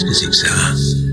Qu'est-ce que c'est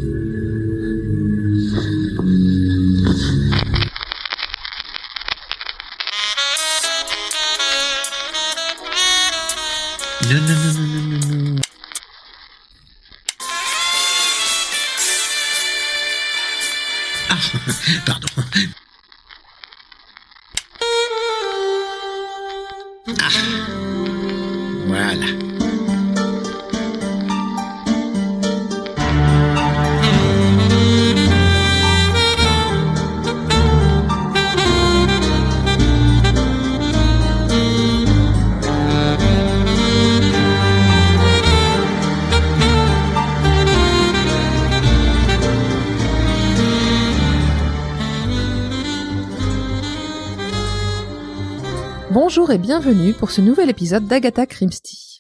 bienvenue pour ce nouvel épisode d'Agatha Christie.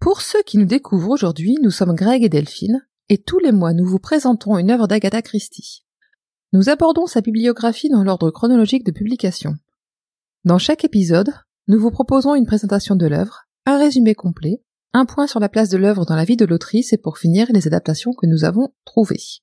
Pour ceux qui nous découvrent aujourd'hui, nous sommes Greg et Delphine, et tous les mois nous vous présentons une œuvre d'Agatha Christie. Nous abordons sa bibliographie dans l'ordre chronologique de publication. Dans chaque épisode, nous vous proposons une présentation de l'œuvre, un résumé complet, un point sur la place de l'œuvre dans la vie de l'autrice et pour finir les adaptations que nous avons trouvées.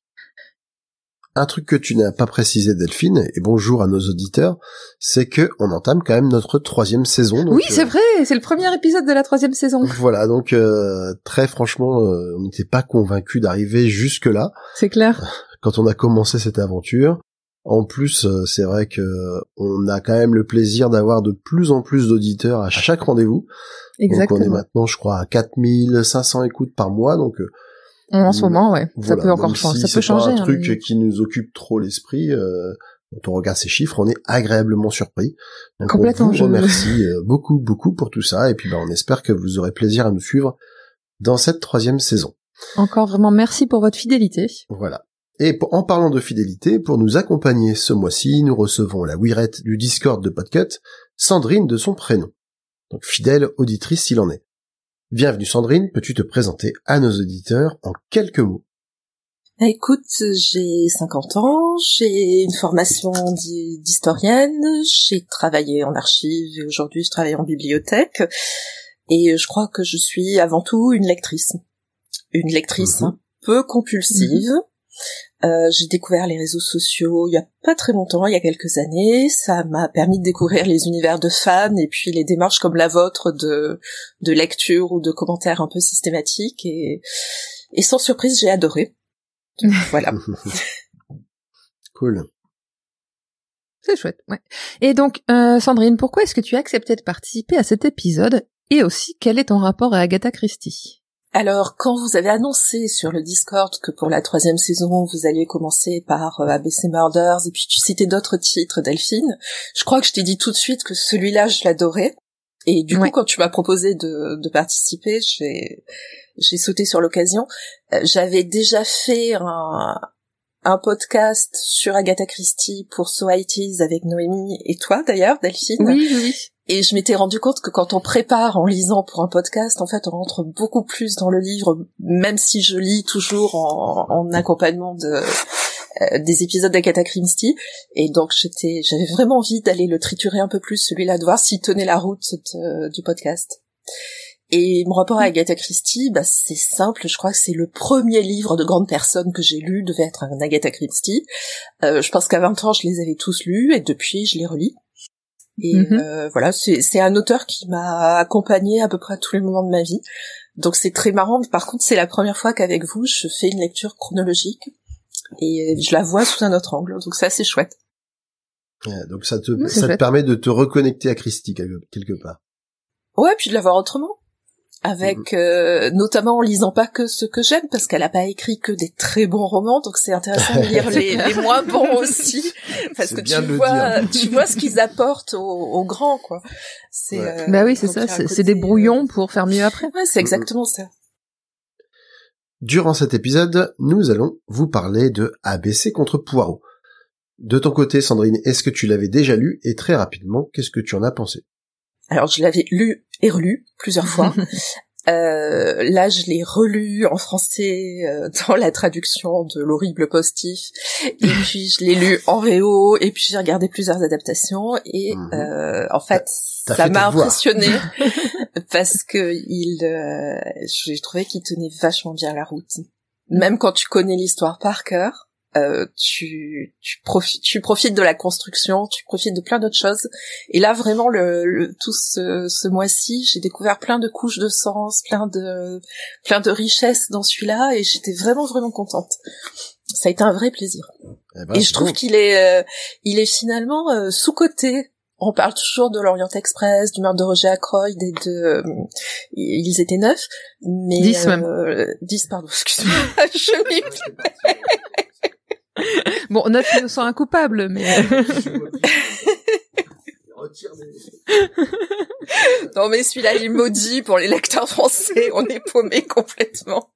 Un truc que tu n'as pas précisé, Delphine, et bonjour à nos auditeurs, c'est que on entame quand même notre troisième saison. donc, oui, euh, c'est vrai, c'est le premier épisode de la troisième saison. Voilà, donc euh, très franchement, euh, on n'était pas convaincus d'arriver jusque là C'est clair. quand on a commencé cette aventure. En plus, euh, c'est vrai que on a quand même le plaisir d'avoir de plus en plus d'auditeurs à chaque rendez-vous. Donc on est Exactement. maintenant, je crois, à 4500 écoutes par mois, donc euh, En ce moment, ouais. ça peut encore changer. si ça peut c'est changer. un hein, truc qui nous occupe trop l'esprit. Euh, quand on regarde ces chiffres, on est agréablement surpris. Donc Complètement, On vous remercie euh, beaucoup, beaucoup pour tout ça. Et puis, bah, on espère que vous aurez plaisir à nous suivre dans cette troisième saison. Encore vraiment merci pour votre fidélité. Voilà. Et en parlant de fidélité, pour nous accompagner ce mois-ci, nous recevons la wirette du Discord de Podcut, Sandrine de son prénom. Donc fidèle auditrice s'il en est. Bienvenue Sandrine, peux-tu te présenter à nos auditeurs en quelques mots? Bah, Écoute, j'ai 50 ans, j'ai une formation d'historienne, j'ai travaillé en archives et aujourd'hui je travaille en bibliothèque. Et je crois que je suis avant tout une lectrice. Une lectrice Mhm. un peu compulsive. Euh, j'ai découvert les réseaux sociaux il y a pas très longtemps, il y a quelques années. Ça m'a permis de découvrir les univers de fans et puis les démarches comme la vôtre de, de lecture ou de commentaires un peu systématiques. Et, et sans surprise, j'ai adoré. Donc, voilà. Cool. C'est chouette, ouais. Et donc, euh, Sandrine, pourquoi est-ce que tu as accepté de participer à cet épisode Et aussi, quel est ton rapport à Agatha Christie? Alors, quand vous avez annoncé sur le Discord que pour la troisième saison, vous alliez commencer par euh, ABC Murders, et puis tu citais d'autres titres, Delphine, je crois que je t'ai dit tout de suite que celui-là, je l'adorais. Et du Ouais. coup, quand tu m'as proposé de, de participer, j'ai j'ai sauté sur l'occasion. Euh, J'avais déjà fait un, un podcast sur Agatha Christie pour So It Is avec Noémie et toi d'ailleurs, Delphine. Oui, oui. Et je m'étais rendu compte que quand on prépare en lisant pour un podcast, en fait, on rentre beaucoup plus dans le livre, même si je lis toujours en, en accompagnement de euh, des épisodes d'Agatha Christie. Et donc, j'étais, j'avais vraiment envie d'aller le triturer un peu plus, celui-là, de voir s'il tenait la route de- du podcast. Et mon rapport à Agatha Christie, bah, c'est simple. Je crois que c'est le premier livre de grande personne que j'ai lu, devait être un Agatha Christie. Euh, je pense qu'à 20 ans, je les avais tous lus, et depuis, je les relis. Et Mhm. euh, voilà, c'est c'est un auteur qui m'a accompagné à peu près à tous les moments de ma vie. Donc c'est très marrant. Par contre, c'est la première fois qu'avec vous, je fais une lecture chronologique et je la vois sous un autre angle. Donc c'est assez chouette. Ouais, donc ça te, c'est ça te permet de te reconnecter à Christie quelque, quelque part. Ouais, puis de la voir autrement. Avec euh, notamment en lisant pas que ce que j'aime parce qu'elle a pas écrit que des très bons romans donc c'est intéressant de lire les, les moins bons aussi. Parce que tu vois tu vois ce qu'ils apportent aux, aux grands quoi. C'est Ouais. euh, bah oui, c'est ça, c'est des euh, brouillons pour faire mieux après. ouais c'est exactement ça. Durant cet épisode, nous allons vous parler de ABC contre Poirot. De ton côté, Sandrine, est-ce que tu l'avais déjà lu? Et très rapidement, qu'est-ce que tu en as pensé? Alors je l'avais lu et relu plusieurs fois. Euh, là, je l'ai relu en français euh, dans la traduction de l'horrible postif, et puis je l'ai lu en VO, et puis j'ai regardé plusieurs adaptations, et Mhm. euh, en fait, ça fait m'a impressionné parce que il, euh, j'ai trouvé qu'il tenait vachement bien la route. même quand tu connais l'histoire par cœur, euh, tu, tu, profites, tu profites de la construction, tu profites de plein d'autres choses. Et là, vraiment, le, le tout ce, ce mois-ci, j'ai découvert plein de couches de sens, plein de, plein de richesses dans celui-là, et j'étais vraiment, vraiment contente. Ça a été un vrai plaisir. Eh ben, et je trouve bon. qu'il est, euh, il est finalement euh, sous-coté. On parle toujours de l'Orient Express, du meurtre de Roger Ackroyd et de, euh, ils étaient neuf, mais Dix même. euh, dix, pardon, excuse-moi, je m'y Bon, neuf innocents incoupables, mais Non mais celui-là il est maudit pour les lecteurs français, on est paumé complètement.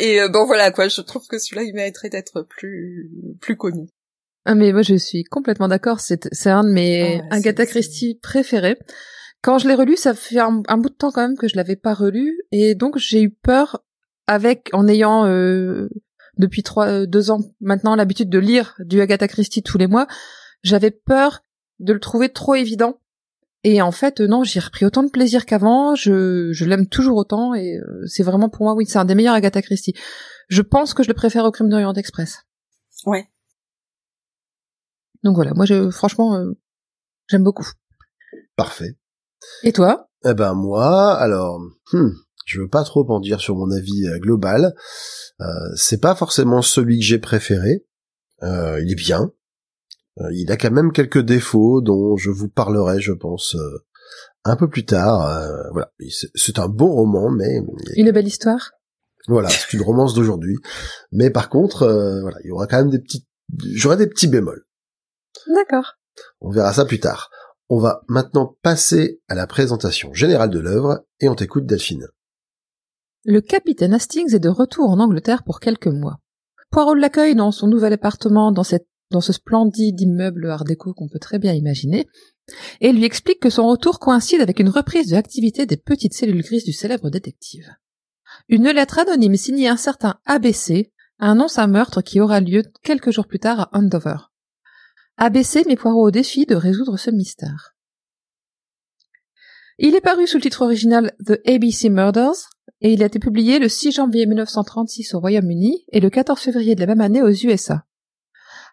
Et euh, bon voilà quoi, je trouve que celui-là il mériterait d'être plus plus connu. ah mais moi je suis complètement d'accord. C'est c'est un de mes Ah Agatha Christie préférés. Quand je l'ai relu, ça fait un, un bout de temps quand même que je l'avais pas relu, et donc j'ai eu peur avec en ayant euh, depuis trois euh, deux ans maintenant l'habitude de lire du Agatha Christie tous les mois. J'avais peur de le trouver trop évident. Et en fait, euh, non, j'y ai repris autant de plaisir qu'avant. Je, je l'aime toujours autant et euh, c'est vraiment pour moi, oui, c'est un des meilleurs Agatha Christie. Je pense que je le préfère au Crime d'Orient Express. Ouais. Donc voilà, moi, je, franchement, euh, j'aime beaucoup. Parfait. Et toi? Eh ben moi, alors, hmm, je veux pas trop en dire sur mon avis euh, global. Euh, c'est pas forcément celui que j'ai préféré. Euh, il est bien. Euh, il a quand même quelques défauts dont je vous parlerai, je pense, euh, un peu plus tard. Euh, voilà, c'est un bon roman, mais Une belle histoire? Voilà, c'est une romance d'aujourd'hui. Mais par contre, euh, voilà, il y aura quand même des petits, j'aurai des petits bémols. D'accord. On verra ça plus tard. On va maintenant passer à la présentation générale de l'œuvre et on t'écoute Delphine. Le capitaine Hastings est de retour en Angleterre pour quelques mois. Poirot l'accueille dans son nouvel appartement, dans, ce splendide immeuble art déco qu'on peut très bien imaginer, et lui explique que son retour coïncide avec une reprise de l'activité des petites cellules grises du célèbre détective. Une lettre anonyme signée un certain ABC annonce un meurtre qui aura lieu quelques jours plus tard à Andover. ABC met Poirot au défi de résoudre ce mystère. Il est paru sous le titre original The ABC Murders, et il a été publié le 6 janvier 1936 au Royaume-Uni et le 14 février de la même année aux USA.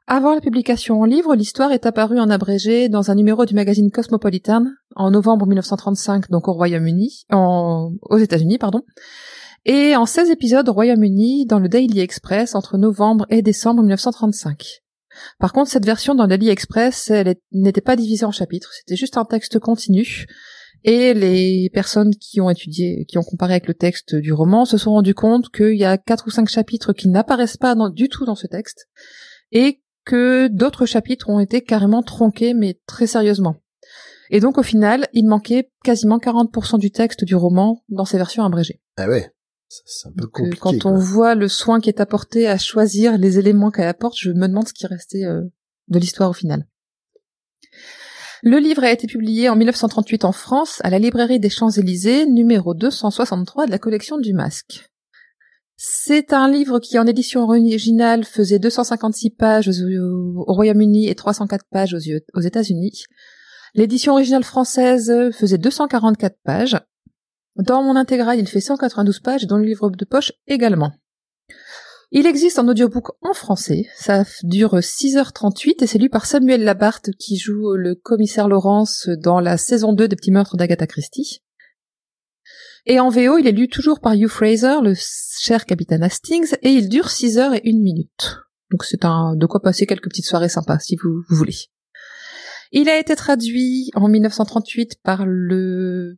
Avant la publication en livre, l'histoire est apparue en abrégé dans un numéro du magazine Cosmopolitan en novembre 1935, donc au Royaume-Uni, aux États-Unis, pardon, et en 16 épisodes au Royaume-Uni dans le Daily Express entre novembre et décembre 1935. Par contre, cette version dans le Daily Express, elle n'était pas divisée en chapitres, c'était juste un texte continu, et les personnes qui ont étudié, qui ont comparé avec le texte du roman, se sont rendues compte qu'il y a quatre ou cinq chapitres qui n'apparaissent pas dans- du tout dans ce texte, et que d'autres chapitres ont été carrément tronqués, mais très sérieusement. Et donc au final, il manquait quasiment 40% du texte du roman dans ces versions abrégées. Ah ouais, c'est un peu Donc, euh, compliqué. quand on quoi. voit le soin qui est apporté à choisir les éléments qu'elle apporte, je me demande ce qui restait euh, de l'histoire au final. Le livre a été publié en 1938 en France à la librairie des Champs-Élysées, numéro 263 de la collection du Masque. C'est un livre qui, en édition originale, faisait 256 pages au, au Royaume-Uni et 304 pages aux, États-Unis. L'édition originale française faisait 244 pages. Dans mon intégrale, il fait 192 pages dans le livre de poche également. Il existe en audiobook en français, ça dure 6h38 et c'est lu par Samuel Labarthe qui joue le commissaire Laurence dans la saison 2 des petits meurtres d'Agatha Christie. Et en VO, il est lu toujours par Hugh Fraser, le cher capitaine Hastings, et il dure 6 heures et 1 minute. Donc c'est un de quoi passer quelques petites soirées sympas si vous, vous voulez. Il a été traduit en 1938 par le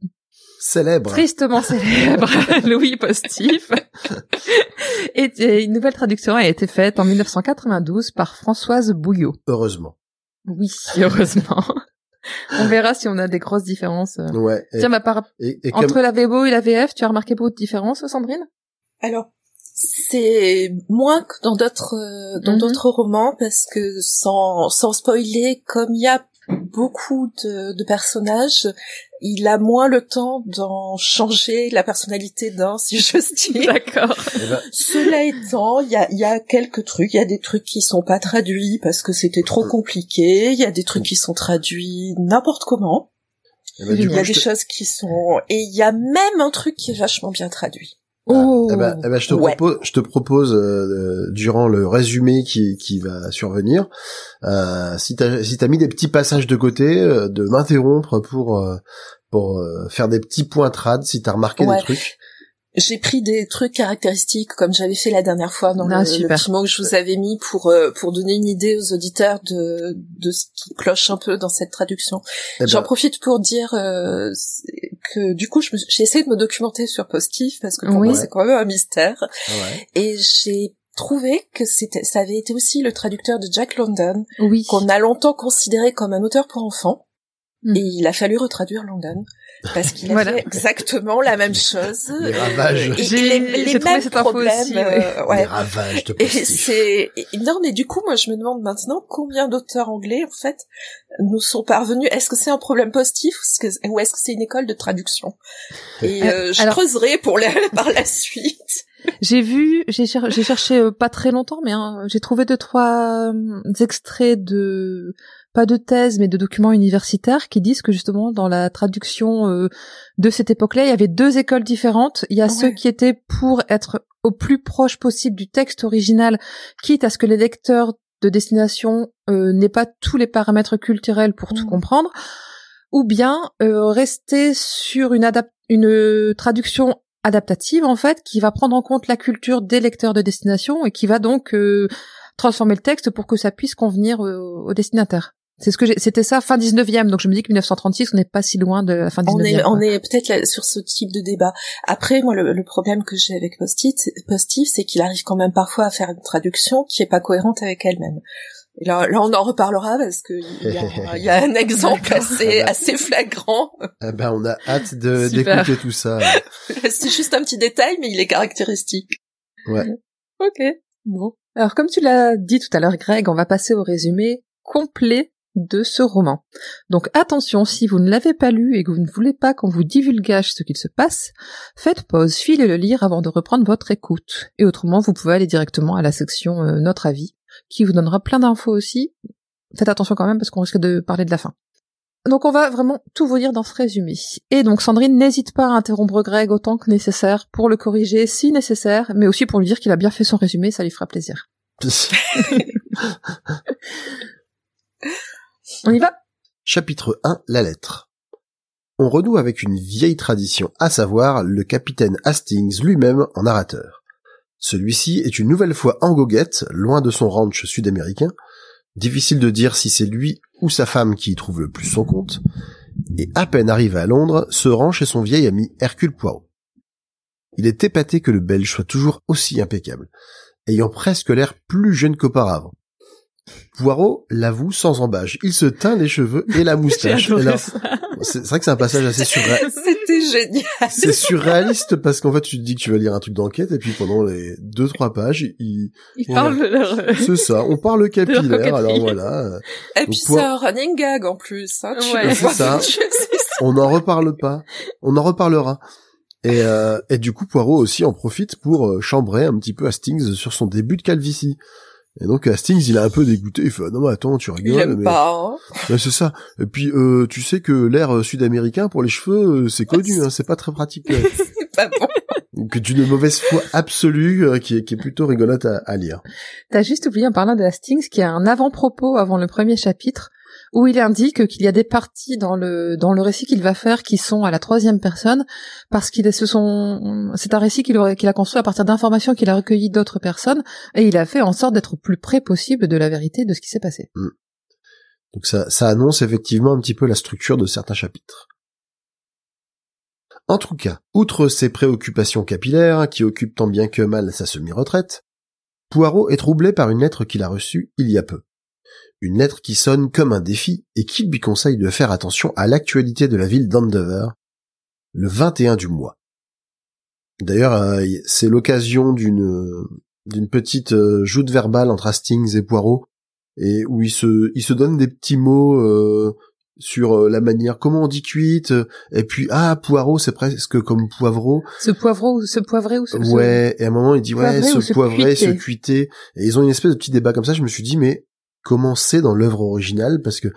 Célèbre. tristement célèbre Louis Postif. et, et une nouvelle traduction a été faite en 1992 par Françoise Bouillot. Heureusement. Oui, heureusement. on verra si on a des grosses différences. Ouais. Et, Tiens, ma part, et- et comme- entre la VO et la VF, tu as remarqué beaucoup de différences, Sandrine? Alors, c'est moins que dans d'autres euh, dans Mhm. d'autres romans parce que sans sans spoiler, comme il y a beaucoup de, de personnages, il a moins le temps d'en changer la personnalité d'un, si j'ose dire. D'accord. eh ben, Cela étant, il y a, il y a quelques trucs, il y a des trucs qui sont pas traduits parce que c'était trop compliqué, il y a des trucs qui sont traduits n'importe comment, eh ben, il y a je des te- choses qui sont... Et il y a même un truc qui est vachement bien traduit. Oh. Eh ben, eh ben, je te Ouais. propose, je te propose euh, durant le résumé qui, qui va survenir, euh, si t'as si t'as mis des petits passages de côté, euh, de m'interrompre pour euh, pour euh, faire des petits points trad si t'as remarqué Ouais. des trucs. J'ai pris des trucs caractéristiques comme j'avais fait la dernière fois dans Ah, le, le petit mot que je vous avais mis pour euh, pour donner une idée aux auditeurs de de ce qui cloche un peu dans cette traduction. Eh J'en ben, profite pour dire euh, que du coup j'ai essayé de me documenter sur Postif parce que pour Oui. moi c'est quand même un mystère ouais. et j'ai trouvé que c'était ça avait été aussi le traducteur de Jack London Oui. qu'on a longtemps considéré comme un auteur pour enfants. Mm. Et il a fallu retraduire London parce qu'il a Voilà. fait exactement la même chose. Les ravages. Et J'ai- les, les mêmes cette info problèmes. aussi, ouais. euh, Les ouais. ravages de Et c'est et- non mais du coup moi je me demande maintenant combien d'auteurs anglais en fait nous sont parvenus est-ce que c'est un problème positif ou est-ce que ou est-ce que c'est une école de traduction? Et euh, je alors- creuserai pour les par la suite J'ai vu, j'ai cher- j'ai cherché euh, pas très longtemps, mais hein, j'ai trouvé deux trois euh, extraits de pas de thèse, mais de documents universitaires qui disent que justement dans la traduction euh, de cette époque-là, il y avait deux écoles différentes. Il y a Ouais. ceux qui étaient pour être au plus proche possible du texte original, quitte à ce que les lecteurs de destination euh, n'aient pas tous les paramètres culturels pour tout comprendre, ou bien euh, rester sur une, une traduction adaptative en fait qui va prendre en compte la culture des lecteurs de destination et qui va donc euh, transformer le texte pour que ça puisse convenir euh, au destinataire. C'est ce que j'ai, c'était ça fin 19e, donc je me dis que 1936, on n'est pas si loin de la fin 19e. on est on est peut-être là sur ce type de débat après moi le, le problème que j'ai avec Post-it Postif c'est qu'il arrive quand même parfois à faire une traduction qui est pas cohérente avec elle-même et là, là, on en reparlera parce que il y a, il y a un exemple assez, assez flagrant. Eh ben, on a hâte de d'écouter tout ça. C'est juste un petit détail, mais il est caractéristique. Ouais. Ok. Bon. Alors, comme tu l'as dit tout à l'heure, Greg, on va passer au résumé complet de ce roman. Donc attention, si vous ne l'avez pas lu et que vous ne voulez pas qu'on vous divulgage ce qu'il se passe, faites pause, filez le lire avant de reprendre votre écoute. Et autrement, vous pouvez aller directement à la section euh, Notre avis, qui vous donnera plein d'infos aussi. Faites attention quand même parce qu'on risque de parler de la fin. Donc on va vraiment tout vous dire dans ce résumé. Et donc Sandrine n'hésite pas à interrompre Greg autant que nécessaire pour le corriger si nécessaire, mais aussi pour lui dire qu'il a bien fait son résumé, ça lui fera plaisir. On y va? Chapitre 1, la lettre. On renoue avec une vieille tradition, à savoir le capitaine Hastings lui-même en narrateur. Celui-ci est une nouvelle fois en goguette, loin de son ranch sud-américain. Difficile de dire si c'est lui ou sa femme qui y trouve le plus son compte. Et à peine arrivé à Londres, se rend chez son vieil ami Hercule Poirot. Il est épaté que le Belge soit toujours aussi impeccable, ayant presque l'air plus jeune qu'auparavant. Poirot l'avoue sans embâche. Il se teint les cheveux et la moustache. C'est vrai que c'est un passage assez surréaliste. C'était génial. C'est surréaliste parce qu'en fait, tu te dis que tu vas lire un truc d'enquête et puis pendant les deux trois pages, il... De leur... c'est ça. On parle capillaire. Alors voilà, Et puis c'est un running gag en plus. Hein, tu Ouais. C'est ça. on n'en reparle pas. On en reparlera. Et, euh, et du coup, Poirot aussi en profite pour euh, chambrer un petit peu Hastings sur son début de calvitie. Et donc Hastings, il est un peu dégoûté. Il fait ah non mais attends, tu Il rigoles. aime mais... pas. Hein. Ouais, c'est ça. Et puis euh, tu sais que l'air sud-américain pour les cheveux, euh, c'est connu. Hein, c'est pas très pratique. euh. C'est pas bon. Donc d'une mauvaise foi absolue euh, qui, est, qui est plutôt rigolote à, à lire. T'as juste oublié en parlant de Hastings qu'il y a un avant-propos avant le premier chapitre où il indique qu'il y a des parties dans le récit qu'il va faire qui sont à la troisième personne parce qu'il ce sont c'est un récit qu'il a construit à partir d'informations qu'il a recueillies d'autres personnes et il a fait en sorte d'être au plus près possible de la vérité de ce qui s'est passé. Donc ça, ça annonce effectivement un petit peu la structure de certains chapitres. En tout cas, outre ses préoccupations capillaires, qui occupent tant bien que mal sa semi-retraite, Poirot est troublé par une lettre qu'il a reçue il y a peu. Une lettre qui sonne comme un défi et qui lui conseille de faire attention à l'actualité de la ville d'Andover, le 21 du mois. D'ailleurs, euh, c'est l'occasion d'une d'une petite euh, joute verbale entre Hastings et Poirot, et où ils se ils se donnent des petits mots euh, sur euh, la manière comment on dit cuite, euh, et puis ah Poirot c'est presque comme poivreau, Ce poivreau, ce poivré ou ce ouais, et à un moment il dit ouais Poivré ce poivré, ce cuité, et ils ont une espèce de petit débat comme ça. Je me suis dit mais comment c'est dans l'œuvre originale parce que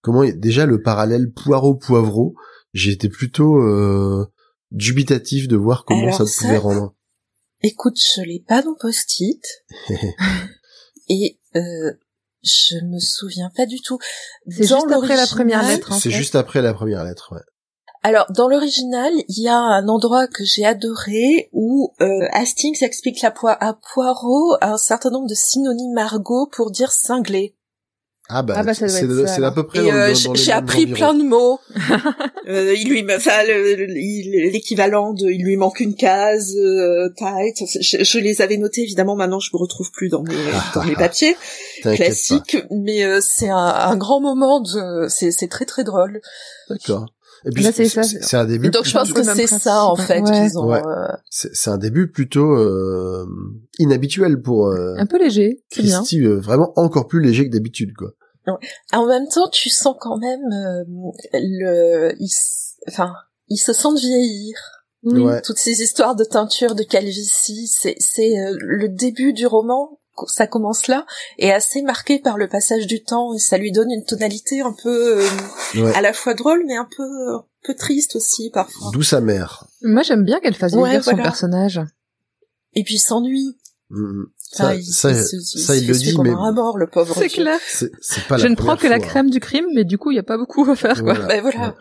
comment déjà le parallèle poireau poivreau, j'ai été plutôt euh, dubitatif de voir comment Alors ça ça, pouvait rendre. Écoute, je l'ai pas dans post-it. et euh, je me souviens pas du tout. C'est juste après la première lettre. C'est juste après la première lettre, ouais. Alors, dans l'original, il y a un endroit que j'ai adoré où euh, Hastings explique la poi- à Poirot un certain nombre de synonymes argot pour dire cinglé. Ah bah, Ah bah, c'est à peu près euh, j'ai appris plein de mots. euh, il lui, enfin, l'équivalent de, il lui manque une case, euh, tight. Je, je les avais notés évidemment. Maintenant, je me retrouve plus dans mes, dans mes papiers classiques, mais euh, c'est un, un grand moment de, c'est c'est très très drôle. pas. D'accord. Et puis c'est un début. Et donc je pense plutôt que le même c'est principe, ça en fait Ouais. qu'ils ont. Ouais. euh, C'est c'est un début plutôt euh, inhabituel pour euh, Un peu léger, c'est bien. Christy, euh, vraiment encore plus léger que d'habitude, quoi. En même temps, tu sens quand même euh, le, ils, s- enfin, ils se sentent vieillir. Oui. Ouais. Toutes ces histoires de teinture, de calvitie, c'est c'est euh, le début du roman. Ça commence là, et assez marqué par le passage du temps, et ça lui donne une tonalité un peu euh, Ouais. à la fois drôle, mais un peu un peu triste aussi parfois. D'où sa mère. Moi, j'aime bien qu'elle fasse Ouais, vieillir son personnage. Et puis il s'ennuie. Mm. Enfin, Ça, il, ça, il ça, il le dit, mais un mort, le pauvre. C'est clair. pas Je la ne prends que la crème du crime, mais du coup, il n'y a pas beaucoup à faire, quoi. Voilà. Ben voilà.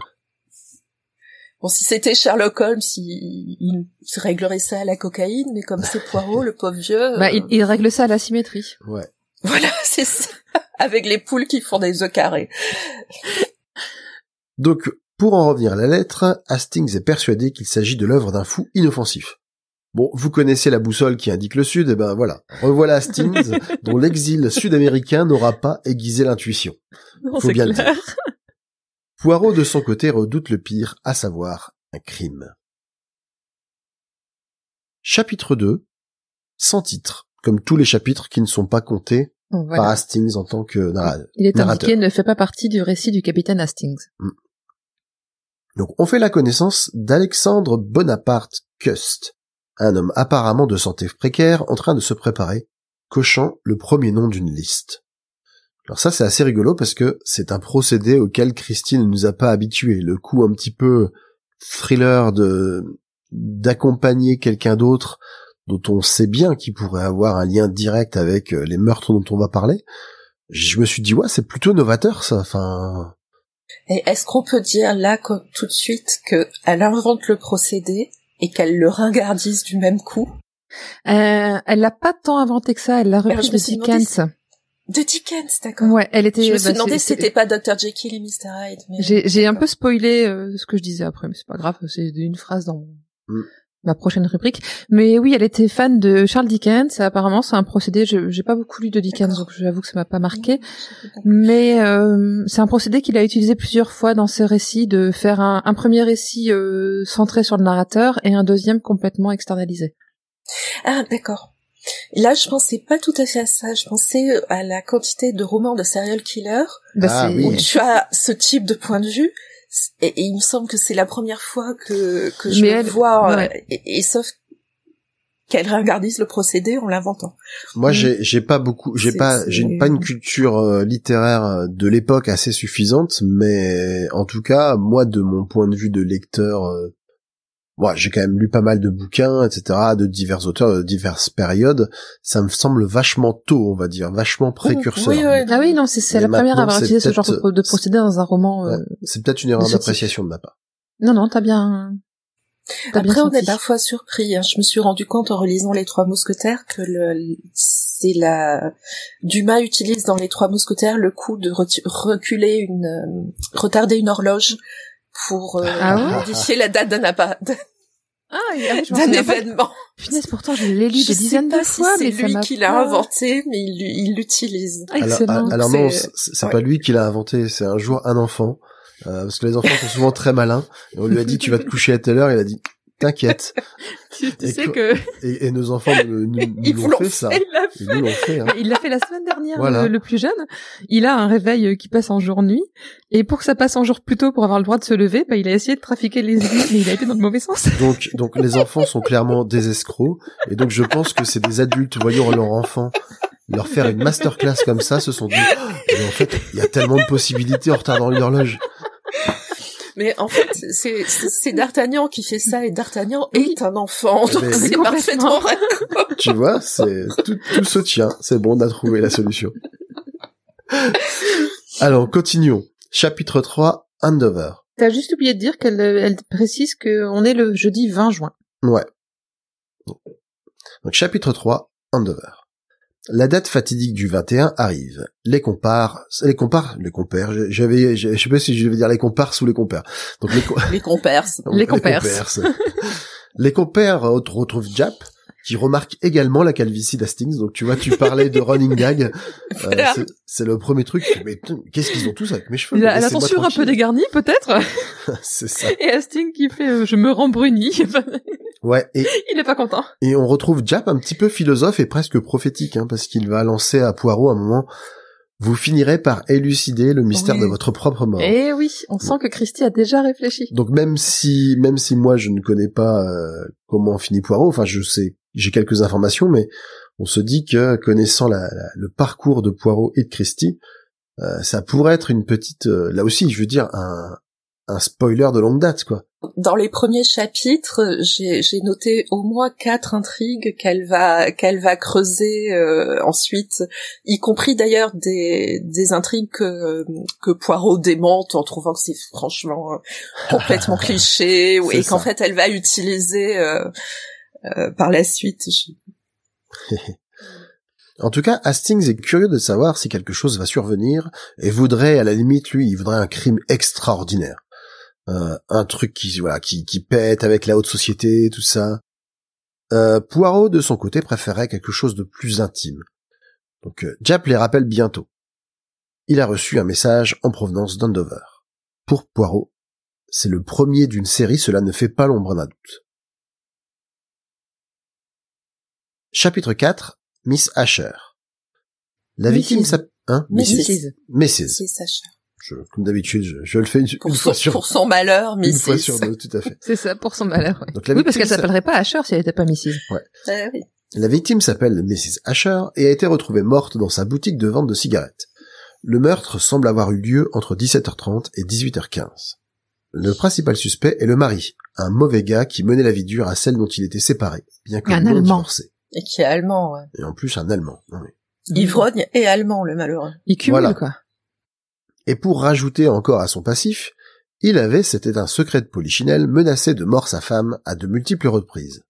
Bon, si c'était Sherlock Holmes, il, réglerait ça à la cocaïne, mais comme c'est Poirot, le pauvre vieux. Bah, euh, il, il règle ça à la symétrie. Ouais. Voilà, c'est ça. Avec les poules qui font des œufs carrés. Donc, pour en revenir à la lettre, Hastings est persuadé qu'il s'agit de l'œuvre d'un fou inoffensif. Bon, vous connaissez la boussole qui indique le sud, et ben voilà. Revoilà Hastings, dont l'exil sud-américain n'aura pas aiguisé l'intuition. Faut bien le clair. Poirot, de son côté, redoute le pire, à savoir un crime. Chapitre 2. Sans titre. Comme tous les chapitres qui ne sont pas comptés par. Hastings en tant que narra- Il est narrateur. indiqué ne fait pas partie du récit du capitaine Hastings. Donc, on fait la connaissance d'Alexandre Bonaparte Cust, un homme apparemment de santé précaire en train de se préparer, cochant le premier nom d'une liste. Alors ça, c'est assez rigolo parce que c'est un procédé auquel Christine ne nous a pas habitués. Le coup un petit peu thriller de d'accompagner quelqu'un d'autre dont on sait bien qu'il pourrait avoir un lien direct avec euh, les meurtres dont on va parler. Je me suis dit ouais, c'est plutôt novateur ça. Enfin, Et est-ce qu'on peut dire là, comme tout de suite, qu'elle invente le procédé et qu'elle le ringardise du même coup? Euh, elle l'a pas tant inventé que ça, elle l'a repris de Dickens. De Dickens, d'accord. Ouais, elle était. Je me suis bah, demandé si c'était pas Dr. Jekyll et Mr. Hyde. Mais... J'ai j'ai un peu spoilé euh, ce que je disais après, mais c'est pas grave, c'est une phrase dans Mm. ma prochaine rubrique. Mais oui, elle était fan de Charles Dickens. Apparemment, c'est un procédé. Je j'ai pas beaucoup lu de Dickens, donc j'avoue que ça m'a pas marqué. Mais euh, c'est un procédé qu'il a utilisé plusieurs fois dans ses récits, de faire un, un premier récit euh, centré sur le narrateur et un deuxième complètement externalisé. Ah, d'accord. Là, je pensais pas tout à fait à ça. Je pensais à la quantité de romans de serial killer Bah, Ah c'est- oui. où tu as ce type de point de vue. Et, et il me semble que c'est la première fois que, que je Mais le elle- vois. euh, ouais. Et, et sauf qu'elle ringardise le procédé en l'inventant. Moi, Mm. j'ai j'ai pas beaucoup, j'ai pas, j'ai pas une culture euh, littéraire euh, de l'époque assez suffisante, mais en tout cas, moi, de mon point de vue de lecteur, euh, moi, j'ai quand même lu pas mal de bouquins, etc., de divers auteurs de diverses périodes. Ça me semble vachement tôt, on va dire, vachement précurseur. Oui, oui. Ah oui, non, c'est la première à avoir utilisé ce genre de, de procédé dans un roman. euh. C'est peut-être une erreur d'appréciation de ma part. Non, non, t'as bien. t'as bien Après, on est parfois surpris. hein. Je me suis rendu compte en relisant Les Trois Mousquetaires que le, c'est la Dumas utilise dans Les Trois Mousquetaires le coup de reculer une, euh, retarder une horloge pour euh, Ah modifier la date d'un appa- Ah, ah d'un événement. Punaise, pourtant, je l'ai lu Je des sais dizaines pas de si fois, c'est mais lui qui l'a inventé, mais il il l'utilise. Ah, Alors, alors non, c'est ouais. pas lui qui l'a inventé, c'est un jour un enfant, euh, parce que les enfants sont souvent très malins. Et on lui a dit tu vas te coucher à telle heure, il a dit t'inquiète. tu, sais que Et, et nos enfants nous, nous, nous l'ont fait ça. il l'a fait. Hein. Il l'a fait la semaine dernière, Voilà. le, le plus jeune. Il a un réveil euh, qui passe en jour-nuit. Et pour que ça passe en jour plus tôt pour avoir le droit de se lever, bah, il a essayé de trafiquer les aiguilles, mais il a été dans le mauvais sens. Donc, donc les enfants sont clairement des escrocs, et donc je pense que c'est des adultes voyant leur enfant leur faire une masterclass comme ça, se sont dit, Oh, mais en fait, il y a tellement de possibilités en retardant une horloge. Mais en fait, c'est D'Artagnan qui fait ça et D'Artagnan est un enfant, donc c'est parfaitement Tu vois, c'est tout, tout se tient. C'est bon, on a trouvé la solution. Alors, continuons. Chapitre 3, Handover. T'as juste oublié de dire qu'elle elle précise qu'on est le jeudi 20 juin. Ouais. Donc, chapitre 3, Handover. La date fatidique du 21 arrive. Les compars, les compars, les compères, j'avais, je sais pas si je vais dire les compars ou les compères. Donc, les, co- les compères. Les compères. les compères retrouvent Jap, qui remarque également la calvitie d'Hastings. Donc, tu vois, tu parlais de running gag. Euh, Voilà. c'est- c'est le premier truc. Mais qu'est-ce qu'ils ont tous avec mes cheveux? La Laissez-moi tonsure un peu dégarnie, peut-être? C'est ça. Et Asting qui fait euh, je me rends bruni. Ouais. Et, Il est pas content. et on retrouve Jap un petit peu philosophe et presque prophétique, hein, parce qu'il va lancer à Poirot un moment. Vous finirez par élucider le mystère Oui. de votre propre mort. Eh oui, on sent que Christy a déjà réfléchi. Donc même si même si moi je ne connais pas euh, comment finit Poirot, enfin je sais, j'ai quelques informations, mais on se dit que connaissant la- la- le parcours de Poirot et de Christie, euh, ça pourrait être une petite, euh, là aussi je veux dire un un spoiler de longue date quoi. Dans les premiers chapitres, j'ai noté au moins quatre intrigues qu'elle va qu'elle va creuser euh, ensuite, y compris d'ailleurs des des intrigues que que Poirot démente en trouvant que c'est franchement complètement cliché et qu'en fait elle va utiliser par la suite. Je- En tout cas, Hastings est curieux de savoir si quelque chose va survenir et voudrait, à la limite, lui, il voudrait un crime extraordinaire. Euh, un truc qui, voilà, qui, qui pète avec la haute société, tout ça. Euh, Poirot, de son côté, préférait quelque chose de plus intime. Donc, euh, Jap les rappelle bientôt. Il a reçu un message en provenance d'Andover. Pour Poirot, c'est le premier d'une série, cela ne fait pas l'ombre d'un doute. Chapitre 4, Miss Asher. La Mrs. victime s'appelle... Hein Mrs. Mrs. Mrs. Je, comme d'habitude, je, je le fais une, Pour une son, fois sur, pour son malheur, une Mrs. fois sur deux, tout à fait. C'est ça, pour son malheur. ouais. Donc la Oui, parce qu'elle s'a- s'appellerait pas Asher si elle était pas Mrs. Eh oui. la victime s'appelle Mrs. Asher et a été retrouvée morte dans sa boutique de vente de cigarettes. Le meurtre semble avoir eu lieu entre 17h30 et 18h15. Le principal suspect est le mari, un mauvais gars qui menait la vie dure à celle dont il était séparé, bien que Un non Allemand. divorcé. Et qui est allemand, ouais. Et en plus un Allemand. Oui. Ivrogne et allemand, le malheureux. Il cumule, Voilà. quoi. Et pour rajouter encore à son passif, il avait, c'était un secret de polichinelle, menacé de mort sa femme à de multiples reprises.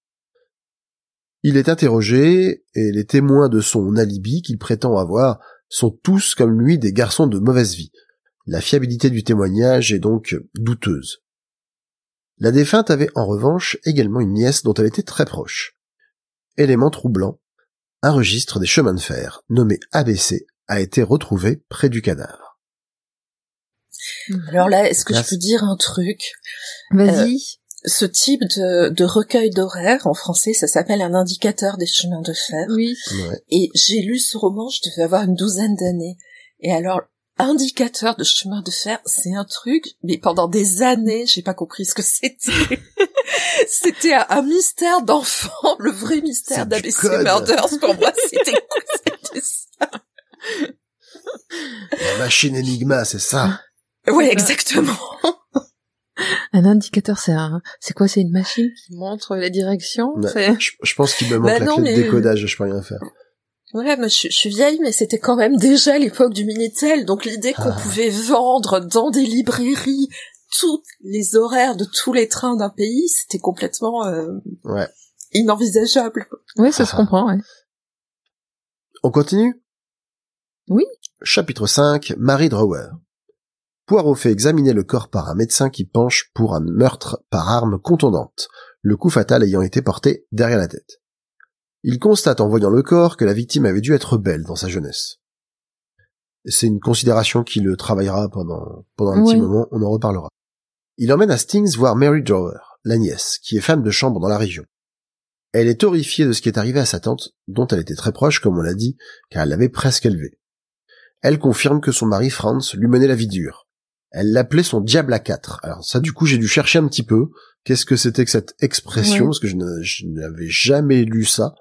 Il est interrogé, et les témoins de son alibi qu'il prétend avoir sont tous comme lui des garçons de mauvaise vie. La fiabilité du témoignage est donc douteuse. La défunte avait en revanche également une nièce dont elle était très proche. Élément troublant, un registre des chemins de fer, nommé ABC, a été retrouvé près du cadavre. Alors là, est-ce que je peux dire un truc? Vas-y. Ce type de, de recueil d'horaires, en français, ça s'appelle un indicateur des chemins de fer. oui. Ouais. Et j'ai lu ce roman, je devais avoir une douzaine d'années. Et alors, indicateur de chemin de fer, c'est un truc, mais pendant des années, j'ai pas compris ce que c'était. c'était un, un mystère d'enfant, le vrai mystère d'ABC. Murders. Pour moi, c'était quoi C'était ça. La machine Enigma, c'est ça. Ouais, exactement. Un indicateur, c'est un, c'est quoi, c'est une machine qui montre les directions? Je, je pense qu'il me manque Bah la non, clé mais- de décodage, je peux rien faire. Ouais, moi, je, je suis vieille, mais c'était quand même déjà l'époque du Minitel, donc l'idée qu'on Ah. pouvait vendre dans des librairies tous les horaires de tous les trains d'un pays, c'était complètement euh, Ouais. inenvisageable. ouais, ça se Ah. comprend, ouais. On continue? Oui. Chapitre 5, Marie Drower. Poirot fait examiner le corps par un médecin qui penche pour un meurtre par arme contondante, le coup fatal ayant été porté derrière la tête. Il constate en voyant le corps que la victime avait dû être belle dans sa jeunesse. C'est une considération qui le travaillera pendant, pendant un petit moment, on en reparlera. Il emmène Hastings voir Mary Drower, la nièce, qui est femme de chambre dans la région. Elle est horrifiée de ce qui est arrivé à sa tante, dont elle était très proche, comme on l'a dit, car elle l'avait presque élevée. Elle confirme que son mari Franz lui menait la vie dure. Elle l'appelait son diable à quatre. Alors ça, du coup, j'ai dû chercher un petit peu. Qu'est-ce que c'était que cette expression Ouais. Parce que je n'avais jamais lu ça.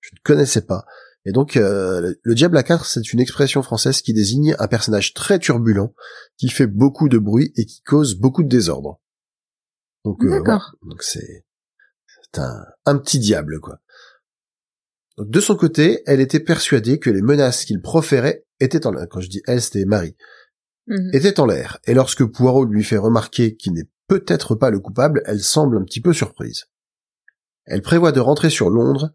Je ne connaissais pas. Et donc, euh, le diable à quatre, c'est une expression française qui désigne un personnage très turbulent, qui fait beaucoup de bruit et qui cause beaucoup de désordre. Donc, euh, D'accord. voilà. donc c'est c'est un, un petit diable, quoi. Donc, de son côté, elle était persuadée que les menaces qu'il proférait étaient en l'air. Quand je dis elle, c'était Marie. Mhm. Était en l'air. Et lorsque Poirot lui fait remarquer qu'il n'est peut-être pas le coupable, elle semble un petit peu surprise. Elle prévoit de rentrer sur Londres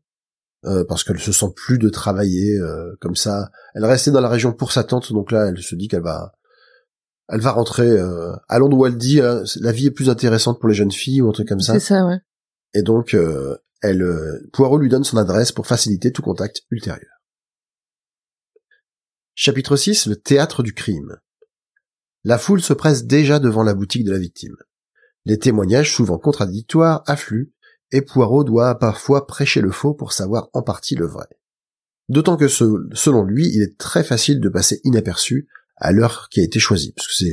euh, parce qu'elle se sent plus de travailler euh, comme ça. Elle restait dans la région pour sa tante, donc là, elle se dit qu'elle va, elle va rentrer euh, à Londres où elle dit euh, la vie est plus intéressante pour les jeunes filles ou un truc comme ça. C'est ça, ouais. Et donc, euh, elle, Poirot lui donne son adresse pour faciliter tout contact ultérieur. Chapitre 6, le théâtre du crime. La foule se presse déjà devant la boutique de la victime. Les témoignages, souvent contradictoires, affluent, et Poirot doit parfois prêcher le faux pour savoir en partie le vrai. D'autant que selon lui, il est très facile de passer inaperçu à l'heure qui a été choisie, parce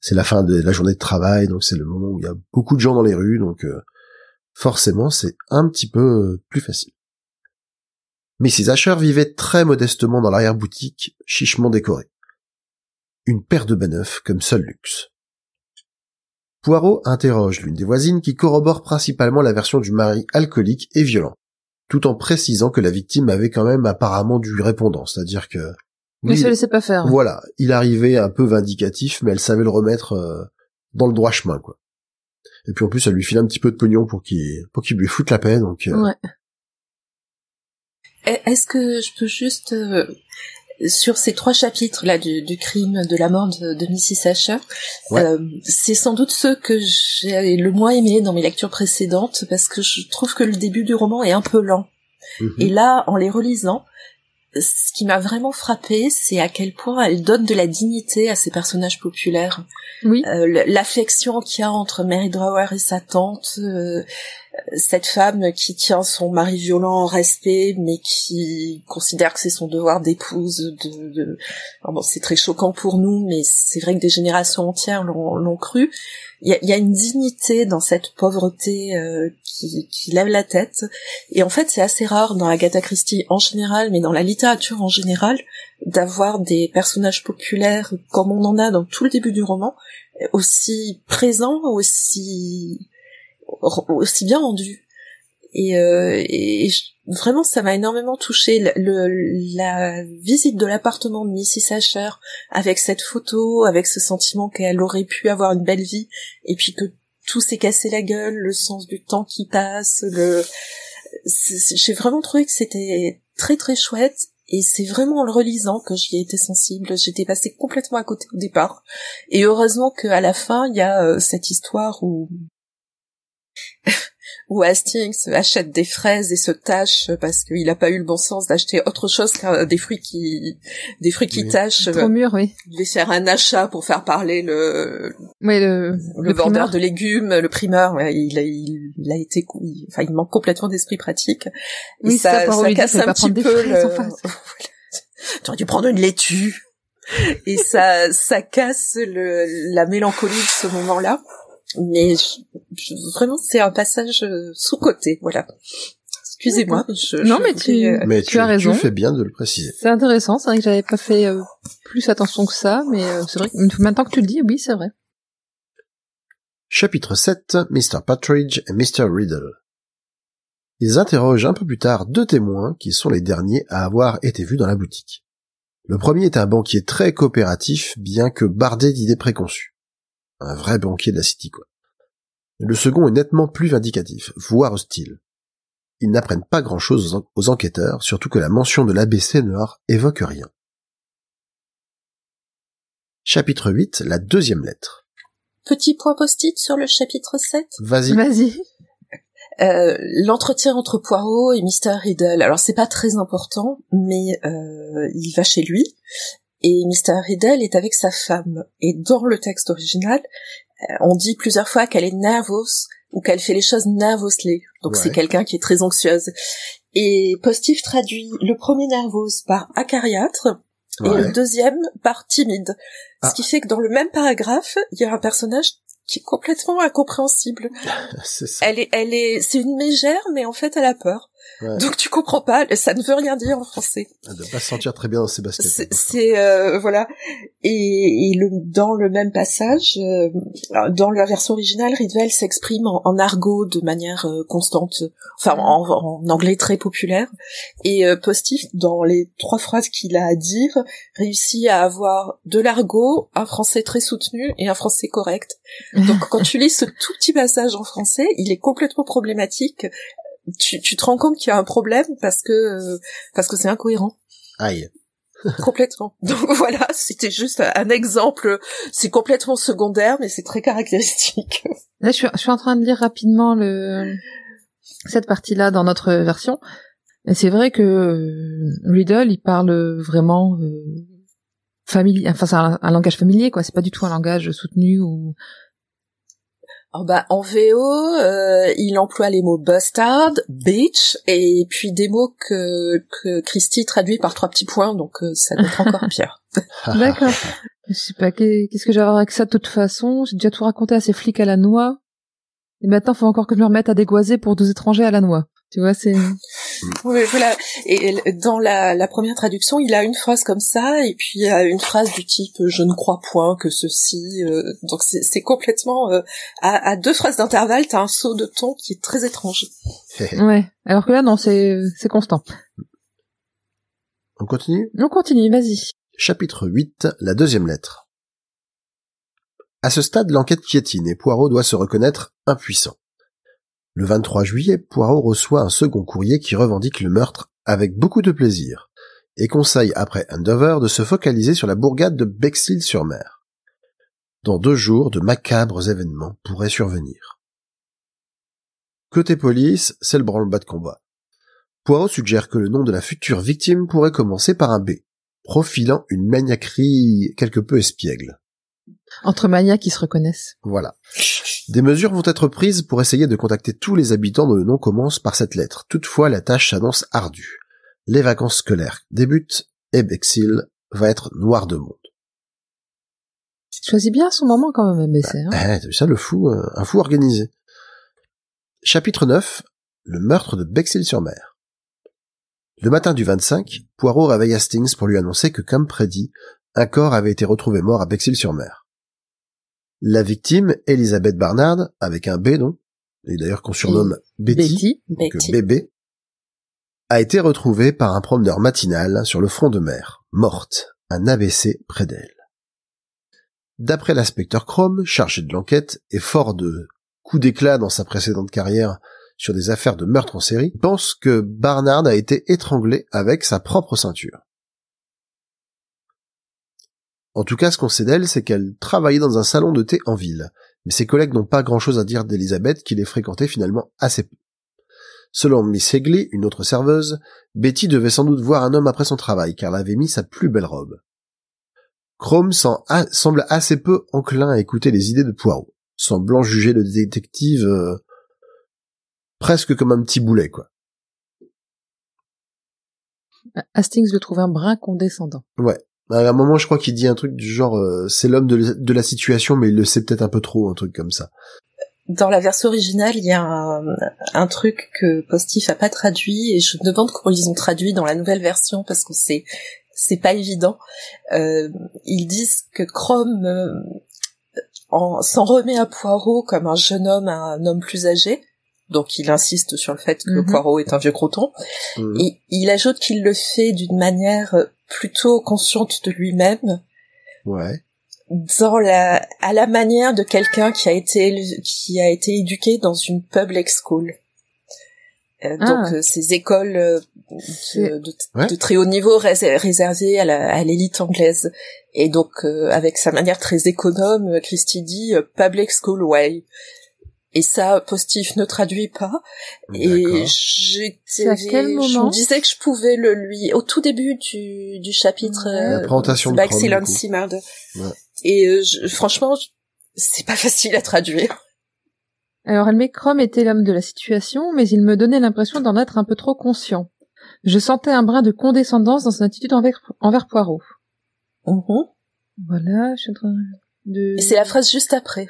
c'est la fin de la journée de travail, donc c'est le moment où il y a beaucoup de gens dans les rues, donc euh, forcément c'est un petit peu euh, plus facile. Mrs. Asher vivait très modestement dans l'arrière-boutique, chichement décorée. Une paire de bas neufs comme seul luxe. Poirot interroge l'une des voisines qui corrobore principalement la version du mari alcoolique et violent, tout en précisant que la victime avait quand même apparemment du répondant, c'est-à-dire que Mais se laissait pas faire. voilà, il arrivait un peu vindicatif, mais elle savait le remettre euh, dans le droit chemin, quoi. Et puis en plus, elle lui file un petit peu de pognon pour qu'il pour qu'il lui foute la paix, donc euh, Ouais. Est-ce que je peux juste euh, sur ces trois chapitres là du, du crime de la mort de, de Mrs. Asher, Ouais. euh, c'est sans doute ceux que j'ai le moins aimé dans mes lectures précédentes parce que je trouve que le début du roman est un peu lent. mhm. Et là, en les relisant, ce qui m'a vraiment frappé, c'est à quel point elle donne de la dignité à ces personnages populaires. Oui. Euh, L'affection qu'il y a entre Mary Drower et sa tante, euh, cette femme qui tient son mari violent en respect, mais qui considère que c'est son devoir d'épouse. De, de... Bon, c'est très choquant pour nous, mais c'est vrai que des générations entières l'ont cru. Il y a, y a une dignité dans cette pauvreté euh, qui, qui lève la tête. Et en fait, c'est assez rare dans Agatha Christie en général, mais dans la littérature en général, d'avoir des personnages populaires comme on en a dans tout le début du roman, aussi présents, aussi aussi bien rendus. Et, euh, et je- vraiment, ça m'a énormément touché le, le- la visite de l'appartement de Mrs. Asher avec cette photo, avec ce sentiment qu'elle aurait pu avoir une belle vie, et puis que tout s'est cassé la gueule, le sens du temps qui passe, le j'ai vraiment trouvé que c'était très très chouette et c'est vraiment en le relisant que j'y ai été sensible. J'étais passée complètement à côté au départ et heureusement qu'à la fin il y a euh, cette histoire où où Hastings achète des fraises et se tâche parce qu'il a pas eu le bon sens d'acheter autre chose que des fruits qui des fruits qui Oui. tâchent. Trop mûr, oui. Il faire un achat pour faire parler le Oui, le, le, vendeur de légumes, le primeur, ouais, il a, il, il a été, il- enfin, il manque complètement d'esprit pratique. Oui, ça, ça, casse un petit peu le. tu aurais dû prendre une laitue. Et ça, ça casse le, la mélancolie de ce moment-là. Mais je- je- vraiment, c'est un passage sous côté, voilà. Excusez-moi. je- Non, je mais voulais, tu- euh, Mais tu as raison. Tu fais bien de le préciser. C'est intéressant, c'est vrai que j'avais pas fait euh, plus attention que ça, mais euh, c'est vrai que maintenant que tu le dis, oui, c'est vrai. Chapitre 7, Mr. Partridge et Mr. Riddle. Ils interrogent un peu plus tard deux témoins qui sont les derniers à avoir été vus dans la boutique. Le premier est un banquier très coopératif, bien que bardé d'idées préconçues. Un vrai banquier de la City, quoi. Le second est nettement plus vindicatif, voire hostile. Ils n'apprennent pas grand-chose aux, en- aux enquêteurs, surtout que la mention de l'ABC ne leur évoque rien. Chapitre 8, la deuxième lettre. Petit point post-it sur le chapitre 7. Vas-y. Vas-y. Euh, l'entretien entre Poirot et Mr. Riddle. Alors c'est pas très important, mais euh, il va chez lui et Mr. Riddle est avec sa femme. Et dans le texte original, euh, on dit plusieurs fois qu'elle est nervous ou qu'elle fait les choses nervously. Donc Ouais. c'est quelqu'un qui est très anxieuse. Et Postif traduit le premier nervous par acariâtre et le deuxième par timide. Ah. Ce qui fait que dans le même paragraphe, il y a un personnage qui est complètement incompréhensible. Ça. Elle est, elle est, c'est une mégère, mais en fait, elle a peur. Ouais. Donc tu comprends pas, ça ne veut rien dire en français. Elle doit pas se sentir très bien dans ses baskets. C'est- C'est euh, voilà. Et, et le, dans le même passage, euh, dans la version originale, Ridwell s'exprime en, en argot de manière euh, constante, enfin en, en anglais très populaire. Et euh, Postif, dans les trois phrases qu'il a à dire, réussit à avoir de l'argot, un français très soutenu et un français correct. Donc quand tu lis ce tout petit passage en français, il est complètement problématique. Tu, tu te rends compte qu'il y a un problème parce que euh, parce que c'est incohérent. Aïe. Complètement. Donc voilà, c'était juste un exemple. C'est complètement secondaire, mais c'est très caractéristique. Là, je suis, je suis en train de lire rapidement le cette partie-là dans notre version. Et c'est vrai que euh, Riddle, il parle vraiment euh, familier. Enfin, c'est un, un langage familier, quoi. C'est pas du tout un langage soutenu ou. Alors bah, en VO, euh, il emploie les mots bastard, bitch, et puis des mots que, que Christy traduit par trois petits points, donc euh, ça doit être encore pire. D'accord. Je sais pas, qu'est- qu'est-ce que j'ai à voir avec ça de toute façon? J'ai déjà tout raconté à ces flics à la noix. Et maintenant, faut encore que je me remette à dégoiser pour 12 étrangers à la noix. Tu vois, c'est... Oui, voilà. Et dans la, la première traduction, il a une phrase comme ça, et puis il y a une phrase du type euh, "je ne crois point que ceci". euh, donc c'est complètement euh, à, à deux phrases d'intervalle, t'as un saut de ton qui est très étrange. Ouais. Alors que là, non, c'est, c'est constant. On continue? On continue, vas-y. Chapitre 8, la deuxième lettre. À ce stade, l'enquête piétine et Poirot doit se reconnaître impuissant. Le 23 juillet, Poirot reçoit un second courrier qui revendique le meurtre avec beaucoup de plaisir et conseille après Andover de se focaliser sur la bourgade de Bexhill-sur-Mer. Dans deux jours, de macabres événements pourraient survenir. Côté police, c'est le branle-bas de combat. Poirot suggère que le nom de la future victime pourrait commencer par un B, profilant une maniaquerie quelque peu espiègle. Entre maniaques qui se reconnaissent. Voilà. Des mesures vont être prises pour essayer de contacter tous les habitants dont le nom commence par cette lettre. Toutefois, la tâche s'annonce ardue. Les vacances scolaires débutent et Bexhill va être noir de monde. Choisit bien son moment quand même, MBC. Hein. Eh, t'as vu ça, le fou, euh, un fou organisé. Chapitre 9. Le meurtre de Bexhill-sur-Mer. Le matin du 25, Poirot réveille Hastings pour lui annoncer que, comme prédit, un corps avait été retrouvé mort à Bexhill-sur-Mer. La victime, Elisabeth Barnard, avec un B, donc, et d'ailleurs qu'on surnomme Betty, Betty. donc Betty. bébé, a été retrouvée par un promeneur matinal sur le front de mer, morte, un ABC près d'elle. D'après l'inspecteur Chrome, chargé de l'enquête et fort de coups d'éclat dans sa précédente carrière sur des affaires de meurtre en série, il pense que Barnard a été étranglé avec sa propre ceinture. En tout cas, ce qu'on sait d'elle, c'est qu'elle travaillait dans un salon de thé en ville, mais ses collègues n'ont pas grand-chose à dire d'Elisabeth qui les fréquentait finalement assez peu. Selon Miss Hegley, une autre serveuse, Betty devait sans doute voir un homme après son travail, car elle avait mis sa plus belle robe. Chrome s'en a- semble assez peu enclin à écouter les idées de Poirot, semblant juger le détective euh, presque comme un petit boulet, quoi. Hastings le trouve un brin condescendant. Ouais. À un moment, je crois qu'il dit un truc du genre, euh, c'est l'homme de, la situation, mais il le sait peut-être un peu trop, un truc comme ça. Dans la version originale, il y a un, truc que Postif a pas traduit et je me demande comment ils ont traduit dans la nouvelle version parce que c'est c'est pas évident. Euh, ils disent que Chrome euh, en- s'en remet à Poirot comme un jeune homme à un homme plus âgé. Donc il insiste sur le fait que Mhm. Poirot est un vieux croton. Mhm. Et il ajoute qu'il le fait d'une manière plutôt consciente de lui-même Ouais. dans la à la manière de quelqu'un qui a été qui a été éduqué dans une public school. Euh, Ah. Donc euh, ces écoles euh, de, de- Ouais. de très haut niveau rés- réservées à l'élite anglaise. Et donc euh, avec sa manière très économe, euh, Christie dit euh, public school way. Et ça, Postif ne traduit pas. Et j'étais, je me disais que je pouvais le lui au tout début du, du chapitre. Ouais. La présentation de Chrome. Ouais. Et euh, je- franchement, c'est pas facile à traduire. Alors, elle met Chrome était l'homme de la situation, mais il me donnait l'impression d'en être un peu trop conscient. Je sentais un brin de condescendance dans son attitude envers, envers Poirot. Mhm. Voilà, je suis en train de... Et c'est la phrase juste après.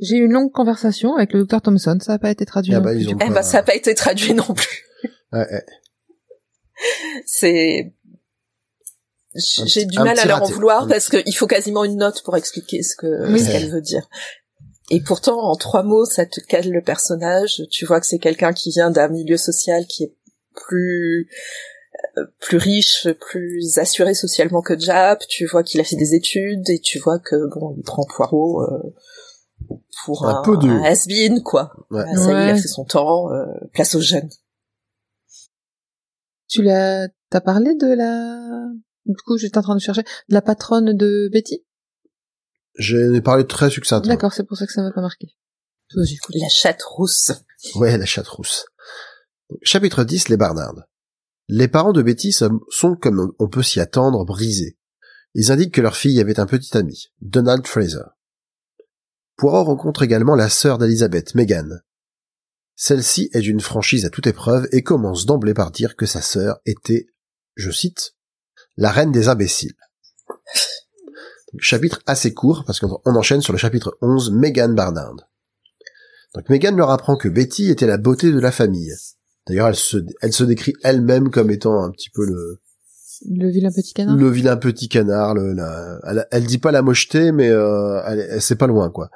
J'ai eu une longue conversation avec le docteur Thompson, ça n'a pas été traduit. Ah non bah, ils ont. Eh ben, ça n'a pas été traduit non plus. Ouais, ouais. C'est, j'ai du mal à leur en vouloir parce qu'il faut quasiment une note pour expliquer ce que, Oui. ce qu'elle veut dire. Et pourtant, en trois mots, ça te cale le personnage. Tu vois que c'est quelqu'un qui vient d'un milieu social qui est plus euh, plus riche, plus assuré socialement que Jap. Tu vois qu'il a fait des études et tu vois que bon, il prend Poirot euh, pour Un un, peu de- un has-been, quoi. Ouais. Ah, ça y est, il a fait son temps. euh, place aux jeunes. Tu l'as, t'as parlé de la, du coup, j'étais en train de chercher, de la patronne de Betty? J'en ai parlé très succinctement. D'accord, c'est pour ça que ça m'a pas marqué. La chatte rousse. Ouais, la chatte rousse. Chapitre 10, les Barnards. Les parents de Betty sont, sont, comme on peut s'y attendre, brisés. Ils indiquent que leur fille avait un petit ami, Donald Fraser. Poirot rencontre également la sœur d'Elizabeth, Megan. Celle-ci est d'une franchise à toute épreuve et commence d'emblée par dire que sa sœur était, je cite, la reine des imbéciles. Chapitre assez court, parce qu'on on enchaîne sur le chapitre 11, Megan Barnard. Donc Megan leur apprend que Betty était la beauté de la famille. D'ailleurs, elle se décrit elle-même comme étant un petit peu le, Le vilain petit canard? le vilain petit canard. Le, la, elle, elle dit pas la mocheté, mais euh, elle, elle- c'est pas loin, quoi.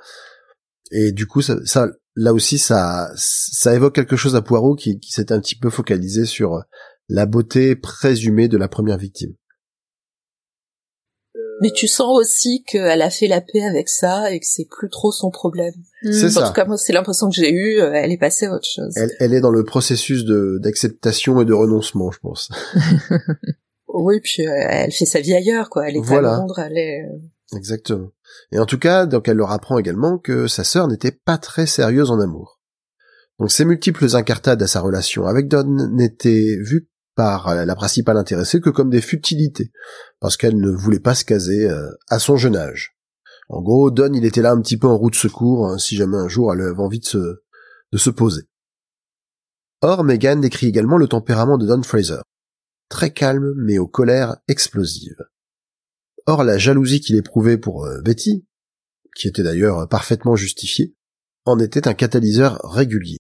Et du coup, ça, ça, là aussi, ça, ça évoque quelque chose à Poirot qui, qui s'est un petit peu focalisé sur la beauté présumée de la première victime. Mais tu sens aussi qu'elle a fait la paix avec ça et que c'est plus trop son problème. Hmm. C'est En ça. tout cas, moi, c'est l'impression que j'ai eue. euh, Elle est passée à autre chose. Elle, elle est dans le processus de d'acceptation et de renoncement, je pense. Oui, puis euh, elle fait sa vie ailleurs, quoi. Elle est Voilà. à Londres, elle est... euh, Exactement. Et en tout cas, donc elle leur apprend également que sa sœur n'était pas très sérieuse en amour. Donc ces multiples incartades à sa relation avec Don n'étaient vues par la principale intéressée que comme des futilités, parce qu'elle ne voulait pas se caser euh, à son jeune âge. En gros, Don, il était là un petit peu en roue de secours, hein, si jamais un jour elle avait envie de se, de se poser. Or, Megan décrit également le tempérament de Don Fraser. Très calme, mais aux colères explosives. Or, la jalousie qu'il éprouvait pour euh, Betty, qui était d'ailleurs parfaitement justifiée, en était un catalyseur régulier.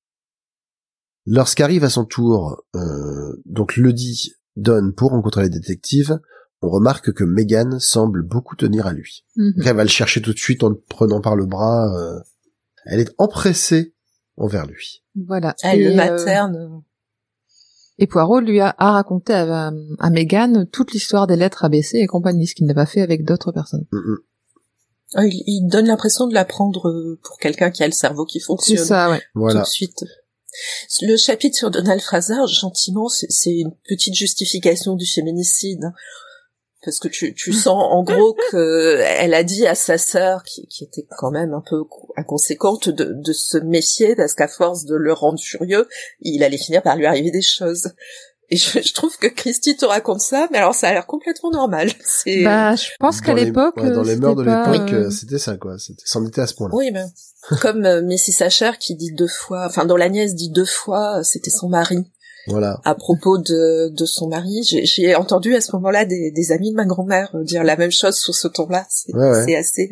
Lorsqu'arrive à son tour, euh, donc le dit Don pour rencontrer les détectives, on remarque que Megan semble beaucoup tenir à lui. Donc elle va le chercher tout de suite en le prenant par le bras. euh, elle est empressée envers lui. Voilà. Elle le euh, materne. Et Poirot lui a, a raconté à, à Megan toute l'histoire des lettres ABC et compagnie, ce qu'il n'a pas fait avec d'autres personnes. Mm, mm. Ah, Il, il donne l'impression de la prendre euh, pour quelqu'un qui a le cerveau qui C'est fonctionne ça, ouais. tout Voilà. de suite. Le chapitre sur Donald Fraser, gentiment, c'est c'est une petite justification du féminicide. Parce que tu, tu sens en gros que elle a dit à sa sœur, qui, qui était quand même un peu inconséquente, de, de se méfier parce qu'à force de le rendre furieux, il allait finir par lui arriver des choses. Et je, je trouve que Christy te raconte ça, mais alors ça a l'air complètement normal. C'est Bah, je pense qu'à Dans les- l'époque, ouais, dans les c'était mœurs de l'époque, euh, euh, c'était ça quoi. C'était, c'en était à ce point-là. oui, mais comme euh, Missy Sacher qui dit deux fois, enfin dont la nièce dit deux fois, euh, c'était son mari. Voilà. à propos de, de son mari. J'ai- J'ai entendu à ce moment-là des, des amis de ma grand-mère euh, dire la même chose sur ce ton-là. C'est Ouais, ouais. c'est assez...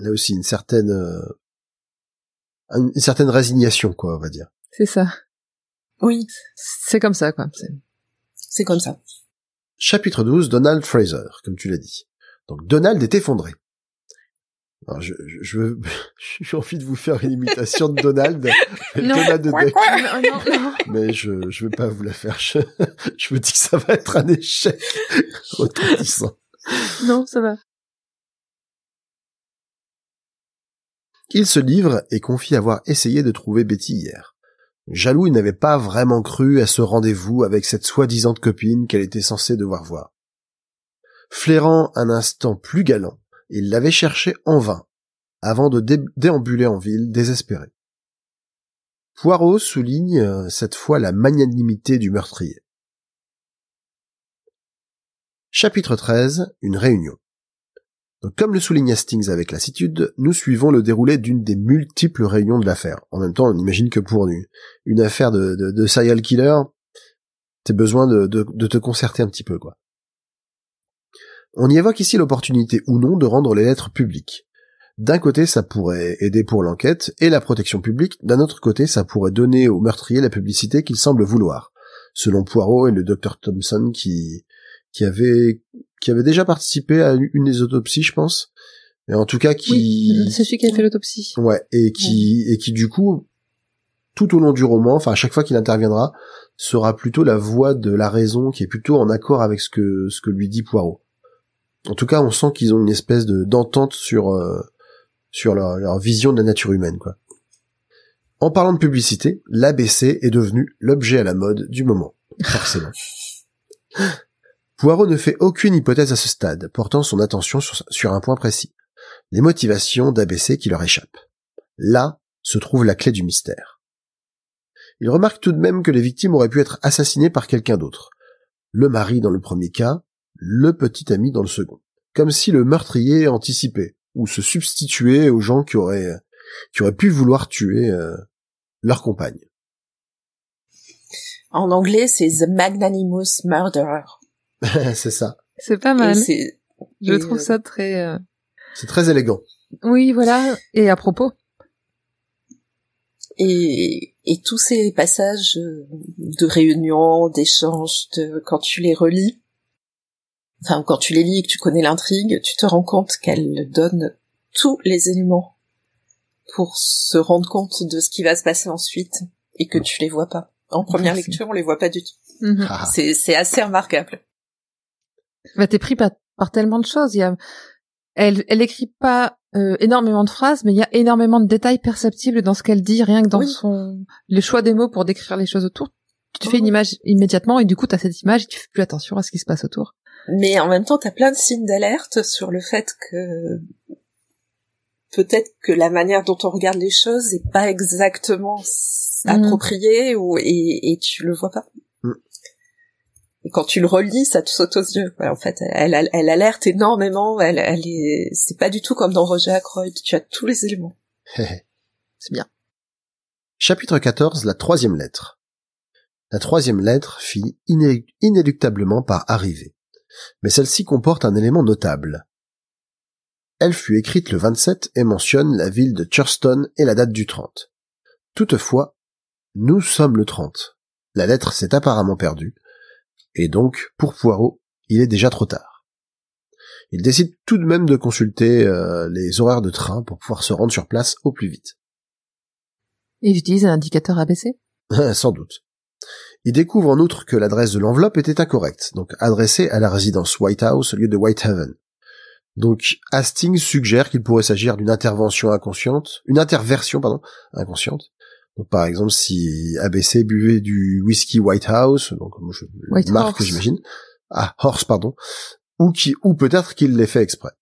Là aussi une certaine, euh, une une certaine résignation quoi, on va dire. c'est ça. Oui, C'est comme ça, quoi. C'est- c'est comme ça. Chapitre 12, Donald Fraser, comme tu l'as dit. Donc Donald est effondré. Alors, je, je, je veux- j'ai envie de vous faire une imitation de Donald, Non. Donald de Duck, non, non. mais je, je vais pas vous la faire. Je, je me dis que ça va être un échec retentissant. Non, ça va. Il se livre et confie avoir essayé de trouver Betty hier. Jaloux, il n'avait pas vraiment cru à ce rendez-vous avec cette soi-disant copine qu'elle était censée devoir voir. Flairant un instant plus galant, il l'avait cherché en vain, avant de dé- déambuler en ville désespéré. Poirot souligne euh, cette fois la magnanimité du meurtrier. Chapitre 13. Une réunion. Comme le souligne Hastings avec lassitude, nous suivons le déroulé d'une des multiples réunions de l'affaire. En même temps, on imagine que pour une, affaire de, de, serial killer, t'as besoin de, de, de te concerter un petit peu, quoi. On y évoque ici l'opportunité ou non de rendre les lettres publiques. D'un côté, ça pourrait aider pour l'enquête et la protection publique, d'un autre côté, ça pourrait donner au meurtrier la publicité qu'il semble vouloir, selon Poirot et le docteur Thompson qui, qui avait, qui avait déjà participé à une des autopsies, je pense. Et en tout cas, qui... Oui, c'est celui qui a fait l'autopsie. Ouais, et qui, et qui du coup, tout au long du roman, enfin à chaque fois qu'il interviendra, sera plutôt la voix de la raison qui est plutôt en accord avec ce que ce que lui dit Poirot. En tout cas, on sent qu'ils ont une espèce de d'entente sur euh, sur leur, leur vision de la nature humaine, quoi. En parlant de publicité, l'ABC est devenu l'objet à la mode du moment, forcément. Poirot ne fait aucune hypothèse à ce stade, portant son attention sur, sur un point précis. Les motivations d'ABC qui leur échappent. Là se trouve la clé du mystère. Il remarque tout de même que les victimes auraient pu être assassinées par quelqu'un d'autre. Le mari dans le premier cas, le petit ami dans le second. Comme si le meurtrier anticipait, ou se substituait aux gens qui auraient, qui auraient pu vouloir tuer euh, leur compagne. En anglais, c'est The Magnanimous Murderer. c'est ça. C'est pas mal. Je et, trouve euh, ça très... euh, C'est très élégant. Oui, voilà. Et à propos. et, et tous ces passages euh, de réunion, d'échanges, de, quand tu les relis, enfin, quand tu les lis et que tu connais l'intrigue, tu te rends compte qu'elle donne tous les éléments pour se rendre compte de ce qui va se passer ensuite et que tu les vois pas. En première Merci. lecture, on les voit pas du tout. Mhm. Ah, C'est, assez remarquable. Bah, t'es pris par, par tellement de choses. Il y a, elle, elle écrit pas euh, énormément de phrases, mais il y a énormément de détails perceptibles dans ce qu'elle dit, rien que dans Oui. son, les choix des mots pour décrire les choses autour. Tu te fais une image immédiatement et du coup t'as cette image et tu fais plus attention à ce qui se passe autour. Mais en même temps, t'as plein de signes d'alerte sur le fait que peut-être que la manière dont on regarde les choses est pas exactement Mhm. appropriée ou et, et tu le vois pas. Mm. Et quand tu le relis, ça te saute aux yeux. en fait, elle, elle, elle alerte énormément. Elle, elle est, c'est pas du tout comme dans Roger Ackroyd. Tu as tous les éléments. C'est bien. Chapitre 14, la troisième lettre. La troisième lettre finit iné- inéluctablement par arriver. Mais celle-ci comporte un élément notable. Elle fut écrite le 27 et mentionne la ville de Churston et la date du 30. Toutefois, nous sommes le 30. La lettre s'est apparemment perdue. Et donc, pour Poirot, il est déjà trop tard. Il décide tout de même de consulter euh, les horaires de train pour pouvoir se rendre sur place au plus vite. Ils utilisent un indicateur ABC. Sans doute. Il découvre en outre que l'adresse de l'enveloppe était incorrecte, donc adressée à la résidence White House au lieu de Whitehaven. Donc Hastings suggère qu'il pourrait s'agir d'une intervention inconsciente, une interversion pardon, inconsciente. Donc par exemple si ABC buvait du whisky White House, donc je, White marque j'imagine, ah Horse pardon, ou qui ou peut-être qu'il l'ait fait exprès.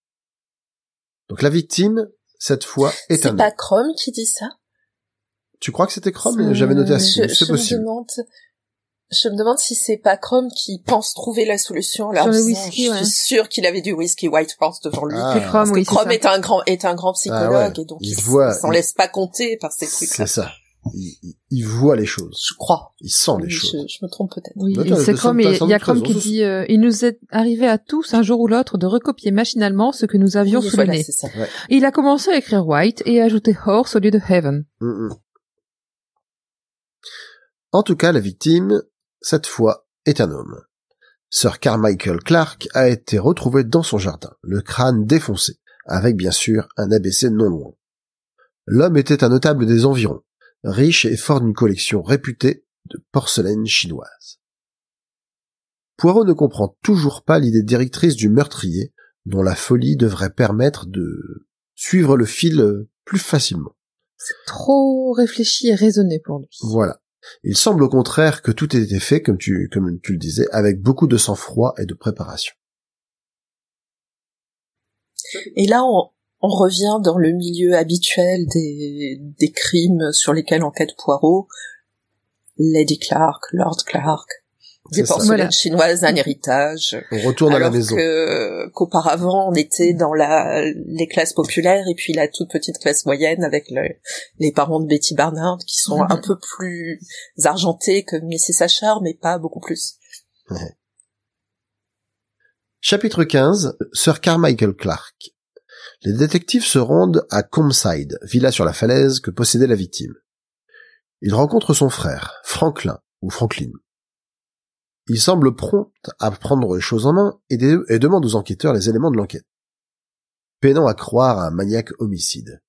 Donc la victime cette fois est, C'est un pas homme. Chrome qui dit ça? Tu crois que c'était Chrome? J'avais noté Hastings, je, c'est je me possible. demande, je me demande si c'est pas Chrome qui pense trouver la solution. Là, Sur le whisky, je ouais. suis sûr qu'il avait du whisky White Horse devant lui. Ah. Parce Chrome, que oui, Chrome est un grand est un grand psychologue Ah ouais. et donc Il il, voit- s'en il- laisse pas compter par ces trucs. C'est ça. Il, voit les choses. Je crois. Il sent les Oui, choses. je, je me trompe peut-être. Oui, c'est Chrome, il y a Chrome qui dit euh, il nous est arrivé à tous un jour ou l'autre de recopier machinalement ce que nous avions Oui, sous voilà, le nez. c'est ça. Et il a commencé à écrire White et à ajouter Horse au lieu de Heaven. Mm, mm. En tout cas, la victime, cette fois, est un homme. Sir Carmichael Clark a été retrouvé dans son jardin, le crâne défoncé, avec bien sûr un ABC non loin. L'homme était un notable des environs, riche et fort d'une collection réputée de porcelaine chinoise. Poirot ne comprend toujours pas l'idée directrice du meurtrier, dont la folie devrait permettre de suivre le fil plus facilement. Trop réfléchi et raisonné pour lui. Voilà. Il semble au contraire que tout ait été fait, comme tu, le disais, avec beaucoup de sang-froid et de préparation. Et là, on, revient dans le milieu habituel des, des crimes sur lesquels enquête Poirot. Lady Clark, Lord Clark, des porcelaines Voilà. chinoises, un héritage. On retourne à la alors maison. que qu'auparavant on était dans la les classes populaires et puis la toute petite classe moyenne avec le- les parents de Betty Barnard qui sont Mhm. un peu plus argentés que Mrs. Achard mais pas beaucoup plus. Chapitre 15, Sir Carmichael Clark. Les détectives se rendent à Comside, villa sur la falaise que possédait la victime. Ils rencontrent son frère, Franklin, ou Franklin. Il semble prompt à prendre les choses en main et, demande aux enquêteurs les éléments de l'enquête. Peinant à croire à un maniaque homicide.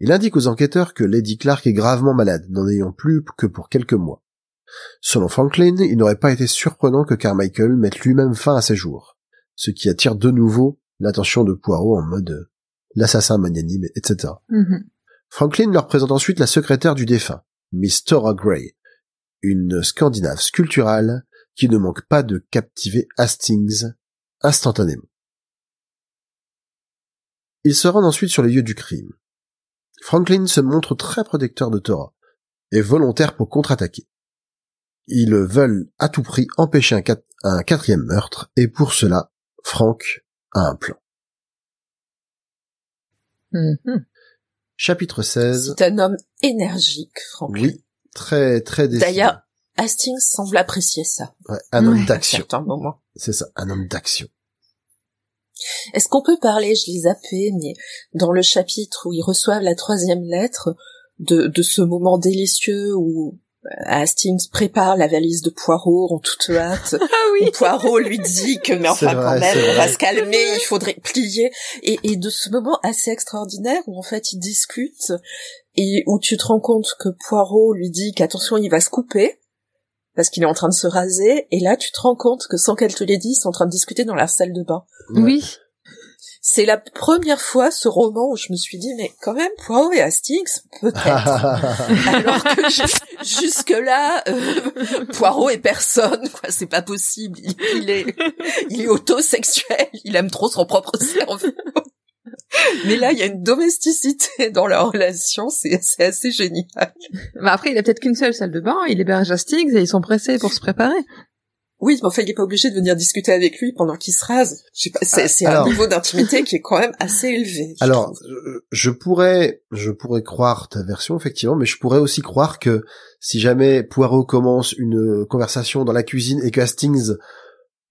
Il indique aux enquêteurs que Lady Clark est gravement malade, n'en ayant plus que pour quelques mois. Selon Franklin, il n'aurait pas été surprenant que Carmichael mette lui-même fin à ses jours, ce qui attire de nouveau l'attention de Poirot en mode euh, l'assassin magnanime, etc. Mhm. Franklin leur présente ensuite la secrétaire du défunt, Miss Tora Gray, une Scandinave sculpturale qui ne manque pas de captiver Hastings instantanément. Ils se rendent ensuite sur les lieux du crime. Franklin se montre très protecteur de Tora et volontaire pour contre-attaquer. Ils veulent à tout prix empêcher un, quat- un quatrième meurtre et pour cela, Frank a un plan. Mhm. Chapitre 16. C'est un homme énergique, Franklin. Oui, très très décidé. D'ailleurs, Hastings semble apprécier ça. Ouais, un homme Ouais. D'action. C'est ça, un homme d'action. Est-ce qu'on peut parler, je l'ai zappé, mais dans le chapitre où ils reçoivent la troisième lettre, de, de ce moment délicieux où euh, Hastings prépare la valise de Poirot en toute hâte. Ah oui. Poirot lui dit que, mais enfin vrai, quand même, on va se calmer, il faudrait plier. Et, et de ce moment assez extraordinaire où en fait ils discutent et où tu te rends compte que Poirot lui dit qu'attention, il va se couper parce qu'il est en train de se raser. Et là, tu te rends compte que sans qu'elle te l'ait dit, ils sont en train de discuter dans la salle de bain. Ouais. Oui. C'est la première fois ce roman où je me suis dit mais quand même Poirot et Hastings peut-être. Alors que ju- jusque là Poirot est personne quoi, c'est pas possible. Il, il est il est autosexuel, il aime trop son propre cerveau. Mais là, il y a une domesticité dans leur relation, c'est assez génial. Bah après, il a peut-être qu'une seule salle de bain, il héberge Hastings et ils sont pressés pour se préparer. Oui, mais enfin, il est pas obligé de venir discuter avec lui pendant qu'il se rase. Je sais pas, c'est un niveau d'intimité qui est quand même assez élevé. je Alors, trouve. je- je pourrais, je pourrais croire ta version effectivement, mais je pourrais aussi croire que si jamais Poirot commence une conversation dans la cuisine et que Hastings,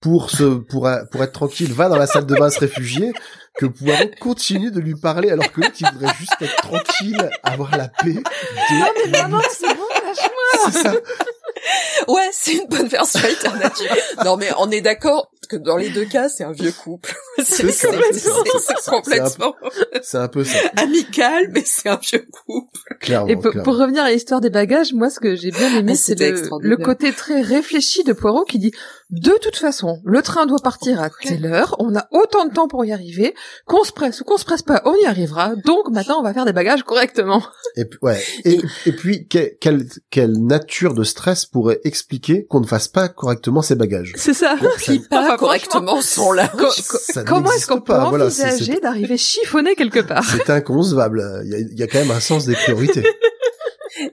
pour se, pour, pour être tranquille, va dans la salle de bain se réfugier, que Poirot continue de lui parler alors que l'autre il voudrait juste être tranquille, avoir la paix. De... Maman, c'est bon, lâche-moi. C'est ça. Ouais, c'est une bonne version alternative. non, mais on est d'accord que dans les deux cas, c'est un vieux couple. C'est complètement c'est- c'est complètement C'est un peu ça, amical, mais c'est un vieux couple. clairement. Et pour, clairement. pour revenir à l'histoire des bagages, moi, ce que j'ai bien aimé, Ah, c'est le, le côté très réfléchi de Poirot qui dit de toute façon, le train doit partir à telle heure, on a autant de temps pour y arriver, qu'on se presse ou qu'on se presse pas, on y arrivera. Donc maintenant, on va faire des bagages correctement. Et puis, ouais. Et, et puis, que- quelle, quelle nature de stress pourrait expliquer qu'on ne fasse pas correctement ses bagages? C'est ça. Ça- Pas Enfin, correctement son linge. Co- ça Comment est-ce qu'on peut voilà, envisager d'arriver chiffonné quelque part? C'est inconcevable. Il y a, il y a quand même un sens des priorités.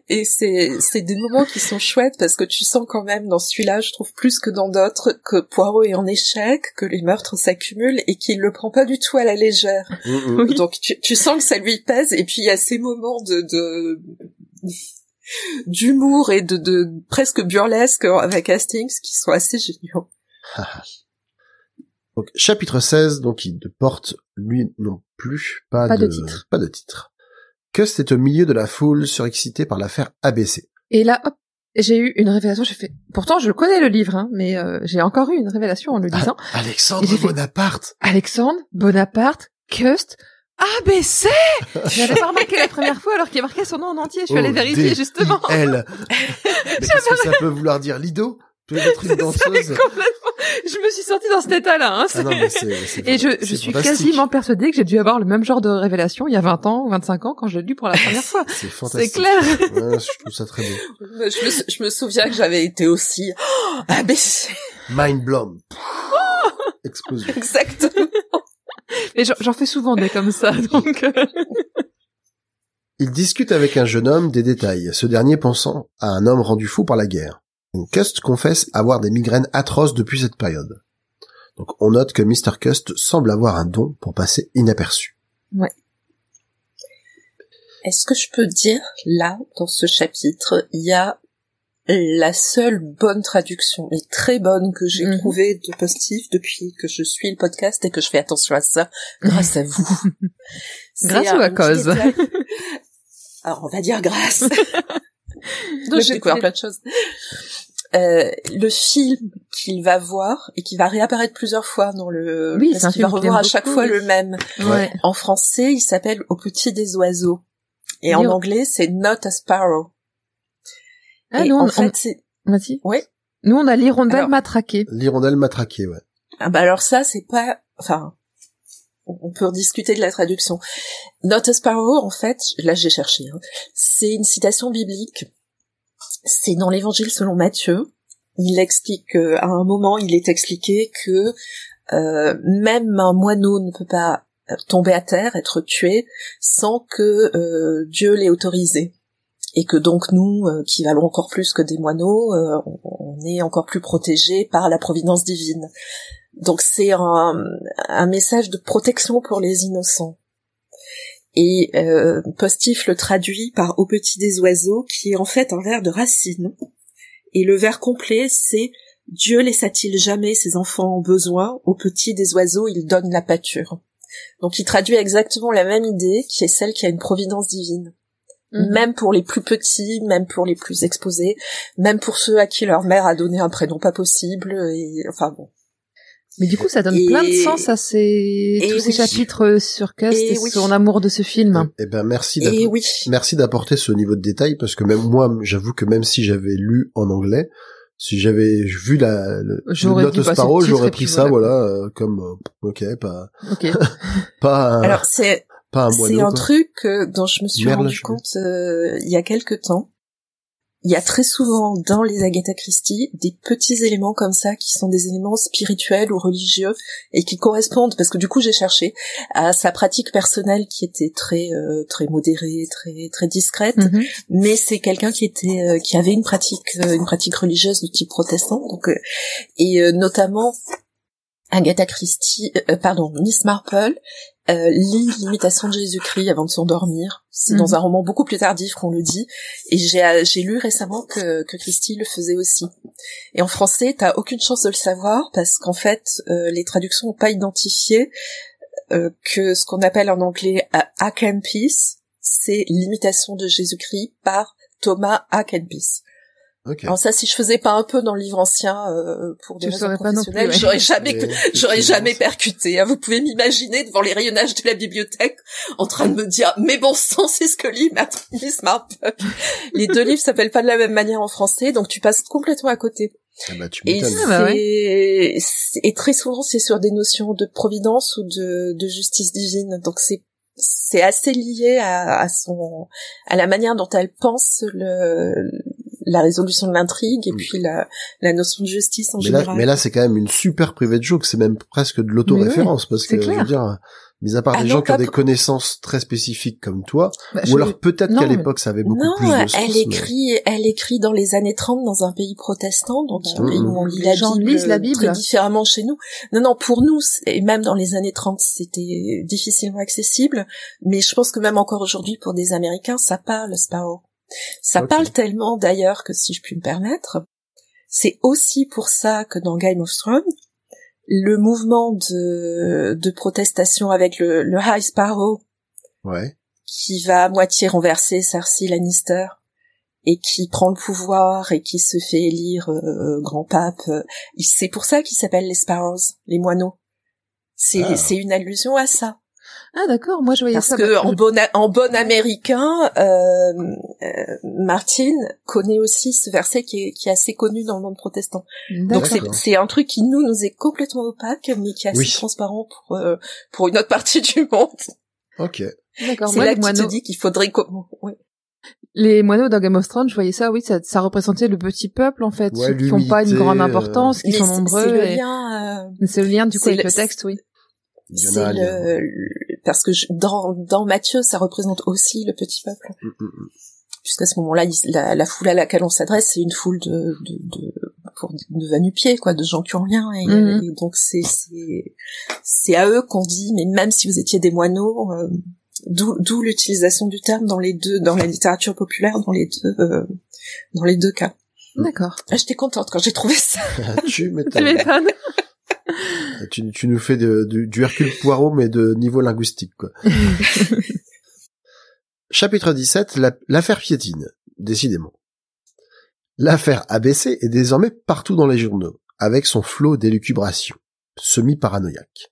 Et c'est, c'est des moments qui sont chouettes parce que tu sens quand même dans celui-là, je trouve plus que dans d'autres, que Poirot est en échec, que les meurtres s'accumulent et qu'il le prend pas du tout à la légère. Mm, mm. Donc tu, tu sens que ça lui pèse et puis il y a ces moments de, de d'humour et de, de presque burlesque avec Hastings qui sont assez géniaux. Donc, chapitre 16, donc il ne porte, lui non plus, pas, Pas de de, titre. Pas de titre. Cust est au milieu de la foule surexcité par l'affaire ABC. Et là, hop, j'ai eu une révélation. J'ai fait. Pourtant, je le connais le livre, hein, mais euh, j'ai encore eu une révélation en le lisant. Alexandre fait- Bonaparte Alexandre Bonaparte Cust ABC. J'avais pas remarqué la première fois alors qu'il marquait son nom en entier. Je suis allée Oh, vérifier justement. Qu'est-ce que ça peut vouloir dire Lido Peut-être une danseuse. Je me suis sortie dans cet état-là. Hein, Ah non, mais c'est, c'est- Et je, c'est je suis quasiment persuadée que j'ai dû avoir le même genre de révélation il y a 20 ans ou 25 ans quand je l'ai lu pour la première fois. C'est C'est fantastique. clair. Ouais, je trouve ça très beau. Je me, sou- je me souviens que j'avais été aussi oh, abaissée. Mind blown. Explosion. Exactement. Et j'en j'en fais souvent des comme ça, donc. euh, Il discute avec un jeune homme des détails, ce dernier pensant à un homme rendu fou par la guerre. Cust confesse avoir des migraines atroces depuis cette période? Donc on note que Mr. Cust semble avoir un don pour passer inaperçu. Est-ce que je peux dire, là, dans ce chapitre, il y a la seule bonne traduction, et très bonne, que j'ai Mhm. trouvée de Postif depuis que je suis le podcast et que je fais attention à ça, grâce à vous. Grâce ou à cause détail. Alors, on va dire grâce. Donc, j'ai découvert plein de choses. Euh, le film qu'il va voir et qui va réapparaître plusieurs fois dans le Oui, parce qu'il va revoir à chaque beaucoup, fois oui. le même Ouais. en français il s'appelle Au petit des oiseaux et en anglais c'est Not a Sparrow Ah, et nous, on, en on- fait c'est vas-y. ouais Nous, on a l'hirondelle Alors- matraquée. L'hirondelle matraquée, ouais. Ah bah alors ça, c'est pas... Enfin, on on peut discuter de la traduction. Not a Sparrow, en fait, là j'ai cherché, hein, c'est une citation biblique. C'est dans l'évangile selon Matthieu. Il explique, à un moment, il est expliqué que euh, même un moineau ne peut pas euh, tomber à terre, être tué, sans que euh, Dieu l'ait autorisé. Et que donc nous, qui valons encore plus que des moineaux, on, est encore plus protégés par la providence divine. Donc c'est un message de protection pour les innocents. Et euh, Postif le traduit par Au petit des oiseaux, qui est en fait un vers de Racine. Et le vers complet, c'est Dieu laissa-t-il jamais ses enfants en besoin? Au petit des oiseaux, il donne la pâture. Donc il traduit exactement la même idée, qui est celle qui a une providence divine. Mhm. Même pour les plus petits, même pour les plus exposés, même pour ceux à qui leur mère a donné un prénom pas possible, et enfin bon. Mais du coup, ça donne Et- plein de sens à ces, et tous ces chapitres sur Cust Et et, oui. son amour de ce film. Eh ben, merci oui. merci d'apporter ce niveau de détail parce que même moi, j'avoue que même si j'avais lu en anglais, si j'avais vu la, le, le J'aurais Note Sparrow, j'aurais pris ça, voilà. euh, comme, euh, ok, pas, Ok. pas un, Alors c'est pas un c'est un quoi. truc euh, dont je me suis Merle, rendu compte euh, il y a quelque temps. Il y a très souvent dans les Agatha Christie des petits éléments comme ça qui sont des éléments spirituels ou religieux et qui correspondent parce que du coup j'ai cherché à sa pratique personnelle qui était très euh, très modérée, très très discrète, Mhm. mais c'est quelqu'un qui était euh, qui avait une pratique euh, une pratique religieuse de type protestant donc euh, et euh, notamment Agatha Christie euh, pardon Miss Marple euh, lit l'imitation de Jésus-Christ avant de s'endormir. C'est Mhm. dans un roman beaucoup plus tardif qu'on le dit. Et j'ai euh, lu récemment que que Christie le faisait aussi. Et en français t'as aucune chance de le savoir parce qu'en fait euh, les traductions n'ont pas identifié euh, que ce qu'on appelle en anglais euh, A Peace, c'est l'imitation de Jésus-Christ par Thomas A Peace. Ok. Alors ça, si je faisais pas un peu dans le livre ancien euh, pour des Tu raisons professionnelles, ouais. j'aurais jamais, Mais, j'aurais jamais percuté. hein. Vous pouvez m'imaginer devant les rayonnages de la bibliothèque en train de me dire, mais bon sang, c'est ce que lit Miss Marple. Les deux livres s'appellent pas de la même manière en français, donc tu passes complètement à côté. Ah bah, tu Et. Ah bah et très souvent c'est sur des notions de providence ou de, de justice divine. Donc c'est c'est assez lié à, à son à la manière dont elle pense le la résolution de l'intrigue et puis la la notion de justice en Mais là, général. mais là, c'est quand même une super private joke, c'est même presque de l'autoréférence, parce que, je veux dire, mis à part Ah des non, gens qui ont des connaissances très spécifiques comme toi, Bah, ou alors peut-être qu'à l'époque ça avait beaucoup non, plus de sens. elle mais- écrit, elle écrit dans les années 30 dans un pays protestant, donc un Mmh. pays où on lit Les la gens Bible, lisent la Bible. très différemment chez nous. Non, non, pour nous, et même dans les années 30, c'était difficilement accessible, mais je pense que même encore aujourd'hui, pour des Américains, ça parle, Sparrow. Ça parle tellement d'ailleurs que si je puis me permettre, c'est aussi pour ça que dans Game of Thrones, le mouvement de, de protestation avec le, le High Sparrow, Ouais. qui va à moitié renverser Cersei Lannister et qui prend le pouvoir et qui se fait élire euh, grand pape. euh, C'est pour ça qu'ils s'appellent les Sparrows, les moineaux. C'est Ah. c'est une allusion à ça. Ah d'accord, moi je voyais Parce ça. que bah, en bon a- en bon américain, euh, euh, Martin connaît aussi ce verset qui est, qui est assez connu dans le monde protestant. Donc c'est un truc qui nous nous est complètement opaque, mais qui est assez Oui. transparent pour euh, pour une autre partie du monde. Ok. D'accord. C'est là les que tu te moineaux, dis qu'il faudrait ouais. les moineaux dans Game of Thrones, je voyais ça. Oui, ça, ça représentait le petit peuple en fait, Ouais, ceux qui n'ont pas une grande euh, importance, qui sont nombreux. C'est le lien. euh, C'est le lien du coup avec le- le texte, oui. Il y en a c'est le, le- parce que je- dans dans Matthieu, ça représente aussi le petit peuple. Mm, mm, mm. Puisqu'à ce moment-là, la, la foule à laquelle on s'adresse, c'est une foule de de de, pour, de va-nu-pieds, quoi, de gens qui ont rien. Et, Mhm. et donc c'est c'est c'est à eux qu'on dit, mais même si vous étiez des moineaux, euh, d'où d'où l'utilisation du terme dans les deux dans la littérature populaire dans les deux euh, dans les deux cas. D'accord. Ah, J'étais contente quand j'ai trouvé ça. tu Tu m'étonnes. M'étonnes. tu, tu nous fais de- du- du Hercule Poirot, mais de niveau linguistique, quoi. Chapitre 17, la- l'affaire piétine. Décidément. L'affaire ABC est désormais partout dans les journaux, avec son flot d'élucubration, semi-paranoïaque.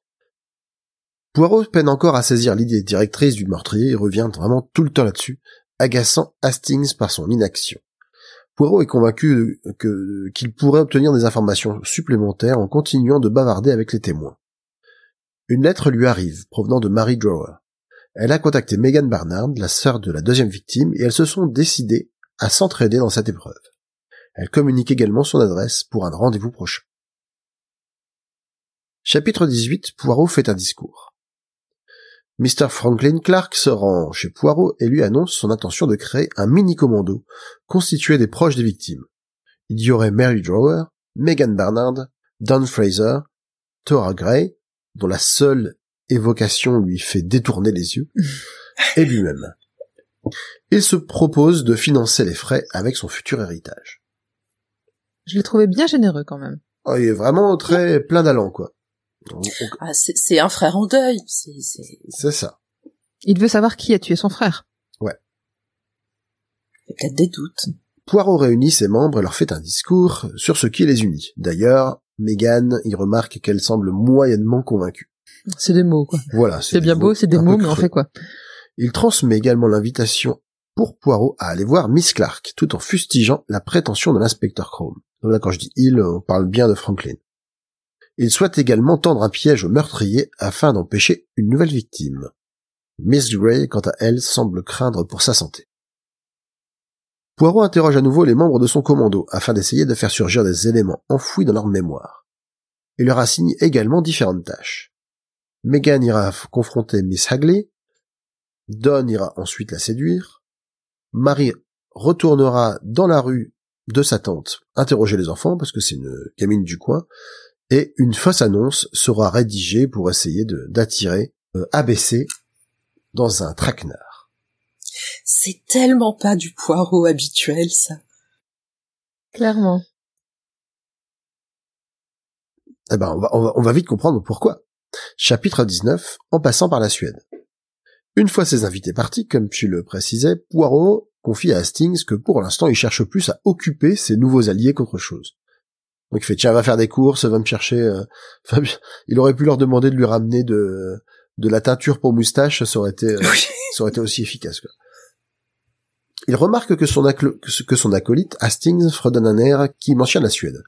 Poirot peine encore à saisir l'idée directrice du meurtrier et revient vraiment tout le temps là-dessus, agaçant Hastings par son inaction. Poirot est convaincu qu'il pourrait obtenir des informations supplémentaires en continuant de bavarder avec les témoins. Une lettre lui arrive, provenant de Mary Drower. Elle a contacté Megan Barnard, la sœur de la deuxième victime, et elles se sont décidées à s'entraider dans cette épreuve. Elle communique également son adresse pour un rendez-vous prochain. Chapitre 18, Poirot fait un discours. Mr. Franklin Clark se rend chez Poirot et lui annonce son intention de créer un mini-commando constitué des proches des victimes. Il y aurait Mary Drower, Megan Barnard, Don Fraser, Thora Gray, dont la seule évocation lui fait détourner les yeux, et lui-même. Il se propose de financer les frais avec son futur héritage. Je l'ai trouvé bien généreux quand même. Oh, il est vraiment très plein d'allant, quoi. Ah, c'est c'est un frère en deuil. C'est c'est- C'est ça. Il veut savoir qui a tué son frère. il y a peut-être des doutes. Poirot réunit ses membres et leur fait un discours sur ce qui les unit. D'ailleurs, Megan y remarque qu'elle semble moyennement convaincue. C'est des mots, quoi. Voilà, C'est bien beau, c'est des mots, mais on fait quoi Il transmet également l'invitation pour Poirot à aller voir Miss Clark, tout en fustigeant la prétention de l'inspecteur Chrome. Donc là, quand je dis il, on parle bien de Franklin. Il souhaite également tendre un piège au meurtrier afin d'empêcher une nouvelle victime. Miss Gray, quant à elle, semble craindre pour sa santé. Poirot interroge à nouveau les membres de son commando afin d'essayer de faire surgir des éléments enfouis dans leur mémoire. Il leur assigne également différentes tâches. Megan ira confronter Miss Hagley, Don ira ensuite la séduire. Marie retournera dans la rue de sa tante interroger les enfants parce que c'est une gamine du coin. Et une fausse annonce sera rédigée pour essayer de d'attirer euh, ABC dans un traquenard. C'est tellement pas du poireau habituel, ça. Clairement. Eh ben, on va, on va, on va vite comprendre pourquoi. Chapitre 19, en passant par la Suède. Une fois ses invités partis, comme tu le précisais, Poirot confie à Hastings que pour l'instant il cherche plus à occuper ses nouveaux alliés qu'autre chose. Donc il fait tiens va faire des courses, va me chercher. euh, enfin, il aurait pu leur demander de lui ramener de de la teinture pour moustache, ça aurait été euh, ça aurait été aussi efficace. Quoi. Il remarque son, que son acolyte, Hastings, fredonne un air qui mentionne la Suède.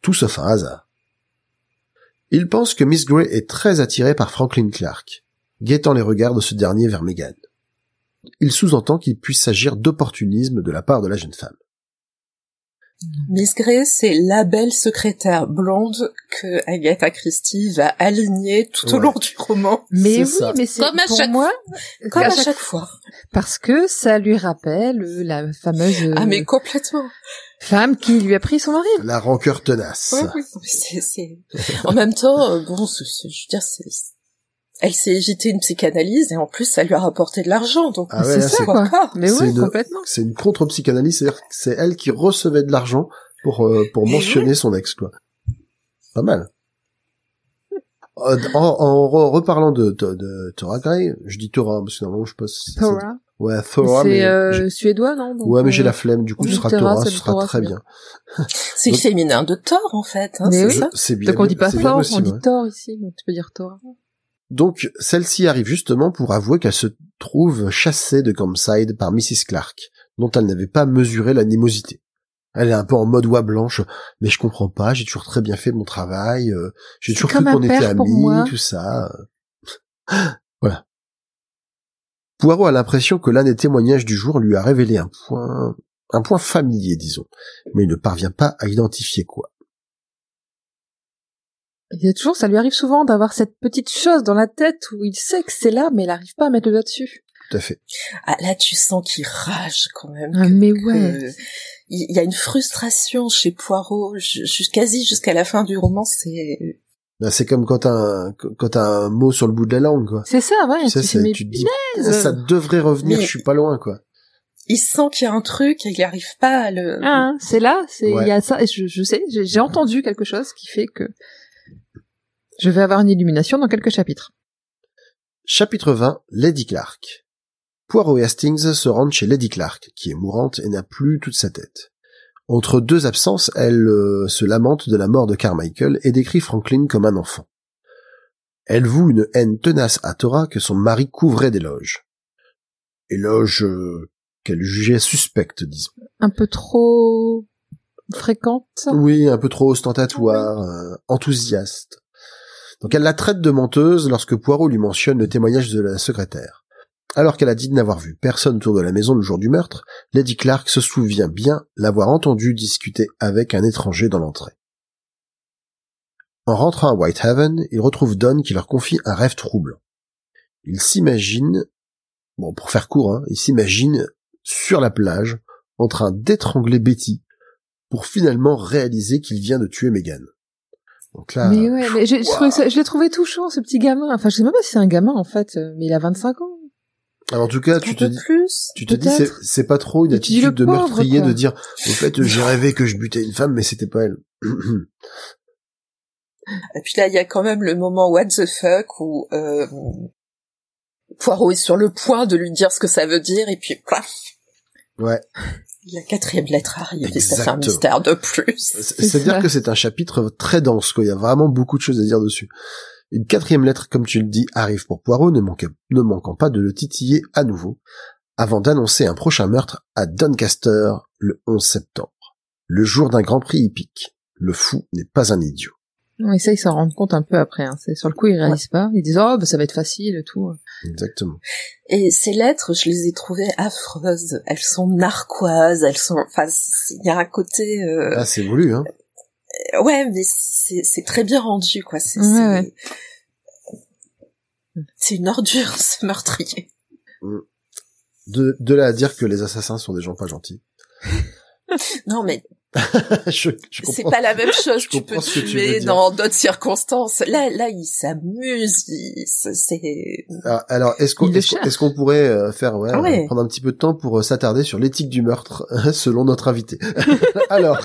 Tout sauf un hasard. Il pense que Miss Gray est très attirée par Franklin Clark, guettant les regards de ce dernier vers Megan. Il sous-entend qu'il puisse s'agir d'opportunisme de la part de la jeune femme. Miss Gray, c'est la belle secrétaire blonde que Agatha Christie va aligner tout au long du roman. Mais oui, ça. mais c'est Comme à pour chaque- moi, Comme à à chaque- chaque fois. parce que ça lui rappelle la fameuse Ah, mais complètement. femme qui lui a pris son mari. La rancœur tenace. Ouais, oui. Mais c'est- c'est- En même temps, euh, bon, je veux dire, c'est... Elle s'est évité une psychanalyse et en plus, ça lui a rapporté de l'argent, donc Ah ouais, c'est ça, quoi. pas. Mais C'est oui, une- complètement. C'est une contre-psychanalyse, c'est-à-dire que c'est elle qui recevait de l'argent pour euh, pour mentionner son ex, quoi. Pas mal. Euh, En, en re- reparlant de, de, de Thora Gray, je dis Thora parce que normalement je pense. Thora. Ouais, Thora, mais C'est euh, j'ai- suédois, non Donc, ouais, mais j'ai euh, la flemme. Du coup, ce sera Thora, ce sera Thora, très c'est bien. C'est le féminin de Thor, en fait, hein, Mais c'est oui. ça C'est bien. Donc on dit pas bien Thor, on dit ouais. Thor ici, donc tu peux dire Thora. Donc, celle-ci arrive justement pour avouer qu'elle se trouve chassée de Campside par Mrs. Clark, dont elle n'avait pas mesuré l'animosité. Elle est un peu en mode oie blanche, mais je comprends pas, j'ai toujours très bien fait mon travail, euh, j'ai toujours cru qu'on était amis, tout ça. voilà. Poirot a l'impression que l'un des témoignages du jour lui a révélé un point, un point familier, disons, mais il ne parvient pas à identifier quoi. Il y a toujours, ça lui arrive souvent d'avoir cette petite chose dans la tête où il sait que c'est là, mais il arrive pas à mettre le doigt dessus. Tout à fait. Ah, là, tu sens qu'il rage, quand même. Ah, que- mais que- ouais. Il y a une frustration chez Poirot, ju- quasi jusqu'à la fin du roman, c'est... Là, C'est comme quand t'as un, quand t'as un mot sur le bout de la langue, quoi. C'est ça, ouais. Tu sais, tu c'est- fais, mais tu te dis, punaise ça devrait revenir, Mais- je suis pas loin, quoi. il sent qu'il y a un truc et il n'arrive pas à le. Ah, c'est là, c'est il Ouais. y a ça. et Je, je sais, j'ai j'ai entendu quelque chose qui fait que je vais avoir une illumination dans quelques chapitres. Chapitre 20, Lady Clark. Poirot et Hastings se rendent chez Lady Clark, qui est mourante et n'a plus toute sa tête. Entre deux absences, elle euh, se lamente de la mort de Carmichael et décrit Franklin comme un enfant. Elle voue une haine tenace à Tora que son mari couvrait d'éloges. Éloges euh, qu'elle jugeait suspectes, disons. Un peu trop fréquente. Oui, un peu trop ostentatoire, euh, enthousiaste. Donc elle la traite de menteuse lorsque Poirot lui mentionne le témoignage de la secrétaire. Alors qu'elle a dit de n'avoir vu personne autour de la maison le jour du meurtre, Lady Clark se souvient bien l'avoir entendu discuter avec un étranger dans l'entrée. En rentrant à Whitehaven, ils retrouvent Don qui leur confie un rêve troublant. Il s'imagine, bon pour faire court, hein, il s'imagine sur la plage en train d'étrangler Betty pour finalement réaliser qu'il vient de tuer Megan. Donc là, Mais ouais, mais je, ça- je l'ai trouvé touchant, ce petit gamin. Enfin, je sais même pas si c'est un gamin, en fait, euh, mais il a 25 ans. alors en tout cas, un tu te peu dis, plus. tu te dis, c'est, pas trop une attitude de pauvre, meurtrier quoi. de dire, au fait, j'ai rêvé que je butais une femme, mais c'était pas elle. Et puis là, il y a quand même le moment what the fuck où euh, Poirot est sur le point de lui dire ce que ça veut dire et puis plaf, ouais. La quatrième lettre arrive et ça fait un mystère de plus. C'est- C'est-à-dire que c'est un chapitre très dense, quoi. Il y a vraiment beaucoup de choses à dire dessus. Une quatrième lettre, comme tu le dis, arrive pour Poirot, ne, manquant- ne manquant pas de le titiller à nouveau, avant d'annoncer un prochain meurtre à Doncaster le 11 septembre. Le jour d'un grand prix hippique. Le fou n'est pas un idiot. Mais ça, ils s'en rendent compte un peu après. Hein. C'est sur le coup, ils réalisent pas. Ils disent oh, bah, ça va être facile et tout. Exactement. Et ces lettres, je les ai trouvées affreuses. Elles sont narquoises, elles sont, enfin, il y a un côté, euh, Ah, c'est voulu, hein. ouais, mais c'est c'est très bien rendu, quoi. C'est Ouais, ouais. une ordure, ce meurtrier. De, de là à dire que les assassins sont des gens pas gentils. Non, mais je, je c'est pas la même chose. je tu peux tu tuer dans d'autres circonstances. Là, là, il s'amuse. il- C'est Ah, Alors, est-ce qu'on est-ce pourrait euh, faire ouais, Ah ouais. euh, prendre un petit peu de temps pour euh, s'attarder sur l'éthique du meurtre selon notre invité. Alors,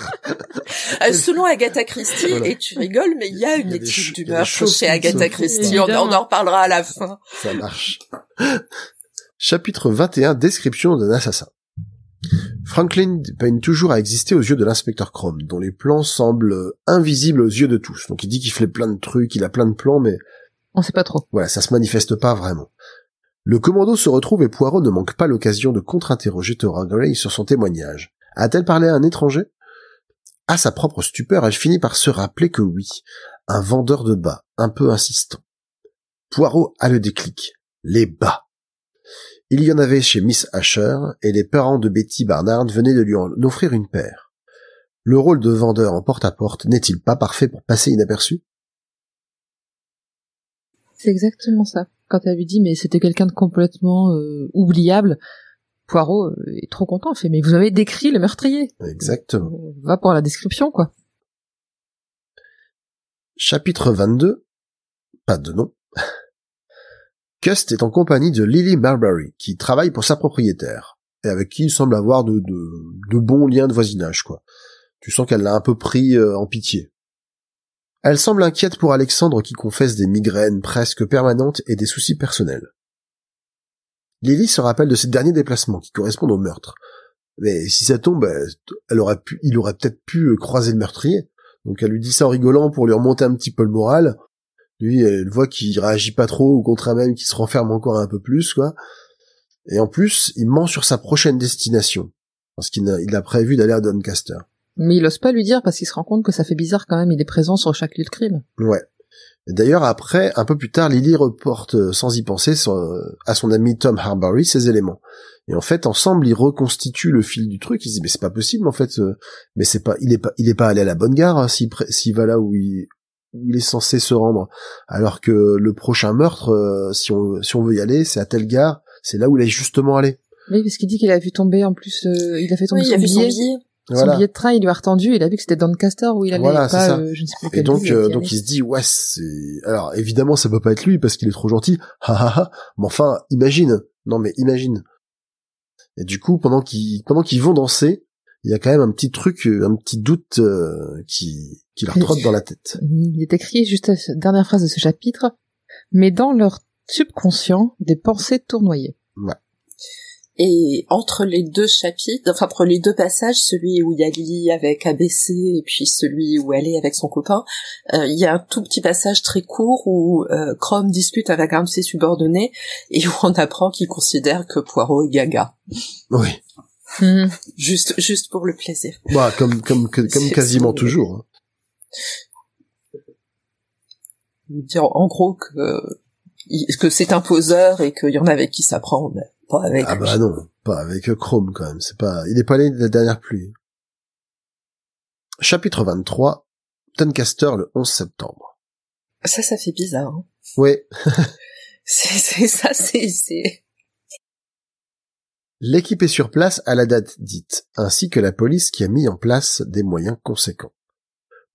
Euh, selon Agatha Christie, Voilà. et tu rigoles, mais il y a une y a des ch- étude du meurtre chez Agatha Christie. On, on en reparlera à la fin. ça marche. Chapitre 21, description d'un assassin. Franklin peine toujours à exister aux yeux de l'inspecteur Chrome, dont les plans semblent invisibles aux yeux de tous. Donc il dit qu'il fait plein de trucs, il a plein de plans, mais On sait pas trop. voilà, ça se manifeste pas vraiment. Le commando se retrouve et Poirot ne manque pas l'occasion de contre-interroger Tora Gray sur son témoignage. A-t-elle parlé à un étranger? À sa propre stupeur, elle finit par se rappeler que oui, un vendeur de bas, un peu insistant. Poirot a le déclic. Les bas. Il y en avait chez Miss Asher, et les parents de Betty Barnard venaient de lui en offrir une paire. Le rôle de vendeur en porte-à-porte n'est-il pas parfait pour passer inaperçu? C'est exactement ça. Quand elle lui dit mais c'était quelqu'un de complètement euh, oubliable, Poirot euh, est trop content. Fait mais vous avez décrit le meurtrier. Exactement. On va pour la description quoi. Chapitre 22. Pas de nom. Cust est en compagnie de Lily Marbury, qui travaille pour sa propriétaire, et avec qui il semble avoir de, bons liens de voisinage, quoi. Tu sens qu'elle l'a un peu pris euh, en pitié. Elle semble inquiète pour Alexandre qui confesse des migraines presque permanentes et des soucis personnels. Lily se rappelle de ses derniers déplacements qui correspondent au meurtre. Mais si ça tombe, pu, il aurait peut-être pu euh, croiser le meurtrier. Donc elle lui dit ça en rigolant pour lui remonter un petit peu le moral. Lui, elle voit qu'il réagit pas trop, au contraire même qu'il se renferme encore un peu plus, quoi. Et en plus, il ment sur sa prochaine destination. Parce qu'il a, il a prévu d'aller à Doncaster. Mais il ose pas lui dire parce qu'il se rend compte que ça fait bizarre quand même. Il est présent sur chaque lieu de crime. Ouais. D'ailleurs, après, un peu plus tard, Lily reporte, euh, sans y penser, son- à son ami Tom Harbury ces éléments. Et en fait, ensemble, ils reconstituent le fil du truc. Ils se disent, mais c'est pas possible, en fait. euh, Mais c'est pas, il est pas, il est pas allé à la bonne gare hein, s'il va là où il, où il est censé se rendre. Alors que le prochain meurtre, euh, si on, si on veut y aller, c'est à telle gare. C'est là où il est justement allé. Oui, parce qu'il dit qu'il a vu tomber en plus. euh, il a fait tomber Oui, il son, a vu son billet. Son Voilà. billet de train, il lui a retendu. Il a vu que c'était Doncaster où il allait. Voilà, et c'est pas, ça. euh, je ne sais plus Et quelle donc, euh, il donc il se dit, ouais, c'est... Alors, évidemment, ça peut pas être lui, parce qu'il est trop gentil. Ha ha ha. Mais enfin, imagine. Non, mais imagine. Et du coup, pendant qu'ils pendant qu'ils vont danser, il y a quand même un petit truc, un petit doute euh, qui qui leur trotte dans la tête. Il est écrit juste la dernière phrase de ce chapitre, mais dans leur subconscient, des pensées tournoyaient. Ouais. Et entre les deux chapitres, enfin entre les deux passages, celui où il y a Lily avec ABC et puis celui où elle est avec son copain, euh, il y a un tout petit passage très court où euh, Chrome discute avec un de ses subordonnés et où on apprend qu'il considère que Poirot est gaga. Oui. Juste, juste pour le plaisir. Bah, comme comme que- comme quasiment toujours. hein. Dire en gros que que c'est un poseur et qu'il y en a avec qui ça prend, mais pas avec. Ah bah non, pas avec Chrome quand même. C'est pas, il est pas allé de la dernière pluie. Chapitre 23, Doncaster le 11 septembre. Ça, ça fait bizarre. Hein. C'est, c'est ça, c'est, c'est. L'équipe est sur place à la date dite, ainsi que la police qui a mis en place des moyens conséquents.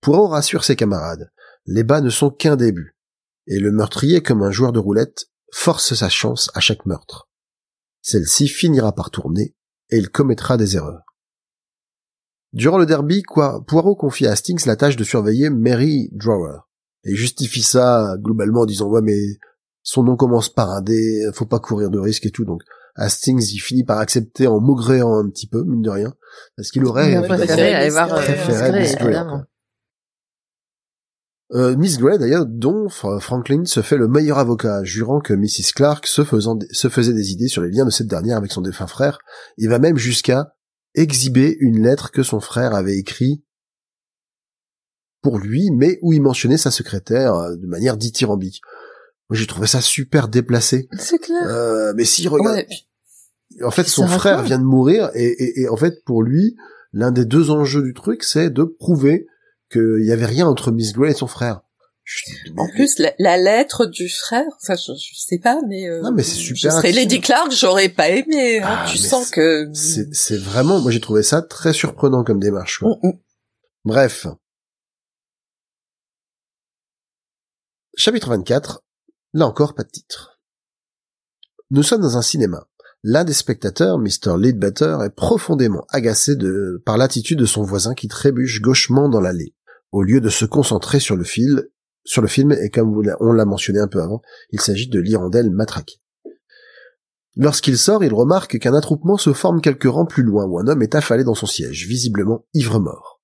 Poirot rassure ses camarades. Les bas ne sont qu'un début. Et le meurtrier, comme un joueur de roulette, force sa chance à chaque meurtre. Celle-ci finira par tourner et il commettra des erreurs. Durant le derby, Poirot confie à Hastings la tâche de surveiller Mary Drawer et justifie ça globalement en disant ouais mais son nom commence par un D, faut pas courir de risque et tout donc Hastings il finit par accepter en maugréant un petit peu mine de rien parce qu'il aurait évidemment, préféré aller voir euh, Miss quoi. Euh, Miss Gray d'ailleurs, dont Fra- Franklin se fait le meilleur avocat, jurant que Mrs. Clark se, faisant, se faisait des idées sur les liens de cette dernière avec son défunt frère. Il va même jusqu'à exhiber une lettre que son frère avait écrite pour lui, mais où il mentionnait sa secrétaire euh, de manière dithyrambique. Moi, j'ai trouvé ça super déplacé. C'est clair. Euh, mais si, regarde, Ouais, en fait, son frère vient de mourir et, et, et en fait, pour lui, l'un des deux enjeux du truc, c'est de prouver qu'il y avait rien entre Miss Gray et son frère. Je- En plus, la, la lettre du frère, enfin, je, je sais pas, mais, euh, Non, mais c'est Je super serais intime. Lady Clark, j'aurais pas aimé. Hein. Ah, tu mais sens que. c'est c'est vraiment, moi j'ai trouvé ça très surprenant comme démarche. quoi. Mm, mm. Bref. Chapitre 24. Là encore, pas de titre. Nous sommes dans un cinéma. L'un des spectateurs, Mr. Leadbetter, est profondément agacé de, par l'attitude de son voisin qui trébuche gauchement dans l'allée, au lieu de se concentrer sur le fil, sur le film, et comme on l'a mentionné un peu avant, il s'agit de l'hirondelle matraquée. Lorsqu'il sort, il remarque qu'un attroupement se forme quelques rangs plus loin où un homme est affalé dans son siège, visiblement ivre-mort.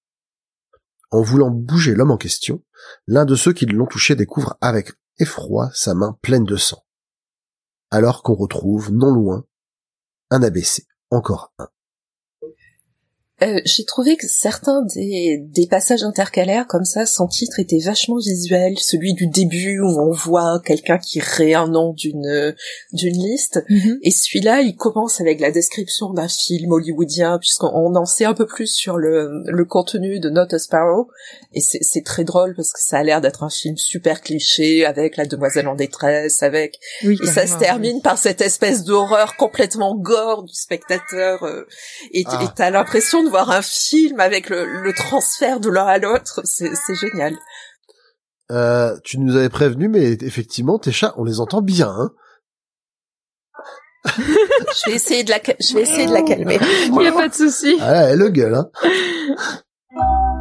En voulant bouger l'homme en question, l'un de ceux qui l'ont touché découvre avec effroi sa main pleine de sang. Alors qu'on retrouve, non loin, un ABC, encore un. Euh, J'ai trouvé que certains des, des passages intercalaires comme ça, sans titre, étaient vachement visuels. Celui du début où on voit quelqu'un qui ré un nom d'une d'une liste, Mhm. et celui-là, il commence avec la description d'un film hollywoodien, puisqu'on en sait un peu plus sur le, le contenu de Not a Sparrow, et c'est c'est très drôle parce que ça a l'air d'être un film super cliché avec la demoiselle en détresse, avec Oui, et ça se termine par cette espèce d'horreur complètement gore du spectateur. euh, et Ah. et t'as l'impression de voir un film avec le, le transfert de l'un à l'autre. C'est génial. Euh, tu nous avais prévenu, mais effectivement, tes chats, on les entend bien, hein. Je vais essayer de la, ca- je vais essayer de la calmer. Il n'y a pas de souci. Ah, elle le gueule, hein.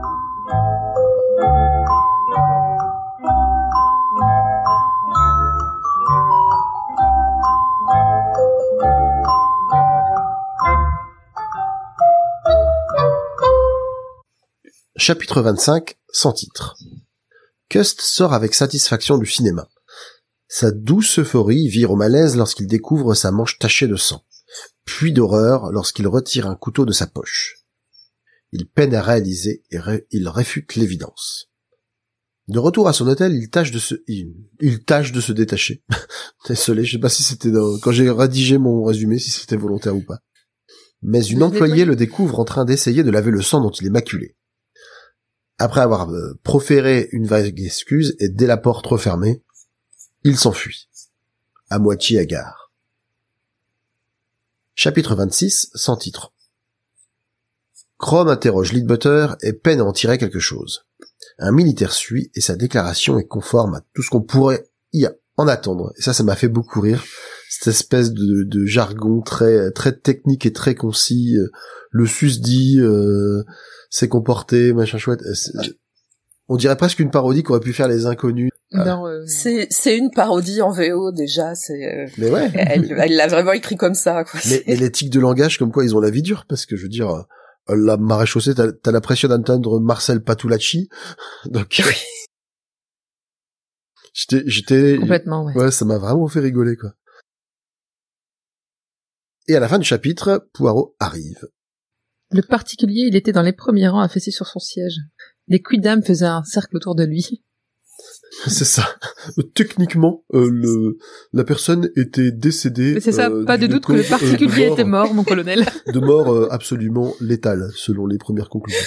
Chapitre 25, sans titre. Cust sort avec satisfaction du cinéma. Sa douce euphorie vire au malaise lorsqu'il découvre sa manche tachée de sang, puis d'horreur lorsqu'il retire un couteau de sa poche. Il peine à réaliser et ré- il réfute l'évidence. De retour à son hôtel, il tâche de se, il, il tâche de se détacher. Désolé, je sais pas si c'était dans- quand j'ai rédigé mon résumé, si c'était volontaire ou pas. Mais une employée le découvre en train d'essayer de laver le sang dont il est maculé. Après avoir euh, proféré une vague excuse et dès la porte refermée, il s'enfuit, à moitié hagard. Chapitre 26, sans titre. Chrome interroge Leadbutter et peine à en tirer quelque chose. Un militaire suit et sa déclaration est conforme à tout ce qu'on pourrait y en attendre. Et ça, ça m'a fait beaucoup rire. Cette espèce de, de jargon très très technique et très concis. euh, Le susdit euh, s'est comporté, machin chouette. Euh, On dirait presque une parodie qu'aurait pu faire les inconnus. Ah. Dans, euh, C'est c'est une parodie en VO déjà. C'est euh, Mais ouais. elle l'a vraiment écrit comme ça. Quoi. mais, les tics de langage, comme quoi ils ont la vie dure, parce que je veux dire, euh, la maréchaussée, t'as t'as l'impression d'entendre Marcel Patulacci. Donc, euh, j'étais, j'étais, complètement, ouais. ouais, ça m'a vraiment fait rigoler, quoi. Et à la fin du chapitre, Poirot arrive. Le particulier, il était dans les premiers rangs affaissé sur son siège. Les quidam faisaient un cercle autour de lui. C'est ça. Techniquement, euh, le, la personne était décédée. C'est ça, euh, pas de doute que le euh, particulier mort- était mort, mon colonel. De mort absolument létale, selon les premières conclusions.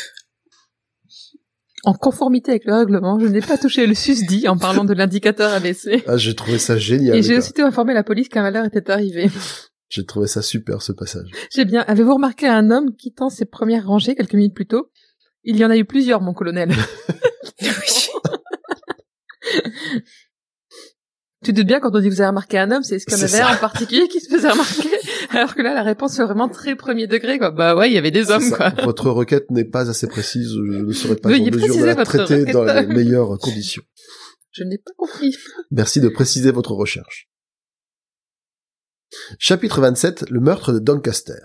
En conformité avec le règlement, je n'ai pas touché le susdit en parlant de l'indicateur ABC. Ah, j'ai trouvé ça génial. Et j'ai aussitôt informé la police qu'un malheur était arrivé. J'ai trouvé ça super, ce passage. J'ai bien. Avez-vous remarqué un homme quittant ses premières rangées quelques minutes plus tôt? Il y en a eu plusieurs, mon colonel. Tu te doutes bien quand on dit vous avez remarqué un homme, c'est est-ce qu'il y en avait en particulier qui se faisait remarquer Alors que là, la réponse est vraiment très premier degré, quoi. Bah ouais, il y avait des hommes, quoi. Votre requête n'est pas assez précise, je ne serai pas Veuillez en mesure de la traiter requête. dans les meilleures conditions. Je n'ai pas compris. Merci de préciser votre recherche. Chapitre 27, le meurtre de Doncaster.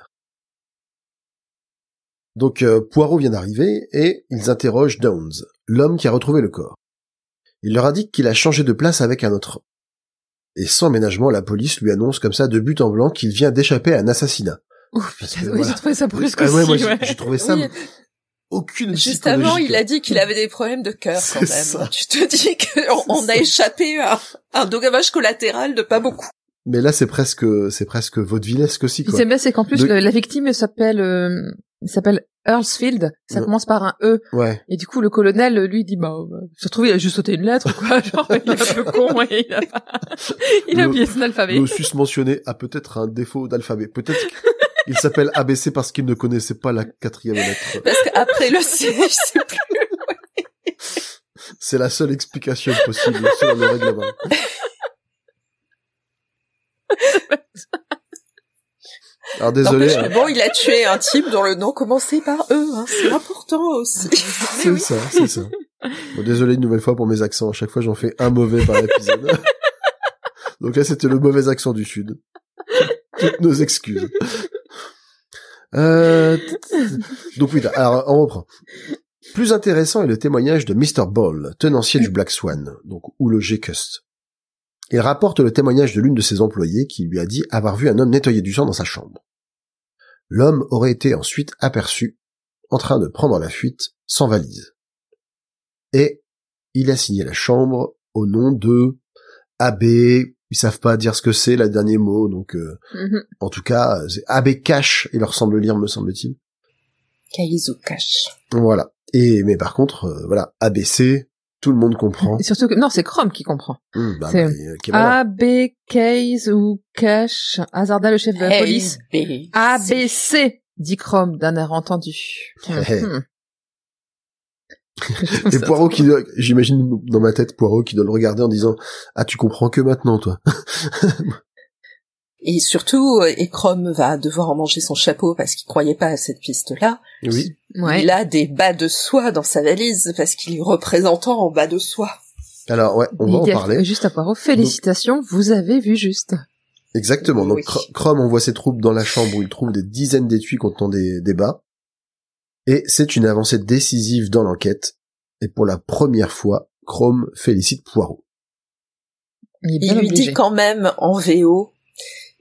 Donc euh, Poirot vient d'arriver et ils interrogent Downs, l'homme qui a retrouvé le corps. Il leur indique qu'il a changé de place avec un autre. Et sans ménagement, la police lui annonce comme ça de but en blanc qu'il vient d'échapper à un assassinat. Ouf, oui, voilà. j'ai trouvé ça brusque Ah ouais, aussi, moi, j'ai- ouais. j'ai trouvé ça Oui. aucune Juste avant, il a dit qu'il avait des problèmes de cœur quand même. Ça. Tu te dis qu'on on a échappé à un dommage collatéral de pas beaucoup. Mais là, c'est presque, c'est presque vaudevillesque aussi, Ce qui quoi. s'aime bien, c'est qu'en plus, le- la victime s'appelle, euh, s'appelle Earlsfield. Ça commence par un E. Ouais. Et du coup, le colonel, lui, dit, bah, euh, se trouve, il a juste sauté une lettre, quoi. Genre, il est un peu con, et il a pas, il a oublié son alphabet. Le susmentionné a peut-être un défaut d'alphabet. Peut-être qu'il s'appelle ABC parce qu'il ne connaissait pas la quatrième lettre. Parce qu'après le C, je sais plus. C'est la seule explication possible sur le règlement. Alors désolé, hein. bon, il a tué un type dont le nom commençait par E. Hein. C'est important aussi. c'est ça, c'est ça. Bon, désolé une nouvelle fois pour mes accents. À chaque fois, j'en fais un mauvais par épisode. Donc là, c'était le mauvais accent du Sud. Toutes nos excuses. Euh... Donc oui, alors on reprend. Plus intéressant est le témoignage de Mr. Ball, tenancier du Black Swan, donc où logeait Cust. Il rapporte le témoignage de l'une de ses employées qui lui a dit avoir vu un homme nettoyer du sang dans sa chambre. L'homme aurait été ensuite aperçu en train de prendre la fuite sans valise. Et il a signé la chambre au nom de AB, ils savent pas dire ce que c'est, le dernier mot, donc euh, Mhm. en tout cas, c'est AB Cash, il leur semble lire, me semble-t-il. Kaizu Cash. Voilà. Et mais par contre, euh, voilà, ABC, tout le monde comprend. Et surtout que, non, c'est Chrome qui comprend. Hum, bah, C'est- bah, euh. A, B, Case ou Cash, hasarda le chef de la police. A, B, C, dit Chrome d'un air entendu. Hey. Trouve Et Poirot qui, doit- j'imagine dans ma tête Poirot qui doit le regarder en disant ah tu comprends que maintenant toi. Et surtout, euh, et Chrome va devoir en manger son chapeau parce qu'il croyait pas à cette piste-là. Oui. Ouais. Il a des bas de soie dans sa valise parce qu'il est représentant en bas de soie. Alors ouais, on va en parler. Juste à Poirot, félicitations, vous avez vu juste. Exactement. Donc Oui. Chrome envoie ses troupes dans la chambre où il trouve des dizaines d'étuis contenant des débats. Et c'est une avancée décisive dans l'enquête. Et pour la première fois, Chrome félicite Poirot. Il, lui obligé. dit quand même en VO,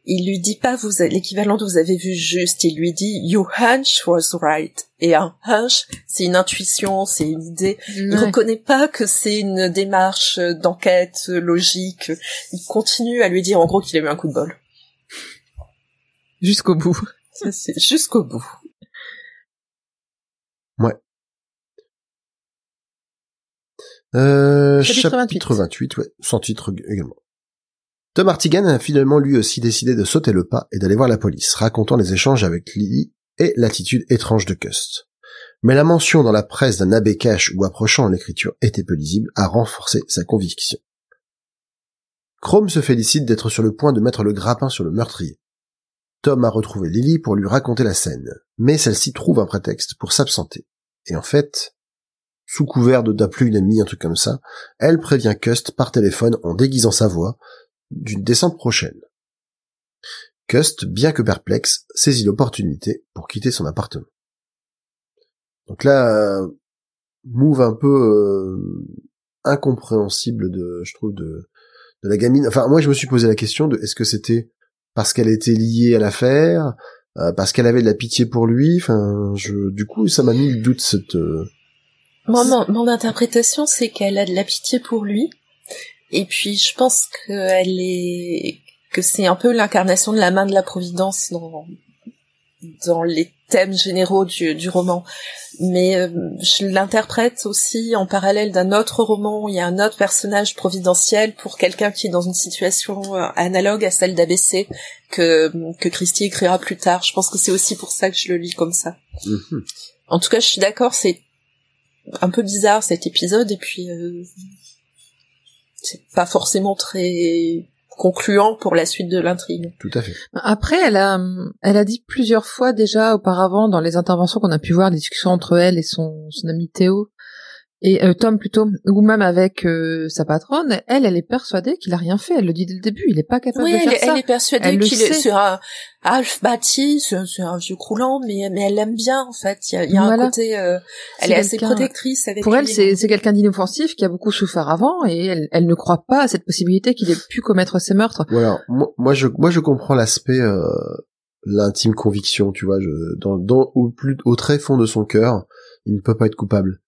il lui dit pas vous l'équivalent de vous avez vu juste, il lui dit your hunch was right. Et un hunch, c'est une intuition, c'est une idée. Il Ouais. reconnaît pas que c'est une démarche d'enquête logique. Il continue à lui dire en gros qu'il a eu un coup de bol. Jusqu'au bout. Jusqu'au bout. Euh, Chapitre chapitre 28, ouais, sans titre également. Tom Hartigan a finalement lui aussi décidé de sauter le pas et d'aller voir la police, racontant les échanges avec Lily et l'attitude étrange de Cust. Mais la mention dans la presse d'un abbé cash ou approchant l'écriture était peu lisible, a renforcé sa conviction. Chrome se félicite d'être sur le point de mettre le grappin sur le meurtrier. Tom a retrouvé Lily pour lui raconter la scène, mais celle-ci trouve un prétexte pour s'absenter. Et en fait, sous couvert de d'appeler une amie, un truc comme ça, elle prévient Cust par téléphone en déguisant sa voix d'une descente prochaine. Cust, bien que perplexe, saisit l'opportunité pour quitter son appartement. Donc là, euh, move un peu euh, incompréhensible de, je trouve, de, de la gamine. Enfin, moi, je me suis posé la question de est-ce que c'était parce qu'elle était liée à l'affaire, euh, parce qu'elle avait de la pitié pour lui? Enfin, je, du coup, ça m'a mis le doute cette. Moi, mon, mon interprétation, c'est qu'elle a de la pitié pour lui, et puis je pense qu'elle est que c'est un peu l'incarnation de la main de la providence dans dans les thèmes généraux du, du roman. Mais euh, je l'interprète aussi en parallèle d'un autre roman où il y a un autre personnage providentiel pour quelqu'un qui est dans une situation euh, analogue à celle d'ABC que, que Christie écrira plus tard. Je pense que c'est aussi pour ça que je le lis comme ça. Mhm. En tout cas, je suis d'accord, c'est un peu bizarre cet épisode et puis euh, c'est pas forcément très concluant pour la suite de l'intrigue. Tout à fait. Après, elle a, elle a dit plusieurs fois déjà auparavant dans les interventions qu'on a pu voir, les discussions entre elle et son, son ami Théo, et euh, Tom plutôt, ou même avec euh, sa patronne, elle, elle est persuadée qu'il a rien fait. Elle le dit dès le début, il est pas capable Oui, de elle, faire est- ça. elle est persuadée Elle qu'il est sur un Alf bâti, c'est c'est un vieux croulant, mais, mais elle l'aime bien en fait. Il y a, il y a un côté, euh, elle est assez protectrice avec Pour elle, c'est c'est quelqu'un d'inoffensif qui a beaucoup souffert avant et elle, elle ne croit pas à cette possibilité qu'il ait pu commettre ces meurtres. Voilà. Moi, moi, je, moi, je comprends l'aspect, euh, l'intime conviction, tu vois, je, dans, dans, au plus, au très fond de son cœur, il ne peut pas être coupable.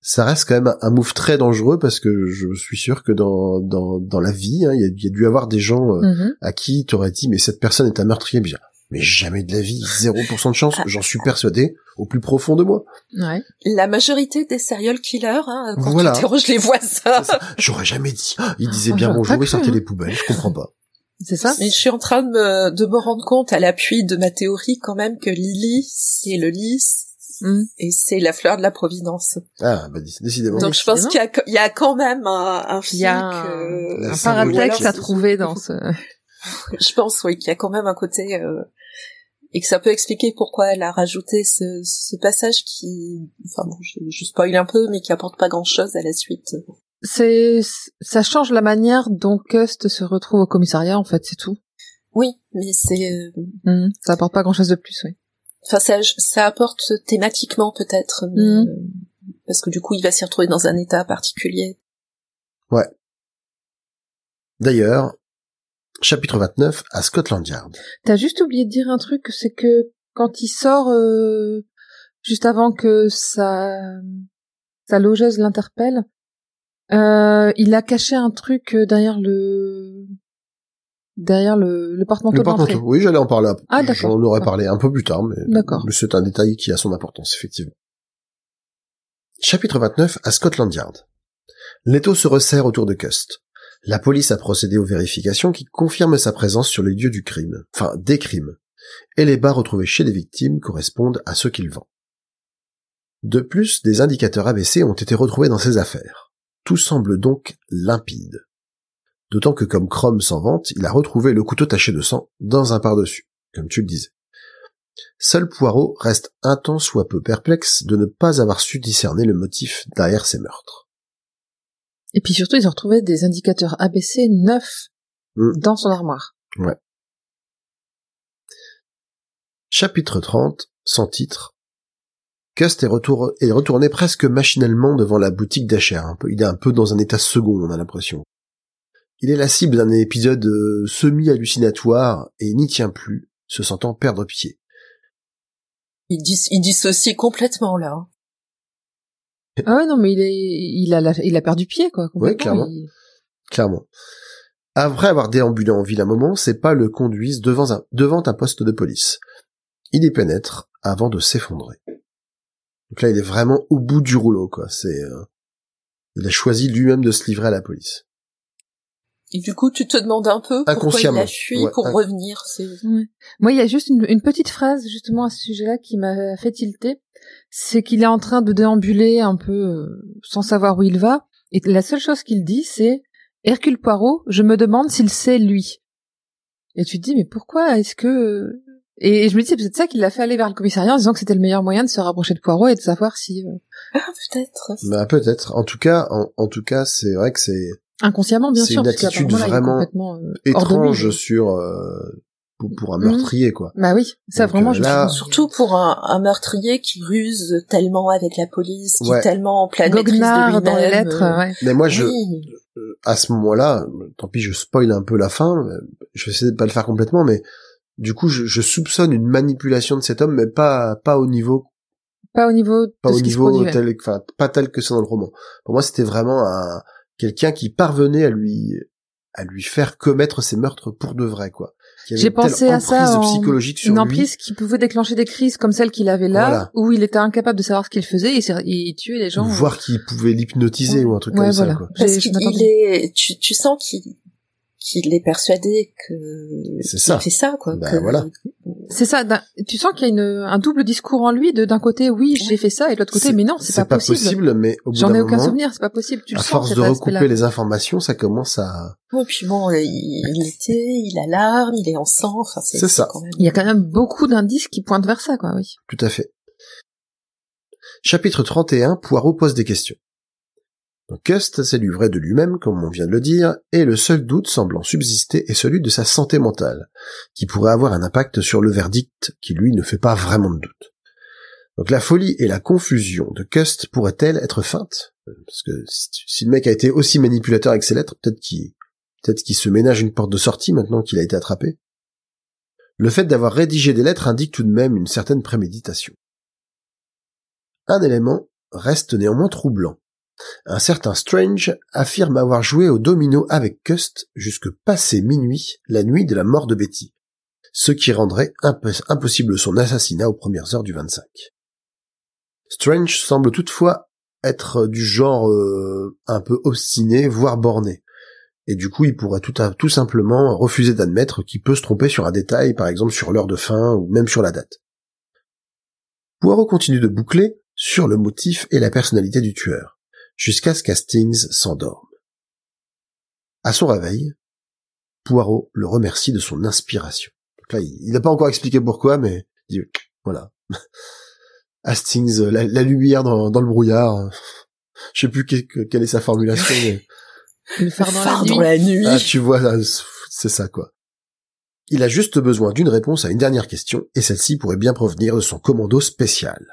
Ça reste quand même un move très dangereux parce que je suis sûr que dans, dans, dans la vie, hein, il y, a, il y a dû avoir des gens euh, Mhm. à qui t'aurais dit, mais cette personne est un meurtrier, mais, mais jamais de la vie, 0% de chance, Ah. j'en suis persuadé, au plus profond de moi. Ouais. La majorité des serial killers, hein, quand Voilà. tu interroges les voisins. C'est ça. J'aurais jamais dit. Ah, Il disait bien bonjour et sortait hein. les poubelles, je comprends pas. C'est ça Mais je suis en train de me, de me rendre compte à l'appui de ma théorie quand même que Lily, c'est le lys Mm. et c'est la fleur de la providence. Ah, bah, dé- décidément. Donc je pense qu'il y a, il y a quand même un, un Il y a fil un, La un paratexte à trouver dans ce... Je pense, oui, qu'il y a quand même un côté euh, et que ça peut expliquer pourquoi elle a rajouté ce, ce passage qui, enfin bon, je, je spoil un peu, mais qui apporte pas grand-chose à la suite. C'est, ça change la manière dont Cust se retrouve au commissariat, en fait, c'est tout. Oui, mais c'est, euh, Mhm. Ça apporte pas grand chose de plus, oui. Enfin ça, ça apporte thématiquement peut-être, Mhm. euh, parce que du coup il va s'y retrouver dans un état particulier. D'ailleurs, chapitre 29 à Scotland Yard. T'as juste oublié de dire un truc, c'est que quand il sort, euh, juste avant que sa, sa logeuse l'interpelle, euh, il a caché un truc euh, derrière le, derrière le, le porte-manteau Le porte-manteau. Oui, j'allais en parler. ap- Ah, d'accord. J'en aurais parlé un peu plus tard, mais, mais c'est un détail qui a son importance, effectivement. Chapitre 29 à Scotland Yard. L'étau se resserre autour de Cust. La police a procédé aux vérifications qui confirment sa présence sur les lieux du crime, enfin des crimes, et les bas retrouvés chez les victimes correspondent à ceux qu'il vend. De plus, des indicateurs ABC ont été retrouvés dans ses affaires. Tout semble donc limpide. D'autant que comme Chrome s'en vante, il a retrouvé le couteau taché de sang dans un par-dessus, comme tu le disais. Seul Poirot reste un tant soit peu perplexe de ne pas avoir su discerner le motif derrière ces meurtres. Et puis surtout, ils ont retrouvé des indicateurs ABC neufs Mm. dans son armoire. Chapitre 30, sans titre. Cust est, retour- est retourné presque machinalement devant la boutique peu, il est un peu dans un état second, on a l'impression. Il est la cible d'un épisode euh, semi-hallucinatoire et n'y tient plus, se sentant perdre pied. Il, dis, il dissocie complètement là. Ah ouais, non, mais il est, il a, la- il a perdu pied, quoi. complètement. clairement. Il- Clairement. Après avoir déambulé en ville un moment, ses pas le conduisent devant un, devant un poste de police. Il y pénètre avant de s'effondrer. Donc là, il est vraiment au bout du rouleau, quoi. C'est, euh, il a choisi lui-même de se livrer à la police. Et du coup, tu te demandes un peu pourquoi il a fui Ouais, pour inc- revenir. C'est Ouais. Moi, il y a juste une, une petite phrase justement à ce sujet-là qui m'a fait tilter. C'est qu'il est en train de déambuler un peu euh, sans savoir où il va. Et la seule chose qu'il dit, c'est Hercule Poirot, je me demande s'il sait lui. Et tu te dis, mais pourquoi est-ce que... Et je me dis, c'est peut-être ça qui l'a fait aller vers le commissariat en disant que c'était le meilleur moyen de se rapprocher de Poirot et de savoir si... euh, Ah, peut-être. Bah peut-être. En tout cas, en, en tout cas, c'est vrai que c'est Inconsciemment, bien C'est sûr, une parce attitude vraiment complètement, euh, étrange sur euh, pour, pour un Mhm. meurtrier quoi. Bah oui, ça Donc, vraiment, euh, je là- Surtout pour un, un meurtrier qui ruse tellement avec la police, qui Ouais. est tellement en pleine maîtrise de Goguenard dans les lettres, euh, ouais. Mais moi je oui. euh, à ce moment-là, tant pis je spoil un peu la fin, je vais essayer de pas le faire complètement mais du coup je, je soupçonne une manipulation de cet homme mais pas pas au niveau Pas au niveau pas de au niveau tel enfin pas tel que c'est dans le roman. Pour moi, c'était vraiment un quelqu'un qui parvenait à lui à lui faire commettre ses meurtres pour de vrai quoi. J'ai pensé à ça emprise en- psychologique sur Une lui. emprise qui pouvait déclencher des crises comme celle qu'il avait là, Voilà. où il était incapable de savoir ce qu'il faisait et, il tuait les gens. ou voir qu'il pouvait l'hypnotiser ou un truc Ouais, comme voilà. ça quoi. Parce qu'il il est, tu, tu sens qu'il qu'il est persuadé que C'est ça. fait ça quoi. Bah, que- voilà. C'est ça. Tu sens qu'il y a une, un double discours en lui de d'un côté oui j'ai fait ça et de l'autre côté C'est- mais non c'est pas, possible. mais au bout J'en ai aucun moment, souvenir, c'est pas possible. Tu le à sens force de recouper les informations, ça commence à Et puis bon, il, il était, il a l'arme, il est en sang. Enfin, c'est C'est ça. Quand même... Il y a quand même beaucoup d'indices qui pointent vers ça quoi. Oui. Tout à fait. Chapitre 31, Poirot pose des questions. Donc Cust livré de lui-même, comme on vient de le dire, et le seul doute semblant subsister est celui de sa santé mentale, qui pourrait avoir un impact sur le verdict qui lui ne fait pas vraiment de doute. Donc la folie et la confusion de Cust pourraient-elles être feintes? Parce que si, si le mec a été aussi manipulateur avec ses lettres, peut-être qu'il peut-être qu'il se ménage une porte de sortie maintenant qu'il a été attrapé. Le fait d'avoir rédigé des lettres indique tout de même une certaine préméditation. Un élément reste néanmoins troublant. Un certain Strange affirme avoir joué au domino avec Cust jusque passé minuit, la nuit de la mort de Betty, ce qui rendrait imp- impossible son assassinat aux premières heures du 25. Strange semble toutefois être du genre euh, un peu obstiné, voire borné. Et du coup, il pourrait tout simplement refuser d'admettre qu'il peut se tromper sur un détail, par exemple sur l'heure de fin ou même sur la date. Poirot continue de boucler sur le motif et la personnalité du tueur, jusqu'à ce qu'Hastings s'endorme. À son réveil, Poirot le remercie de son inspiration. Donc là, il n'a pas encore expliqué pourquoi, mais il dit voilà. Hastings, la, la lumière dans, dans le brouillard. Je sais plus que- quelle est sa formulation, mais Le phare dans Phare la nuit. dans la nuit. ah, tu vois, là, c'est ça, quoi. Il a juste besoin d'une réponse à une dernière question, et celle-ci pourrait bien provenir de son commando spécial.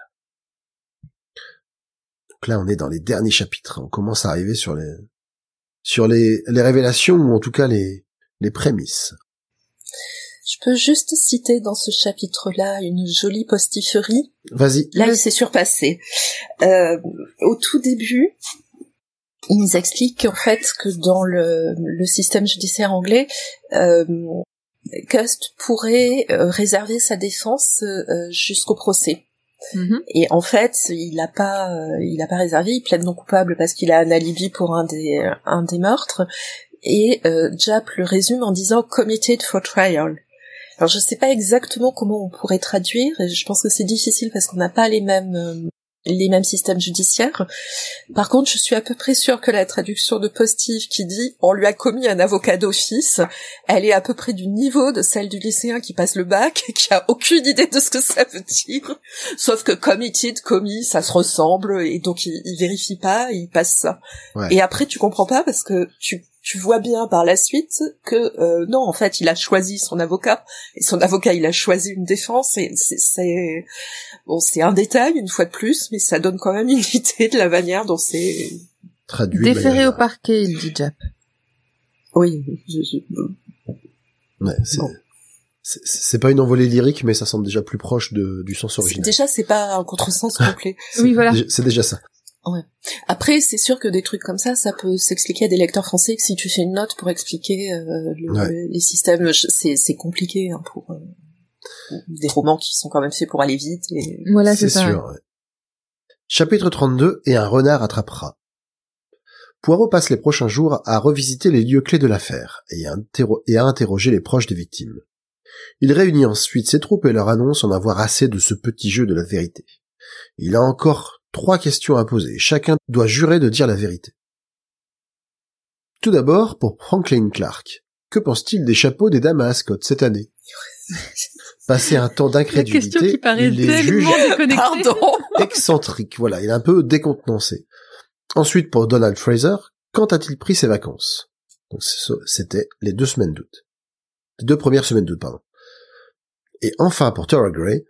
Donc là, on est dans les derniers chapitres. On commence à arriver sur les, sur les, les révélations, ou en tout cas les, les prémices. Je peux juste citer dans ce chapitre-là une jolie postiférie. Vas-y. Là, il s'est surpassé. Euh, au tout début, il nous explique qu'en fait, que dans le, le système judiciaire anglais, euh, Cust pourrait euh, réserver sa défense euh, jusqu'au procès. Mhm. Et en fait, il n'a pas, euh, il a pas réservé, il plaide non coupable parce qu'il a un alibi pour un des, un des meurtres. Et euh, Jap le résume en disant committed for trial. Alors je sais pas exactement comment on pourrait traduire, et je pense que c'est difficile parce qu'on n'a pas les mêmes euh, les mêmes systèmes judiciaires. Par contre, je suis à peu près sûre que la traduction de Postive qui dit on lui a commis un avocat d'office, elle est à peu près du niveau de celle du lycéen qui passe le bac et qui a aucune idée de ce que ça veut dire. Sauf que committed, commis, ça se ressemble et donc il, il vérifie pas, il passe ça. Ouais. Et après tu comprends pas parce que tu tu vois bien par la suite que euh, non en fait il a choisi son avocat et son avocat il a choisi une défense et c'est c'est bon c'est un détail une fois de plus mais ça donne quand même une idée de la manière dont c'est Traduit. Déféré manière- au parquet, il dit Jap. oui je- je- Ouais, c'est, Bon. c'est, c'est pas une envolée lyrique, mais ça semble déjà plus proche de, du sens original. déjà c'est pas un contresens complet Oui, voilà. C'est déjà ça. Après c'est sûr que des trucs comme ça ça peut s'expliquer à des lecteurs français que si tu fais une note pour expliquer euh, le- Ouais. les systèmes c'est c'est compliqué hein, pour euh, des romans qui sont quand même faits pour aller vite et Voilà, c'est C'est ça. sûr. ouais. Chapitre 32 et un renard attrapera. Poirot passe les prochains jours à revisiter les lieux clés de l'affaire et à, interro- et à interroger les proches des victimes. Il réunit ensuite ses troupes et leur annonce en avoir assez de ce petit jeu de la vérité. Il a encore trois questions à poser. Chacun doit jurer de dire la vérité. Tout d'abord, pour Franklin Clark. Que pense-t-il des chapeaux des dames à Ascot cette année? Passer un temps La question qui d'incrédulité, paraît il les juge excentriques. Voilà, il est un peu décontenancé. Ensuite, pour Donald Fraser, quand a-t-il pris ses vacances? Donc c'était les deux semaines d'août. Les deux premières semaines d'août, pardon. Et enfin, pour Tara Gray,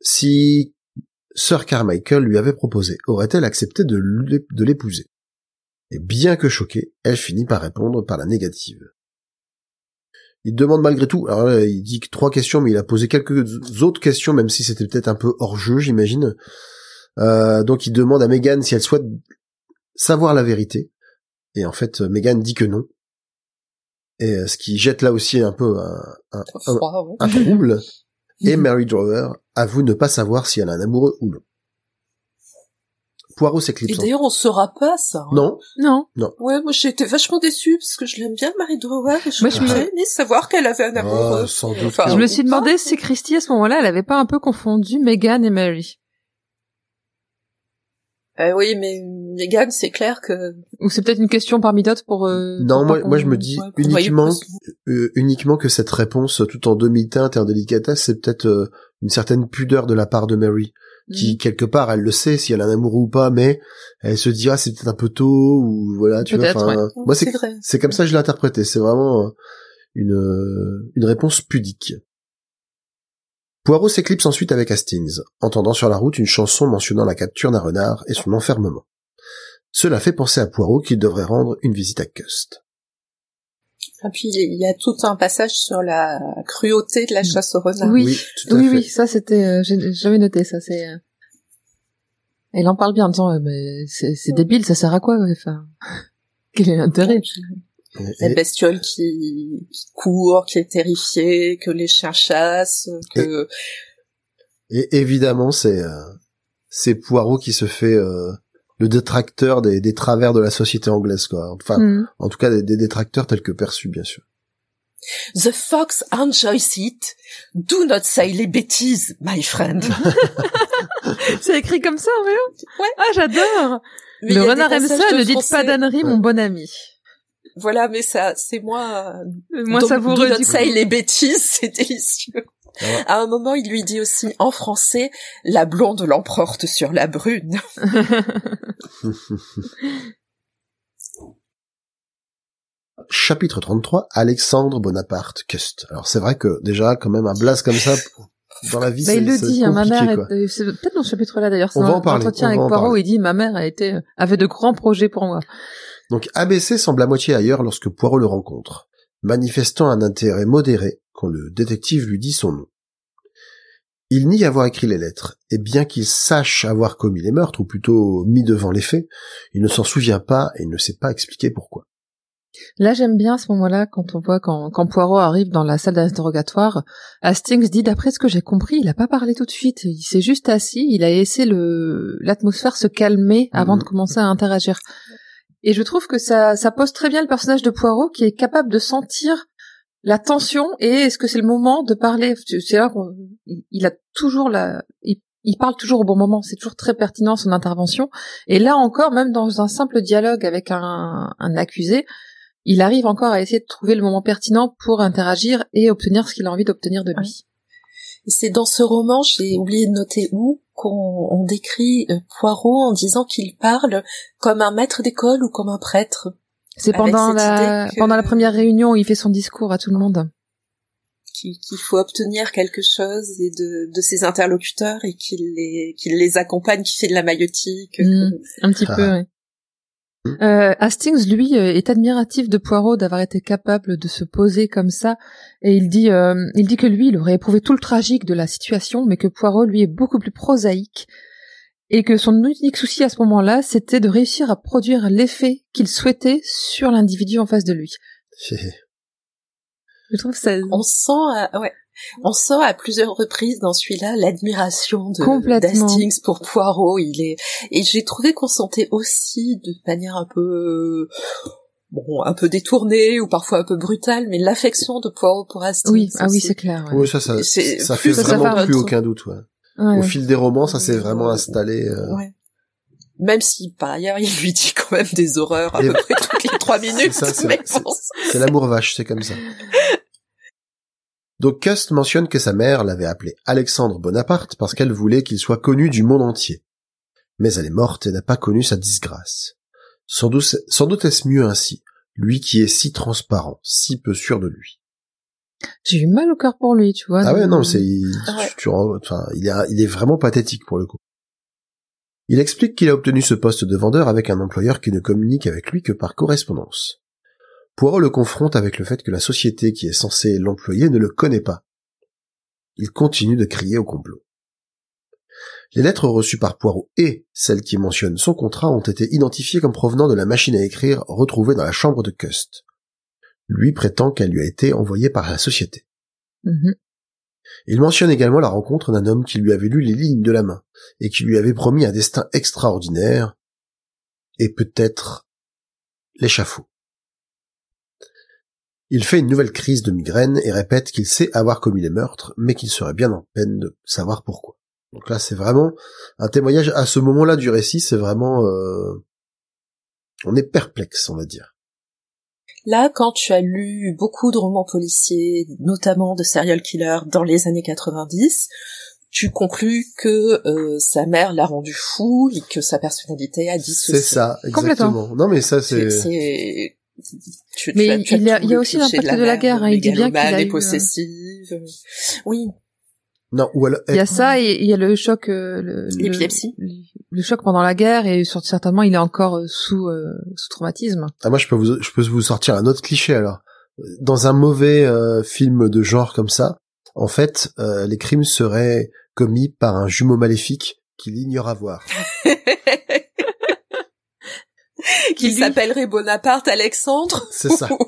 si Sir Carmichael lui avait proposé, aurait-elle accepté de l'é- de l'épouser? Et bien que choquée, elle finit par répondre par la négative. Il demande malgré tout, alors là, il dit que trois questions, mais il a posé quelques autres questions, même si c'était peut-être un peu hors jeu, j'imagine. Euh, donc il demande à Meghan si elle souhaite savoir la vérité. Et en fait, Meghan dit que non. Et euh, ce qui jette là aussi un peu un, un- un- Froid, ouais. un trouble. Et Mary Drover avoue ne pas savoir si elle a un amoureux ou non. Poirot Et s'éclipse. en- d'ailleurs, on saura pas ça. hein. Non, Non. Ouais, moi j'ai été vachement déçue parce que je l'aime bien Marie Drouet et je Moi, je me- savoir qu'elle avait un amoureux. Ah, sans doute Enfin, Je me suis demandé pas. si Christy, à ce moment-là, elle avait pas un peu confondu Meghan et Mary. Euh, oui, mais Meghan, c'est clair que Ou c'est peut-être une question parmi d'autres pour... euh, Non, pour moi, moi je me dis ouais, uniquement, euh, uniquement que cette réponse tout en demi-teinte et en délicatesse, c'est peut-être euh, une certaine pudeur de la part de Mary, qui Mhm. quelque part elle le sait si elle a un amoureux ou pas, mais elle se dit ah c'est peut-être un peu tôt ou voilà tu vois. Ouais, Moi c'est c'est vrai. c'est comme ça que je l'ai interprété. C'est vraiment euh, une euh, une réponse pudique. Poirot s'éclipse ensuite avec Hastings, entendant sur la route une chanson mentionnant la capture d'un renard et son enfermement. Cela fait penser à Poirot qu'il devrait rendre une visite à Cust. Et puis il y a tout un passage sur la cruauté de la chasse au renard. Oui. tout à Oui, fait. oui, ça c'était... euh, j'ai- J'avais noté ça, c'est... euh, Elle en parle bien en disant, euh, mais c'est c'est débile, ça sert à quoi ouais, Enfin, quel est l'intérêt? Et- La et- bestiole qui, qui court, qui est terrifiée, que les chiens chassent, que Et évidemment, c'est euh, c'est Poirot qui se fait euh, le détracteur des, des travers de la société anglaise, quoi. Enfin, Mhm. en tout cas, des, des détracteurs tels que perçus, bien sûr. The fox enjoys it. Do not say les bêtises, my friend. C'est écrit comme ça, en Ouais. Ah, j'adore Mais il y Le renard aime ça, ne dites pas français. d'ânerie, mon Ouais. bon ami. Voilà, mais ça, c'est moi. Moins Donc, savoureux, Do not du coup. say les bêtises, c'est délicieux. Ah ouais. À un moment, il lui dit aussi en français, la blonde l'emporte sur la brune. Chapitre 33, Alexandre Bonaparte Cust. Alors c'est vrai que déjà, quand même, un blast comme ça, dans la vie, Bah, il le dit, hein, ma mère, est- c'est peut-être dans ce chapitre-là d'ailleurs, c'est On va dans en parler, l'entretien on avec va en Poirot, parler. il dit, ma mère a été, avait de grands projets pour moi. Donc ABC semble à moitié ailleurs lorsque Poirot le rencontre, manifestant un intérêt modéré quand le détective lui dit son nom. Il nie avoir écrit les lettres, et bien qu'il sache avoir commis les meurtres, ou plutôt mis devant les faits, il ne s'en souvient pas et ne sait pas expliquer pourquoi. Là, j'aime bien à ce moment-là, quand on voit quand, quand Poirot arrive dans la salle d'interrogatoire, Hastings dit, d'après ce que j'ai compris, il a pas parlé tout de suite, il s'est juste assis, il a laissé l'atmosphère se calmer avant Mhm. de commencer à interagir. Et je trouve que ça, ça pose très bien le personnage de Poirot qui est capable de sentir la tension et est-ce que c'est le moment de parler? C'est là qu'on il- il a toujours la il, parle toujours au bon moment c'est toujours très pertinent son intervention. Et là encore même dans un simple dialogue avec un, accusé il arrive encore à essayer de trouver le moment pertinent pour interagir et obtenir ce qu'il a envie d'obtenir de lui. C'est dans ce roman, j'ai oublié de noter où, qu'on on décrit euh, Poirot en disant qu'il parle comme un maître d'école ou comme un prêtre. C'est pendant la que- pendant la première réunion où il fait son discours à tout le monde. qu'il qu'il faut obtenir quelque chose et de, de ses interlocuteurs et qu'il les, qu'il les accompagne, qu'il fait de la maïotique. Mm. Un petit Ah. peu, oui. Euh, Hastings, lui, euh, est admiratif de Poirot d'avoir été capable de se poser comme ça, et il dit, euh, il dit que lui, il aurait éprouvé tout le tragique de la situation, mais que Poirot, lui, est beaucoup plus prosaïque, et que son unique souci à ce moment-là, c'était de réussir à produire l'effet qu'il souhaitait sur l'individu en face de lui. Je trouve ça On sent, à, ouais, on sent à plusieurs reprises dans celui-là l'admiration de d'Hastings pour Poirot. Il est et j'ai trouvé qu'on sentait aussi de manière un peu bon, un peu détournée ou parfois un peu brutale, mais l'affection de Poirot pour Hastings. oui, ah oui, c'est clair. ouais. Oui, ça, ça, C'est ça plus fait ça vraiment fait plus aucun doute. Ouais. Ouais, Au fil des romans, ça s'est vraiment installé. euh, Ouais. Même si par ailleurs il lui dit quand même des horreurs à peu près toutes les trois minutes. C'est ça, c'est l'amour vache, c'est comme ça. Donc Cust mentionne que sa mère l'avait appelé Alexandre Bonaparte parce qu'elle voulait qu'il soit connu du monde entier. Mais elle est morte et n'a pas connu sa disgrâce. Sans doute, sans doute est-ce mieux ainsi, lui qui est si transparent, si peu sûr de lui. J'ai eu mal au cœur pour lui, tu vois. Ah ouais, non, c'est, enfin, il est, il est vraiment pathétique pour le coup. Il explique qu'il a obtenu ce poste de vendeur avec un employeur qui ne communique avec lui que par correspondance. Poirot le confronte avec le fait que la société qui est censée l'employer ne le connaît pas. Il continue de crier au complot. Les lettres reçues par Poirot et celles qui mentionnent son contrat ont été identifiées comme provenant de la machine à écrire retrouvée dans la chambre de Cust. Lui prétend qu'elle lui a été envoyée par la société. Mhm. Il mentionne également la rencontre d'un homme qui lui avait lu les lignes de la main et qui lui avait promis un destin extraordinaire et peut-être l'échafaud. Il fait une nouvelle crise de migraine et répète qu'il sait avoir commis les meurtres, mais qu'il serait bien en peine de savoir pourquoi. Donc là, c'est vraiment un témoignage à ce moment-là du récit, c'est vraiment... Euh... On est perplexe, on va dire. Là, quand tu as lu beaucoup de romans policiers, notamment de serial killers dans les années 90, tu conclus que euh, sa mère l'a rendu fou et que sa personnalité a dissocié. C'est ça, exactement. Non mais ça c'est mais il, y a, aussi l'impact de, la, guerre. Hein. Il dit bien qu'il a eu... Euh, possessive. Oui. Non, ou alors... Il y a ça et il y a le choc, euh, l'épilepsie, le, choc pendant la guerre et certainement il est encore euh, sous sous traumatisme. Ah moi je peux vous je peux vous sortir un autre cliché alors. Dans un mauvais film de genre comme ça, en fait, les crimes seraient commis par un jumeau maléfique qu'il ignore avoir. Qu'il s'appellerait Bonaparte Alexandre. C'est ça.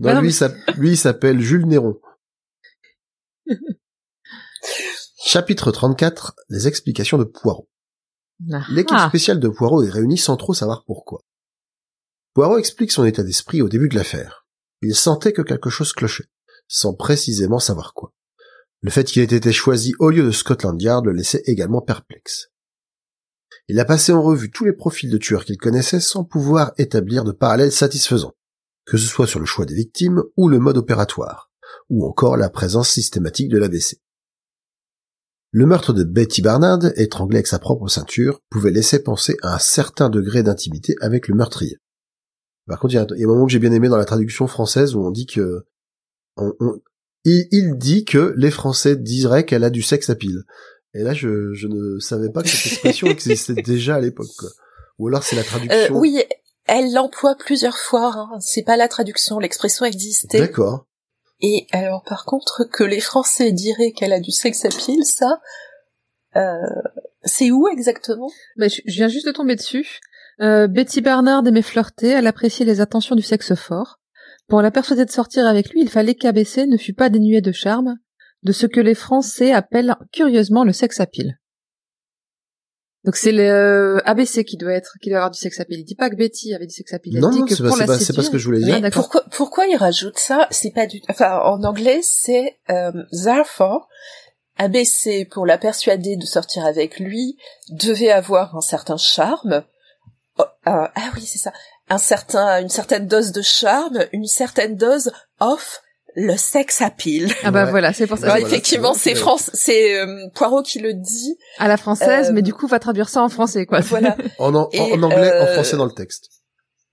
Non, lui, lui, il s'appelle Jules Néron. Chapitre 34, les explications de Poirot. Ah. L'équipe spéciale de Poirot est réunie sans trop savoir pourquoi. Poirot explique son état d'esprit au début de l'affaire. Il sentait que quelque chose clochait, sans précisément savoir quoi. Le fait qu'il ait été choisi au lieu de Scotland Yard le laissait également perplexe. Il a passé en revue tous les profils de tueurs qu'il connaissait sans pouvoir établir de parallèles satisfaisants, que ce soit sur le choix des victimes ou le mode opératoire, ou encore la présence systématique de l'ABC. Le meurtre de Betty Barnard, étranglé avec sa propre ceinture, pouvait laisser penser à un certain degré d'intimité avec le meurtrier. Par contre, il y a un moment que j'ai bien aimé dans la traduction française où on dit que il, dit que les Français diraient qu'elle a du sexe à pile. Et là, je, je ne savais pas que cette expression existait déjà à l'époque. Ou alors c'est la traduction. Euh, oui, elle l'emploie plusieurs fois. Hein. C'est pas la traduction, l'expression existait. D'accord. Et alors, par contre, que les Français diraient qu'elle a du sex appeal, ça, euh, c'est où exactement? Bah, je, viens juste de tomber dessus. Euh, Betty Bernard aimait flirter, elle appréciait les attentions du sexe fort. Pour la persuader de sortir avec lui, il fallait qu'ABC ne fût pas dénué de charme, de ce que les Français appellent curieusement le sex appeal. Donc c'est le euh, ABC qui doit être, qui doit avoir du sex appeal. Il dit pas que Betty avait du sex appeal. Il dit que pour la c'est pas ce que je voulais dire. Mais pourquoi, pourquoi il rajoute ça? C'est pas du, enfin en anglais c'est euh, therefore. ABC pour la persuader de sortir avec lui devait avoir un certain charme. Oh, ah oui c'est ça, un certain, une certaine dose de charme, une certaine dose of le sex appeal. Ah bah voilà, c'est pour ça. effectivement, c'est France, c'est euh, Poirot qui le dit à la française, mais euh, du coup va traduire ça en français quoi. Voilà. en, anglais, en euh, français dans le texte.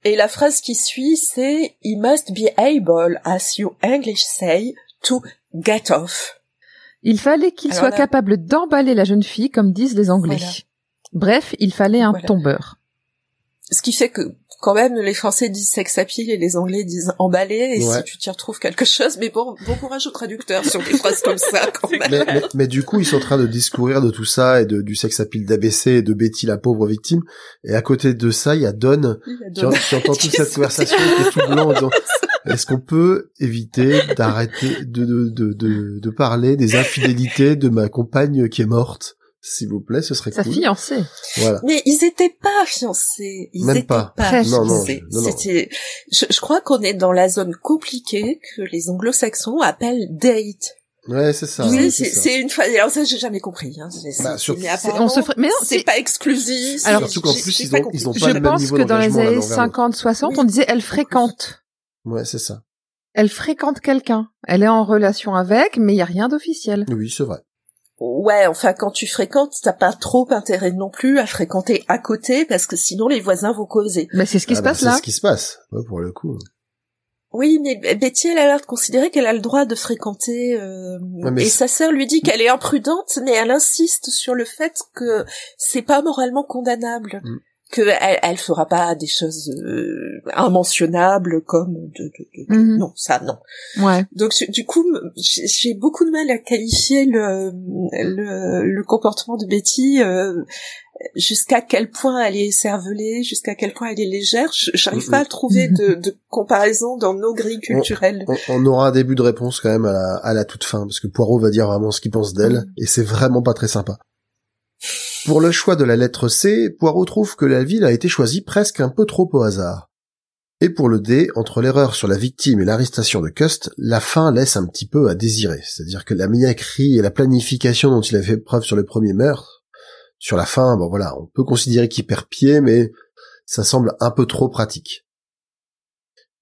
Et la phrase qui suit, c'est "He must be able, as you English say, to get off." Il fallait qu'il soit capable d'emballer la jeune fille, comme disent les Anglais. Bref, il fallait un tombeur. Ce qui fait que quand même, les Français disent sex appeal et les Anglais disent emballé. Et si tu t'y retrouves quelque chose, mais bon, bon courage aux traducteurs sur des phrases comme ça, quand même. Mais, du coup, ils sont en train de discourir de tout ça et de, du sex appeal d'ABC et de Betty, la pauvre victime. Et à côté de ça, il y a Don, qui, entend toute cette conversation qui est tout blanc en disant, est-ce qu'on peut éviter d'arrêter de, de, de, de, parler des infidélités de ma compagne qui est morte? S'il vous plaît, ce serait Sa fiancée. Voilà. Mais ils étaient pas fiancés. Ils Même étaient pas. pas non, fiancés. C'était, je, je, crois qu'on est dans la zone compliquée que les anglo-saxons appellent date. Ouais, c'est ça. Oui, c'est une fois. Alors ça, j'ai jamais compris. Hein. C'est- Bah, sur- mais on se ferait- mais non, c'est pas exclusif. Alors, Surtout qu'en plus, ils pas ont- ils ont pas Je le même pense niveau que dans les années envers l'autre. 50-60, Oui. on disait elle fréquente. Ouais, c'est ça. Elle fréquente quelqu'un. Elle est en relation avec, mais il y a rien d'officiel. Oui, c'est vrai. Ouais, enfin, quand tu fréquentes, t'as pas trop intérêt non plus à fréquenter à côté parce que sinon les voisins vont causer. Mais c'est ce qui Ah se bah, passe c'est là. ce qui se passe. Ouais, pour le coup. Oui, mais Betty, elle a l'air de considérer qu'elle a le droit de fréquenter. euh, mais et c'est- sa sœur lui dit qu'elle est imprudente, mais elle insiste sur le fait que c'est pas moralement condamnable. Mm. Que elle, fera pas des choses euh, immentionnables comme de, de- de- Mhm. non ça non Ouais. donc du coup j'ai beaucoup de mal à qualifier le le, le comportement de Betty euh, jusqu'à quel point elle est cervelée jusqu'à quel point elle est légère Je- j'arrive pas à trouver de, de comparaison dans nos grilles culturelles On, on aura un début de réponse quand même à la, à la toute fin, parce que Poirot va dire vraiment ce qu'il pense d'elle, Mm. et c'est vraiment pas très sympa. Pour le choix de la lettre C, Poirot trouve que la ville a été choisie presque un peu trop au hasard. Et pour le D, entre l'erreur sur la victime et l'arrestation de Cust, la fin laisse un petit peu à désirer. C'est-à-dire que la mignacrie et la planification dont il a fait preuve sur le premier meurtre, sur la fin, bon voilà, on peut considérer qu'il perd pied, mais ça semble un peu trop pratique.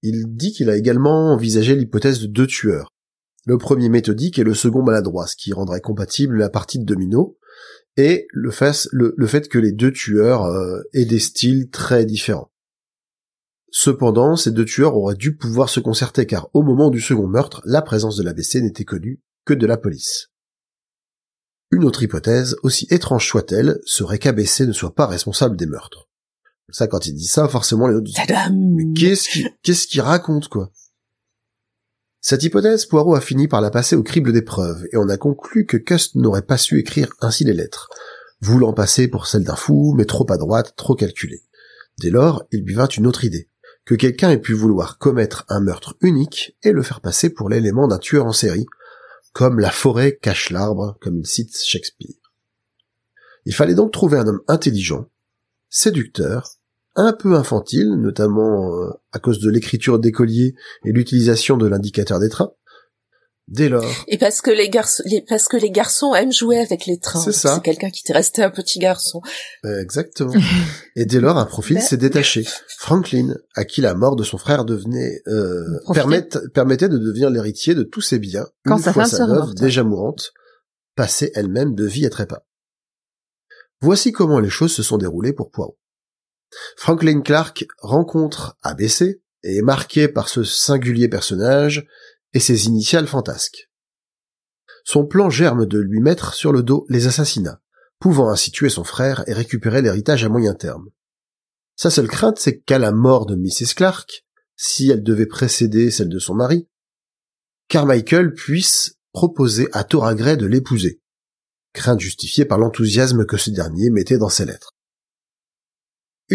Il dit qu'il a également envisagé l'hypothèse de deux tueurs. Le premier méthodique et le second maladroit, ce qui rendrait compatible la partie de domino, et le fait, le, le fait que les deux tueurs euh, aient des styles très différents. Cependant, ces deux tueurs auraient dû pouvoir se concerter car au moment du second meurtre, la présence de l'ABC n'était connue que de la police. Une autre hypothèse, aussi étrange soit-elle, serait qu'ABC ne soit pas responsable des meurtres. Ça, quand il dit ça, forcément les autres disent Tadam mais qu'est-ce qu'il qu'est-ce qu'il raconte, quoi? Cette hypothèse, Poirot a fini par la passer au crible des preuves, et on a conclu que Cust n'aurait pas su écrire ainsi les lettres, voulant passer pour celle d'un fou, mais trop à droite, trop calculé. Dès lors, il lui vint une autre idée, que quelqu'un ait pu vouloir commettre un meurtre unique et le faire passer pour l'élément d'un tueur en série, comme la forêt cache l'arbre, comme il cite Shakespeare. Il fallait donc trouver un homme intelligent, séducteur, un peu infantile, notamment euh, à cause de l'écriture d'écolier et l'utilisation de l'indicateur des trains. Dès lors, Et parce que les garçons, les, parce que les garçons aiment jouer avec les trains. C'est ça. C'est quelqu'un qui t'est resté un petit garçon. euh, exactement. Et dès lors, un profil Ben. s'est détaché. Franklin, à qui la mort de son frère devenait euh, permettait de devenir l'héritier de tous ses biens, Quand une sa fois femme sa veuve déjà mourante, passée elle-même de vie à trépas. Voici comment les choses se sont déroulées pour Poirot. Franklin Clark rencontre ABC et est marqué par ce singulier personnage et ses initiales fantasques. Son plan germe de lui mettre sur le dos les assassinats, pouvant ainsi tuer son frère et récupérer l'héritage à moyen terme. Sa seule crainte, c'est qu'à la mort de Mrs. Clark, si elle devait précéder celle de son mari, Carmichael puisse proposer à Gray de l'épouser, crainte justifiée par l'enthousiasme que ce dernier mettait dans ses lettres.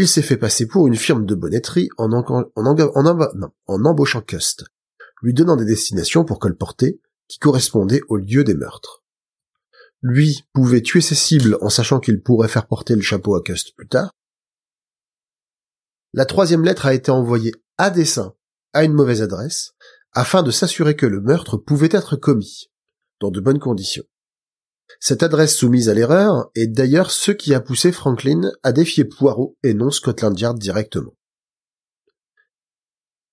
Il s'est fait passer pour une firme de bonnetterie en, embauchant Cust, lui donnant des destinations pour colporter qui correspondaient au lieu des meurtres. Lui pouvait tuer ses cibles en sachant qu'il pourrait faire porter le chapeau à Cust plus tard. La troisième lettre a été envoyée à dessein à une mauvaise adresse afin de s'assurer que le meurtre pouvait être commis dans de bonnes conditions. Cette adresse soumise à l'erreur est d'ailleurs ce qui a poussé Franklin à défier Poirot et non Scotland Yard directement.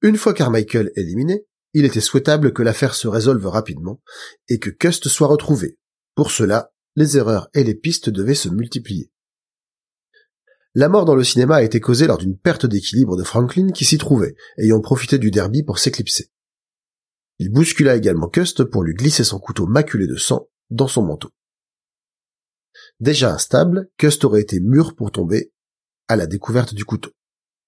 Une fois Carmichael éliminé, il était souhaitable que l'affaire se résolve rapidement et que Cust soit retrouvé. Pour cela, les erreurs et les pistes devaient se multiplier. La mort dans le cinéma a été causée lors d'une perte d'équilibre de Franklin qui s'y trouvait, ayant profité du derby pour s'éclipser. Il bouscula également Cust pour lui glisser son couteau maculé de sang dans son manteau. Déjà instable, Cust aurait été mûr pour tomber à la découverte du couteau.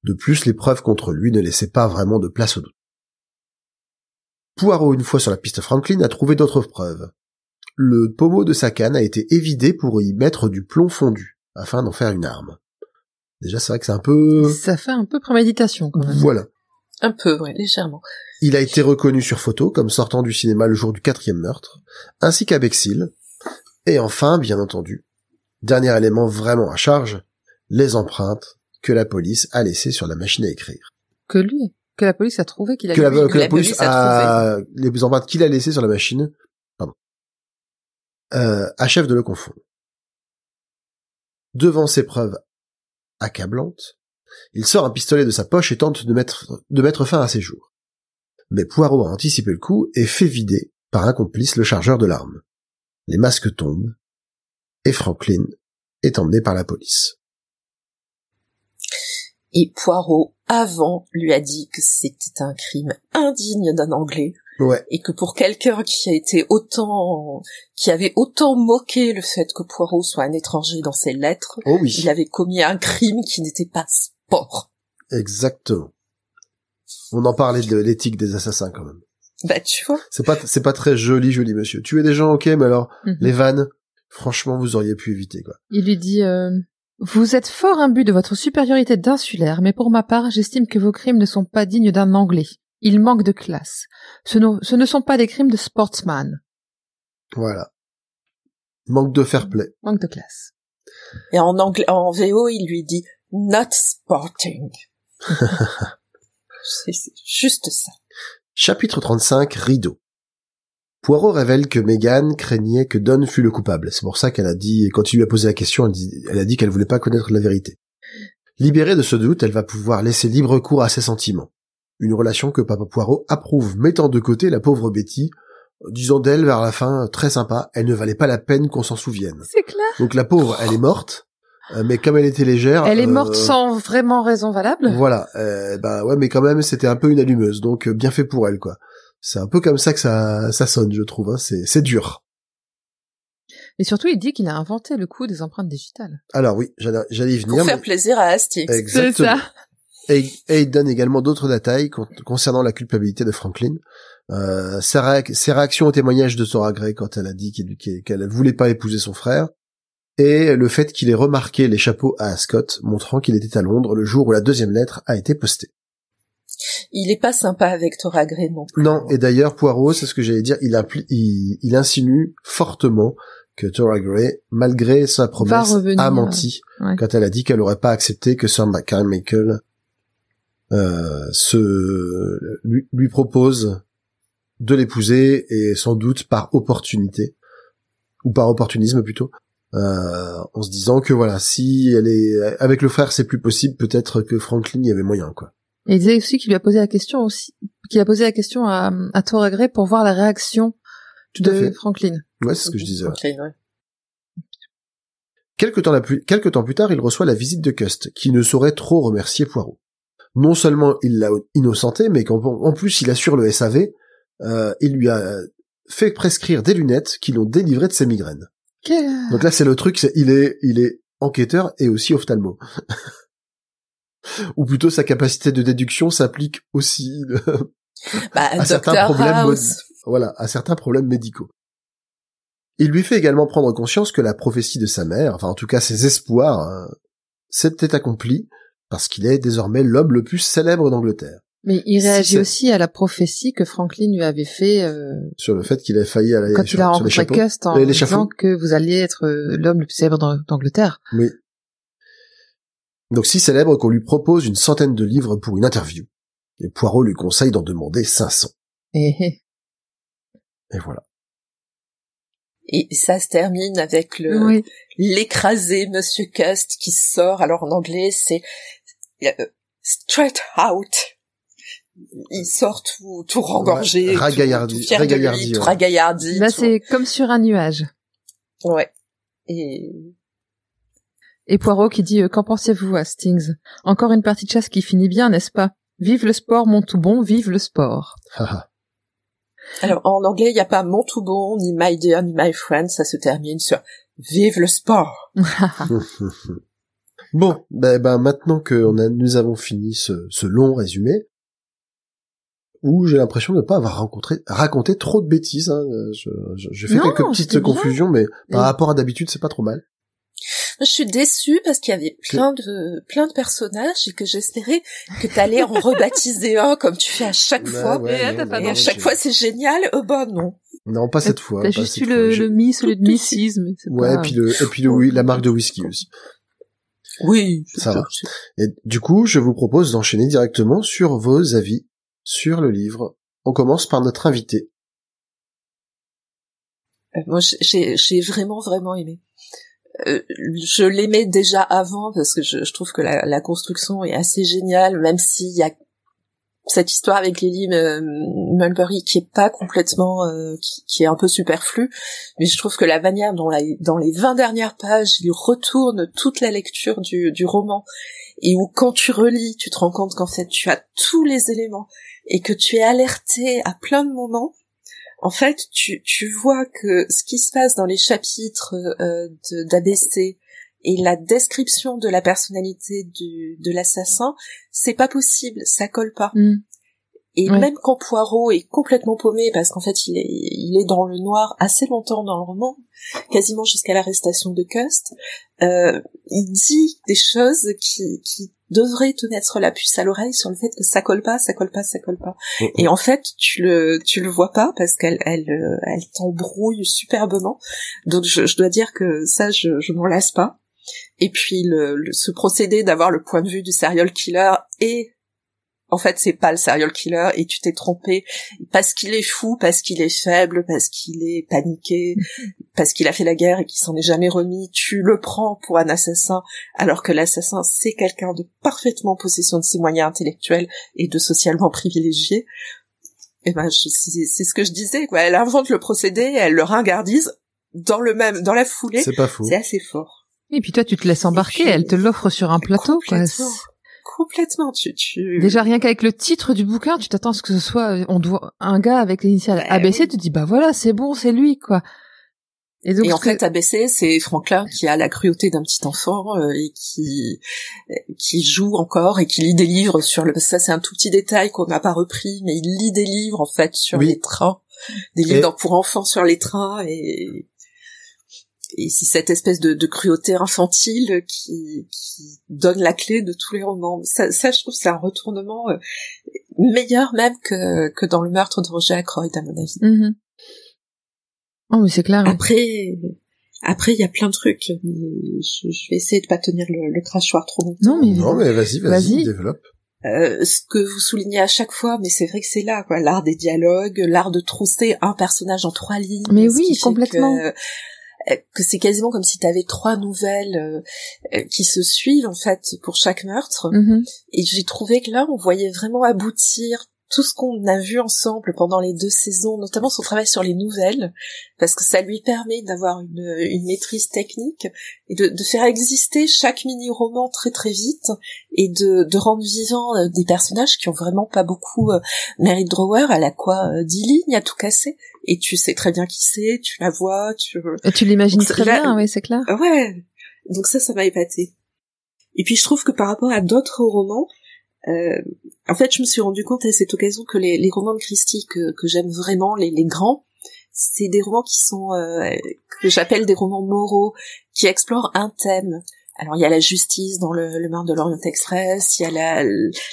De plus, les preuves contre lui ne laissaient pas vraiment de place au doute. Poirot, une fois sur la piste Franklin, a trouvé d'autres preuves. Le pommeau de sa canne a été évidé pour y mettre du plomb fondu, afin d'en faire une arme. Déjà, c'est vrai que c'est un peu... Ça fait un peu préméditation, quand même. Voilà. Un peu, ouais, légèrement. Il a été reconnu sur photo comme sortant du cinéma le jour du quatrième meurtre, ainsi qu'à Bexhill. Et enfin, bien entendu, dernier élément vraiment à charge, les empreintes que la police a laissées sur la machine à écrire. Que lui, que la police a trouvé qu'il Que avait... la, que que la la police police a, les empreintes qu'il a laissées sur la machine, pardon, euh, achève de le confondre. Devant ces preuves accablantes, il sort un pistolet de sa poche et tente de mettre, de mettre fin à ses jours. Mais Poirot a anticipé le coup et fait vider, par un complice, le chargeur de l'arme. Les masques tombent, et Franklin est emmené par la police. Et Poirot, avant, lui a dit que c'était un crime indigne d'un Anglais. Ouais. Et que pour quelqu'un qui a été autant, qui avait autant moqué le fait que Poirot soit un étranger dans ses lettres, Oh oui. il avait commis un crime qui n'était pas sport. Exactement. On en parlait de l'éthique des assassins quand même. Bah, tu vois. C'est pas, c'est pas très joli, joli monsieur. Tuer des gens, ok, mais alors, Mhm. les vannes, franchement, vous auriez pu éviter, quoi. Il lui dit euh, Vous êtes fort imbu de votre supériorité d'insulaire, mais pour ma part, j'estime que vos crimes ne sont pas dignes d'un Anglais. Ils manquent de classe. Ce, ne- ce ne sont pas des crimes de sportsman. Voilà. Manque de fair play. Manque de classe. Et en anglais, en VO, il lui dit not sporting. c'est c'est juste ça. Chapitre 35, Rideau. Poirot révèle que Megan craignait que Don fût le coupable. C'est pour ça qu'elle a dit, quand il lui a posé la question, elle, dit- elle a dit qu'elle voulait pas connaître la vérité. Libérée de ce doute, elle va pouvoir laisser libre cours à ses sentiments. Une relation que Papa Poirot approuve, mettant de côté la pauvre Betty, disant d'elle vers la fin, très sympa, elle ne valait pas la peine qu'on s'en souvienne. C'est clair. Donc la pauvre, elle est morte, euh, mais comme elle était légère... Elle est euh, morte sans vraiment raison valable. Voilà, euh, bah ouais, mais quand même, c'était un peu une allumeuse, donc euh, bien fait pour elle, quoi. C'est un peu comme ça que ça, ça sonne, je trouve. Hein. C'est, c'est dur. Et surtout, il dit qu'il a inventé le coup des empreintes digitales. Alors oui, j'allais, j'allais y Pour venir. faire mais- plaisir à Hastings. Exactement. Et, et il donne également d'autres détails con- concernant la culpabilité de Franklin. Euh, ses, réac- ses réactions au témoignage de Sora Gray quand elle a dit qu'il- qu'il- qu'elle ne voulait pas épouser son frère, et le fait qu'il ait remarqué les chapeaux à Ascot, montrant qu'il était à Londres le jour où la deuxième lettre a été postée. Il est pas sympa avec Tora Gray non plus. Non, et d'ailleurs, Poirot, c'est ce que j'allais dire, il, impli- il, il insinue fortement que Tora Gray, malgré sa promesse, revenir, a menti ouais. quand elle a dit qu'elle aurait pas accepté que Sir Carmichael euh, se lui, lui propose de l'épouser et sans doute par opportunité ou par opportunisme plutôt euh, en se disant que voilà si elle est avec le frère c'est plus possible peut-être que Franklin y avait moyen quoi Et il disait aussi qu'il lui a posé la question aussi, qu'il a posé la question à, à Gray pour voir la réaction Tout à de fait. Franklin. ouais c'est ce que je disais. Franklin, ouais. Quelque temps, la plus- quelque temps plus tard, il reçoit la visite de Cust, qui ne saurait trop remercier Poirot. Non seulement il l'a innocenté, mais qu'en en plus il assure le SAV, euh, il lui a fait prescrire des lunettes qui l'ont délivré de ses migraines. Donc là, c'est le truc, c'est il est, il est enquêteur et aussi ophtalmo. Ou plutôt sa capacité de déduction s'applique aussi, Bah, à certains problèmes House. voilà, à certains problèmes médicaux. Il lui fait également prendre conscience que la prophétie de sa mère, enfin en tout cas ses espoirs, hein, s'était accomplie parce qu'il est désormais l'homme le plus célèbre d'Angleterre. Mais il réagit aussi à la prophétie que Franklin lui avait fait euh, Sur le fait qu'il a failli à la quand sur, il a rencontré. Cust en disant que vous alliez être euh, l'homme le plus célèbre d'Ang- d'Angleterre. Oui. Donc si célèbre qu'on lui propose une centaine de livres pour une interview. Et Poirot lui conseille d'en demander 500. Et, et- Et voilà. Et ça se termine avec le oui. l'écrasé Monsieur Cust qui sort. Alors en anglais, c'est euh, straight out. Il sort tout, tout rengorgé, Ouais, tout- ragaillardi- tout, fier de lui, ragaillardi, tout ouais. ragaillardi. Là, c'est comme sur un nuage. ouais. Et Et Poirot qui dit euh, Qu'en pensez-vous, Hastings Encore une partie de chasse qui finit bien, n'est-ce pas? Vive le sport, mon tout bon, vive le sport. Haha. alors en anglais, il n'y a pas mon tout bon, ni my dear, ni my friend. Ça se termine sur vive le sport. bon, ben, ben maintenant que on a, nous avons fini ce, ce long résumé, où j'ai l'impression de ne pas avoir rencontré, raconté trop de bêtises. Hein. Je, je, je fais Non, quelques petites bien. confusions, mais par Et- rapport à d'habitude, c'est pas trop mal. Je suis déçue parce qu'il y avait plein de plein de personnages et que j'espérais que t'allais en rebaptiser un comme tu fais à chaque fois. ouais, non, non, Et à chaque fois c'est génial. Euh, bah non. Non, pas cette fois. T'as juste eu le, le mi, celui de c'est Ouais, pas... et puis le, et puis le, oui, la marque de whisky aussi. Oui, Ça va. Et du coup, je vous propose d'enchaîner directement sur vos avis sur le livre. On commence par notre invité. moi, j'ai j'ai vraiment vraiment aimé. Euh, je l'aimais déjà avant parce que je, trouve que la, construction est assez géniale, même s'il y a cette histoire avec Lily Mulberry qui est pas complètement, euh, qui, qui, est un peu superflue, mais je trouve que la manière dont dans les 20 dernières pages, il retourne toute la lecture du, du roman et où quand tu relis, tu te rends compte qu'en fait tu as tous les éléments et que tu es alerté à plein de moments en fait, tu, tu vois que ce qui se passe dans les chapitres euh, d'ABC et la description de la personnalité du, de l'assassin, c'est pas possible, ça colle pas. Mm. Et même quand Poirot est complètement paumé, parce qu'en fait il est, il est dans le noir assez longtemps dans le roman, quasiment jusqu'à l'arrestation de Cust, euh, il dit des choses qui, qui devrait te mettre la puce à l'oreille sur le fait que ça colle pas, ça colle pas, ça colle pas. Et en fait, tu le tu le vois pas parce qu'elle elle euh, elle t'embrouille superbement. Donc je, je, dois dire que ça je je m'en lasse pas. Et puis le, ce procédé d'avoir le point de vue du serial killer et en fait c'est pas le serial killer et tu t'es trompé parce qu'il est fou, parce qu'il est faible, parce qu'il est paniqué, parce qu'il a fait la guerre et qu'il s'en est jamais remis, tu le prends pour un assassin alors que l'assassin c'est quelqu'un de parfaitement possession de ses moyens intellectuels et de socialement privilégié. Et ben c'est ce que je disais quoi, elle invente le procédé, elle le ringardise dans le même dans la foulée. C'est pas fou. C'est assez fort. Et puis toi tu te laisses embarquer, elle te l'offre sur un plateau quoi complètement. Tu, tu... Déjà rien qu'avec le titre du bouquin, tu t'attends à ce que ce soit euh, on doit un gars avec l'initiale bah ABC, tu te dis bah voilà, c'est bon, c'est lui quoi. Et, donc, et en fait, ABC, c'est Franklin qui a la cruauté d'un petit enfant euh, et qui qui joue encore et qui lit des livres sur le. Ça, c'est un tout petit détail qu'on n'a pas repris, mais il lit des livres en fait sur les trains, des livres pour enfants sur les trains et et c'est cette espèce de, de, cruauté infantile qui, qui, donne la clé de tous les romans. Ça, ça je trouve, c'est un retournement euh, meilleur même que, que dans le meurtre de Roger Ackroyd, à mon avis. Mm-hmm. Oh, mais c'est clair. Après, après, il y a plein de trucs. Je, je, vais essayer de pas tenir le, le crachoir trop longtemps. Non, mais, non, mais vas-y, vas-y, développe. Euh, ce que vous soulignez à chaque fois, mais c'est vrai que c'est là, quoi, l'art des dialogues, l'art de trousser un personnage en trois lignes. Mais oui, complètement. Que c'est quasiment comme si tu avais trois nouvelles euh, euh, qui se suivent en fait pour chaque meurtre. Mm-hmm. Et j'ai trouvé que là, on voyait vraiment aboutir tout ce qu'on a vu ensemble pendant les deux saisons, notamment son travail sur les nouvelles, parce que ça lui permet d'avoir une, une, maîtrise technique et de, de faire exister chaque mini-roman très très vite et de, de rendre vivant des personnages qui ont vraiment pas beaucoup euh, Mary Drower, elle a quoi euh, dix lignes à tout casser et tu sais très bien qui c'est, tu la vois, tu... Et tu l'imagines très bien, oui c'est clair. Ouais, donc ça, ça m'a épaté. Et puis je trouve que par rapport à d'autres romans, euh, en fait, je me suis rendu compte à cette occasion que les, les romans de Christie que, que j'aime vraiment, les, les grands, c'est des romans qui sont euh, que j'appelle des romans moraux, qui explorent un thème. Alors il y a la justice dans le, le de l'Orient Express, il y a la,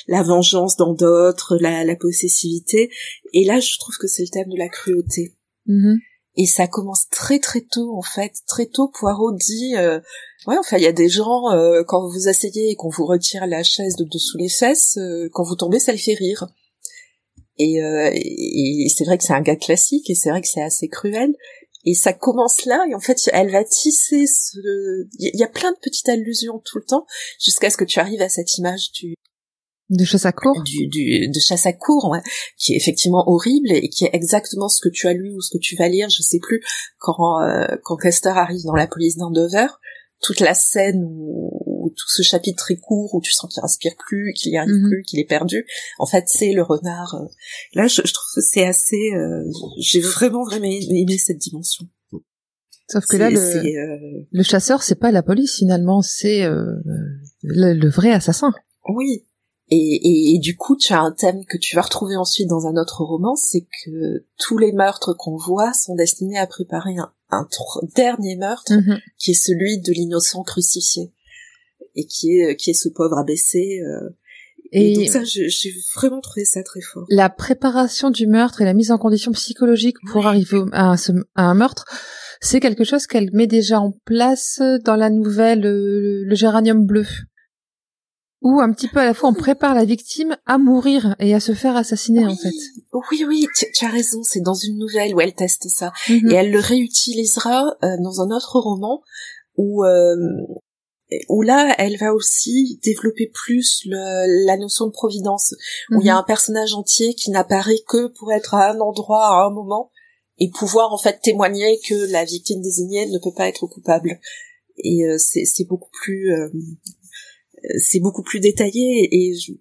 la vengeance dans d'autres, la, la possessivité, et là je trouve que c'est le thème de la cruauté. Mm-hmm. Et ça commence très très tôt en fait. Très tôt, Poirot dit, euh, ouais, enfin il y a des gens euh, quand vous vous asseyez et qu'on vous retire la chaise de dessous les fesses, euh, quand vous tombez, ça le fait rire. Et, et c'est vrai que c'est un gars classique et c'est vrai que c'est assez cruel. Et ça commence là, et en fait, elle va tisser ce... Il y a plein de petites allusions tout le temps, jusqu'à ce que tu arrives à cette image du, de chasse à cour? Du, du, de chasse à cour, ouais, qui est effectivement horrible et qui est exactement ce que tu as lu ou ce que tu vas lire, je sais plus, quand, euh, quand Custer arrive dans la police d'Andover, toute la scène où, tout ce chapitre très court où tu sens qu'il respire plus, qu'il y arrive mhm. plus, qu'il est perdu, en fait c'est le renard. Euh. Là, je, trouve que c'est assez... Euh, j'ai vraiment vraiment aimé cette dimension. Sauf que là, le, le chasseur, c'est pas la police finalement, c'est le, le vrai assassin. Oui, et, et, du coup, tu as un thème que tu vas retrouver ensuite dans un autre roman, c'est que tous les meurtres qu'on voit sont destinés à préparer un, un dernier meurtre, mhm. qui est celui de l'innocent crucifié, et qui est qui est ce pauvre abaissé. Euh, et, donc ça, j'ai vraiment trouvé ça très fort. La préparation du meurtre et la mise en condition psychologique pour arriver à un, à un meurtre, c'est quelque chose qu'elle met déjà en place dans la nouvelle euh, Le Géranium bleu Où un petit peu à la fois on prépare la victime à mourir et à se faire assassiner oui, en fait. Oui, oui, tu, tu as raison, c'est dans une nouvelle où elle teste ça. Mhm. Et elle le réutilisera euh, dans un autre roman où euh, où là, elle va aussi développer plus le, la notion de providence, où il y a Mhm. un personnage entier qui n'apparaît que pour être à un endroit à un moment et pouvoir en fait témoigner que la victime désignée ne peut pas être coupable. Et euh, c'est c'est beaucoup plus euh, c'est beaucoup plus détaillé et je...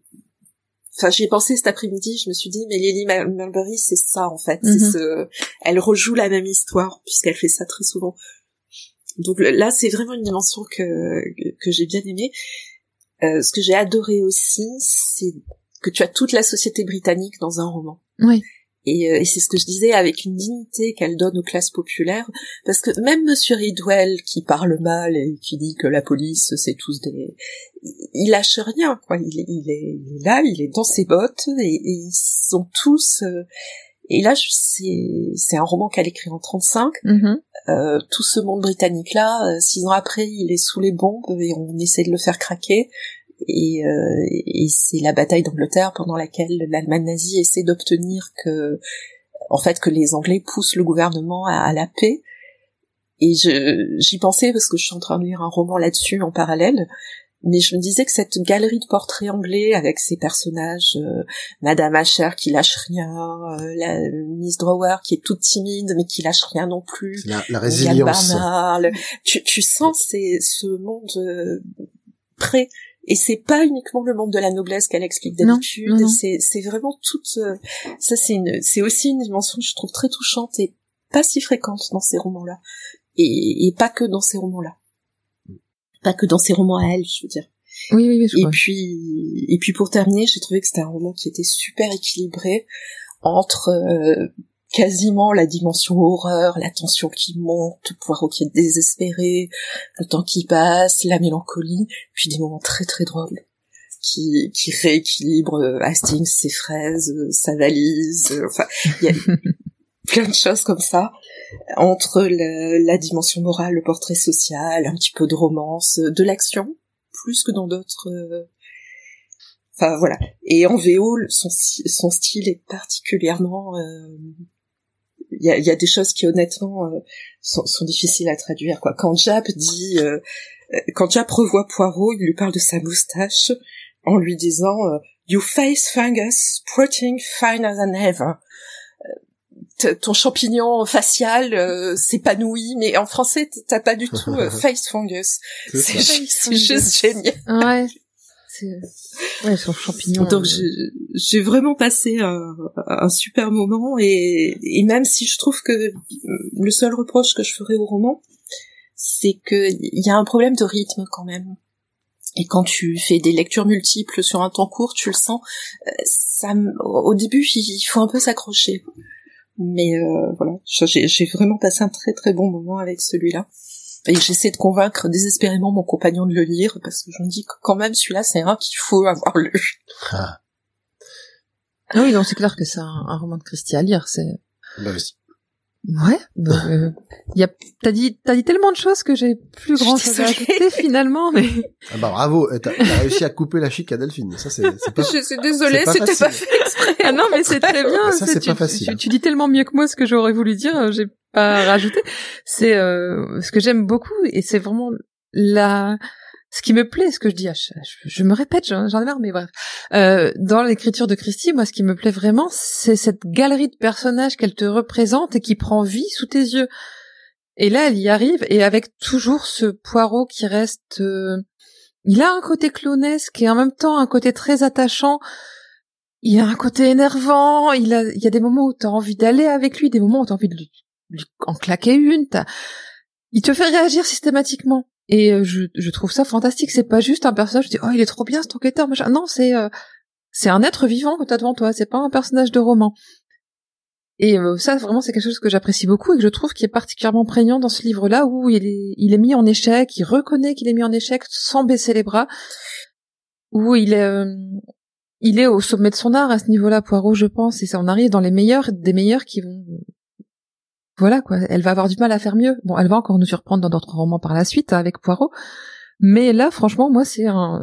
enfin j'y ai pensé cet après-midi, je me suis dit mais Lily Mulberry c'est ça en fait, Mhm. ce elle rejoue la même histoire puisqu'elle fait ça très souvent. Donc là, c'est vraiment une dimension que que j'ai bien aimée. Euh, ce que j'ai adoré aussi, c'est que tu as toute la société britannique dans un roman. Oui. Et, euh, et c'est ce que je disais avec une dignité qu'elle donne aux classes populaires, parce que même Monsieur Ridwell qui parle mal et qui dit que la police c'est tous des, il lâche rien quoi. Il est, il est, il est là, il est dans ses bottes et, et ils sont tous. euh, et là, c'est un roman qu'elle écrit en 35 Mhm. euh, tout ce monde britannique là, six ans après, il est sous les bombes et on essaie de le faire craquer. Et, euh, et c'est la bataille d'Angleterre pendant laquelle l'Allemagne nazie essaie d'obtenir que, en fait, que les Anglais poussent le gouvernement à, à la paix. Et je, j'y pensais parce que je suis en train de lire un roman là-dessus en parallèle. Mais je me disais que cette galerie de portraits anglais avec ces personnages, euh, Madame Asher qui lâche rien, euh, la Miss Drawer qui est toute timide mais qui lâche rien non plus, la, la résilience. Barnard, le- tu, tu sens c'est ce monde euh, prêt et c'est pas uniquement le monde de la noblesse qu'elle explique d'habitude. c'est vraiment toute euh, ça c'est une c'est aussi une dimension que je trouve très touchante et pas si fréquente dans ces romans là et, et pas que dans ces romans là pas que dans ces romans à elle je veux dire. Oui, oui, oui, je et crois. puis, et puis pour terminer, j'ai trouvé que c'était un roman qui était super équilibré entre euh, quasiment la dimension horreur, la tension qui monte, Poirot qui est désespéré, le temps qui passe, la mélancolie, puis des moments très très drôles qui, qui rééquilibrent euh, Hastings, ses fraises, euh, sa valise, euh, enfin, il y a plein de choses comme ça entre le- la dimension morale, le portrait social, un petit peu de romance, de l'action, plus que dans d'autres. euh, Enfin voilà. Et en VO, son, son style est particulièrement. euh, y, a, il y a des choses qui honnêtement euh, sont, sont difficiles à traduire. Quoi. Quand Jap dit, euh, euh, quand Jap revoit Poirot, il lui parle de sa moustache en lui disant euh, "You face fungus, protein finer than ever." T- ton champignon facial euh, s'épanouit, mais en français t'as pas du tout euh, face fungus. C'est C'est ça. ju- c'est juste génial. Ouais. Ouais, son champignon. Donc euh, j'ai- vraiment passé un, un super moment et, et même si je trouve que le seul reproche que je ferais au roman, c'est que il y a un problème de rythme quand même. Et quand tu fais des lectures multiples sur un temps court, tu le sens. euh, Ça, au début, il faut un peu s'accrocher. Mais euh, voilà, j'ai vraiment passé un très très bon moment avec celui-là. Et j'essaie de convaincre désespérément mon compagnon de le lire parce que je me dis que quand même celui-là c'est un qu'il faut avoir lu. Ah, Ah oui, donc c'est clair que c'est un, un roman de Christie à lire. C'est bah. Ouais. bah, euh, y a... T'as dit, t'as dit tellement de choses que j'ai plus grand chose à ajouter finalement, mais Ah bah bravo, t'as t'as réussi à couper la chic à Delphine. Ça c'est c'est pas. Je suis désolée, pas c'était pas fait exprès. ah non, mais c'est très bien. Ça, c'est tu, pas facile. Tu, tu dis tellement mieux que moi ce que j'aurais voulu dire. euh, J'ai pas rajouté. C'est euh, ce que j'aime beaucoup et c'est vraiment la ce qui me plaît, ce que je dis, ch- je, je me répète, j'en ai marre, mais bref. Euh, dans l'écriture de Christie, moi, ce qui me plaît vraiment, c'est cette galerie de personnages qu'elle te représente et qui prend vie sous tes yeux. Et là, elle y arrive, et avec toujours ce poireau qui reste... euh, il a un côté clownesque et en même temps un côté très attachant. Il a un côté énervant, il, a, il y a des moments où tu as envie d'aller avec lui, des moments où tu as envie de lui, lui en claquer une. t'as- Il te fait réagir systématiquement. Et euh, je, je trouve ça fantastique. C'est pas juste un personnage, tu dis, oh, il est trop bien cet enquêteur. Machin. Non, c'est euh, c'est un être vivant que tu as devant toi. C'est pas un personnage de roman. Et euh, ça, vraiment, c'est quelque chose que j'apprécie beaucoup et que je trouve qui est particulièrement prégnant dans ce livre-là où il est, il est mis en échec, il reconnaît qu'il est mis en échec sans baisser les bras, où il est, euh, il est au sommet de son art à ce niveau-là, Poirot, je pense, et ça, on arrive dans les meilleurs des meilleurs qui vont, voilà quoi. Elle va avoir du mal à faire mieux. Bon, elle va encore nous surprendre dans d'autres romans par la suite hein, avec Poirot, mais là, franchement, moi, c'est un,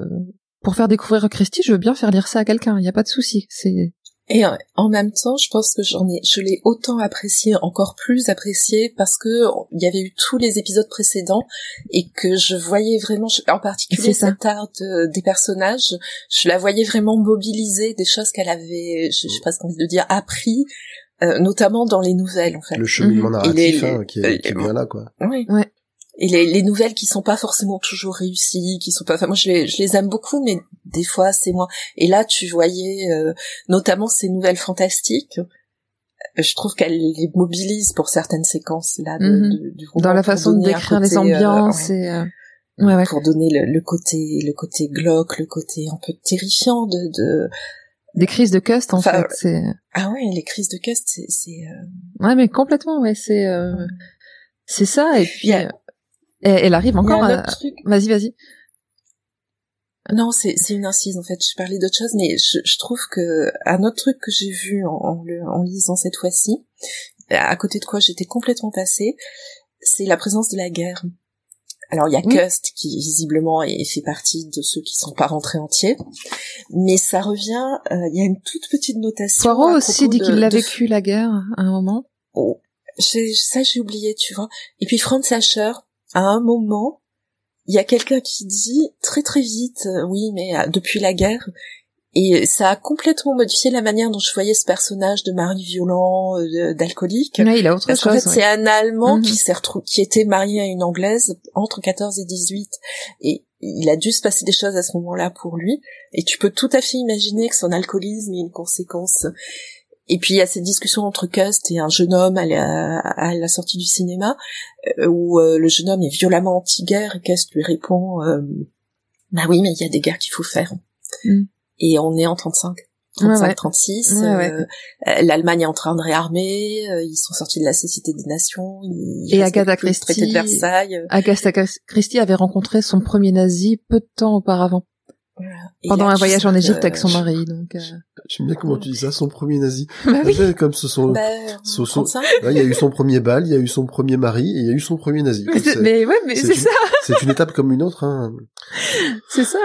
pour faire découvrir Christie, je veux bien faire lire ça à quelqu'un, il n'y a pas de souci. C'est et euh, en même temps, je pense que j'en ai, je l'ai autant apprécié, encore plus apprécié, parce que il y avait eu tous les épisodes précédents et que je voyais vraiment, en particulier cette art des personnages, je la voyais vraiment mobiliser des choses qu'elle avait, je, sais pas ce qu'on de dire, appris, euh, notamment dans les nouvelles en fait. Le cheminement mhm. narratif hein, qui, est, qui, est, bien là quoi. Oui. Ouais et les, les, nouvelles qui sont pas forcément toujours réussies, qui sont pas, enfin moi je les, je les aime beaucoup, mais des fois c'est moi. Et là tu voyais euh, notamment ces nouvelles fantastiques. Euh, je trouve qu'elle les mobilise pour certaines séquences là de, mhm. du dans la façon de décrire les euh, ambiances et ouais, ouais. pour donner le, le, côté le côté glauque, le côté un peu terrifiant de, de des crises de cust en fait. C'est ah ouais les crises de cust c'est c'est ouais mais complètement ouais c'est c'est ça et puis elle arrive encore à... Vas-y, vas-y. Non, c'est c'est une incise en fait. Je parlais d'autre chose, mais je, je, trouve que un autre truc que j'ai vu en, en, en, lisant cette fois-ci, à côté de quoi j'étais complètement passée, c'est la présence de la guerre. Alors il y a Cust qui visiblement est, fait partie de ceux qui sont pas rentrés entiers, mais ça revient. Euh, il y a une toute petite notation. Poirot aussi dit qu'il l'a vécu la guerre à un moment. Oh, ça j'ai oublié, tu vois. Et puis Franz Sacher, à un moment, il y a quelqu'un qui dit très très vite, euh, oui, mais euh, depuis la guerre, et ça a complètement modifié la manière dont je voyais ce personnage de mari violent, euh, d'alcoolique. Ouais, il a autre Parce chose. En fait, c'est un Allemand mhm. qui s'est qui était marié à une Anglaise entre 14 et 18, et il a dû se passer des choses à ce moment-là pour lui. Et tu peux tout à fait imaginer que son alcoolisme ait une conséquence. Et puis il y a cette discussion entre Cust et un jeune homme à la, sortie du cinéma, euh, où euh, le jeune homme est violemment anti-guerre et Cust lui répond Bah oui, mais il y a des guerres qu'il faut faire. Mm. Et on est en 35. 35, 36. L'Allemagne est en train de réarmer. ils sont sortis de la Société des Nations. et Agatha Christie, de Versailles. Agatha Christie avait rencontré son premier nazi peu de temps auparavant. Pendant un voyage en Égypte avec son mari, donc. Euh... J'aime bien comment tu dis ça, son premier nazi. Bah oui. Comme ce sont. Bah, il y a eu son premier bal, il y a eu son premier mari, et il y a eu son premier nazi. Mais, ouais, mais c'est ça. C'est une étape comme une autre. Hein. C'est ça.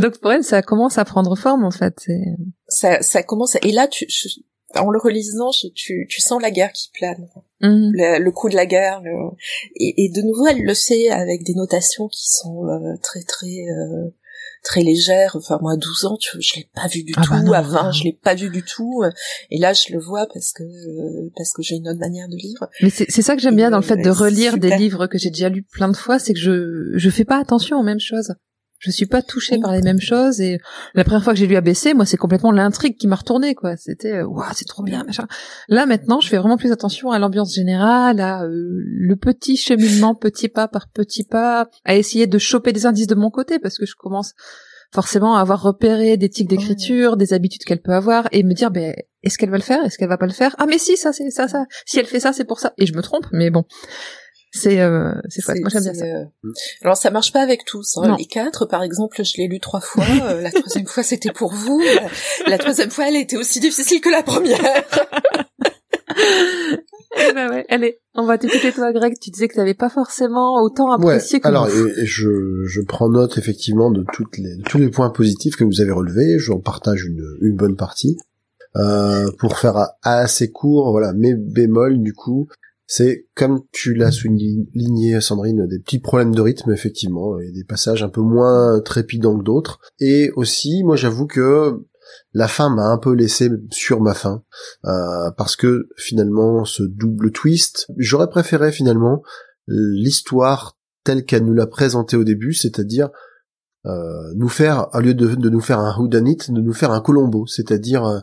Donc pour elle, ça commence à prendre forme en fait. Ça, ça commence. Et là, tu, en le relisant, tu, tu sens la guerre qui plane. Mhm. Le, coup de la guerre. Et, et, de nouveau, elle le sait avec des notations qui sont euh, très très euh, très légère. Enfin, moi, à 12 ans, tu, je l'ai pas vu du ah tout. Bah à 20, je l'ai pas vu du tout. Et là, je le vois parce que parce que j'ai une autre manière de lire. Mais c'est ça que j'aime bien dans le fait de relire des livres que j'ai déjà lus plein de fois, c'est que je je fais pas attention aux mêmes choses. Je suis pas touchée par les mêmes choses et la première fois que j'ai lu ABC, moi c'est complètement l'intrigue qui m'a retourné quoi. C'était euh, waouh, c'est trop bien machin. Là maintenant, je fais vraiment plus attention à l'ambiance générale, à euh, le petit cheminement petit pas par petit pas, à essayer de choper des indices de mon côté parce que je commence forcément à avoir repéré des tics d'écriture, des habitudes qu'elle peut avoir et me dire ben est-ce qu'elle va le faire, est-ce qu'elle va pas le faire? Ah mais si, ça c'est ça ça. Si elle fait ça, c'est pour ça et je me trompe mais bon. C'est euh, c'est chouette. Moi j'aime bien ça. Euh, alors ça marche pas avec tous. Hein. Les quatre, par exemple, je l'ai lu trois fois. Euh, la troisième fois c'était pour vous. La, troisième fois, elle était aussi difficile que la première. eh ben ouais, allez, on va t'écouter toi, Greg. Tu disais que tu n'avais pas forcément autant apprécié ouais, que alors, et, je, je prends note effectivement de toutes les de tous les points positifs que vous avez relevés. J'en partage une, une bonne partie. Euh, pour faire assez court, voilà, mes bémols du coup, c'est, comme tu l'as souligné, Sandrine, des petits problèmes de rythme, effectivement, et des passages un peu moins trépidants que d'autres. Et aussi, moi j'avoue que la fin m'a un peu laissé sur ma fin, euh, parce que finalement, ce double twist, j'aurais préféré finalement l'histoire telle qu'elle nous l'a présentée au début, c'est-à-dire euh, nous faire, au lieu de, de, nous faire un whodunit, de nous faire un Colombo, c'est-à-dire euh,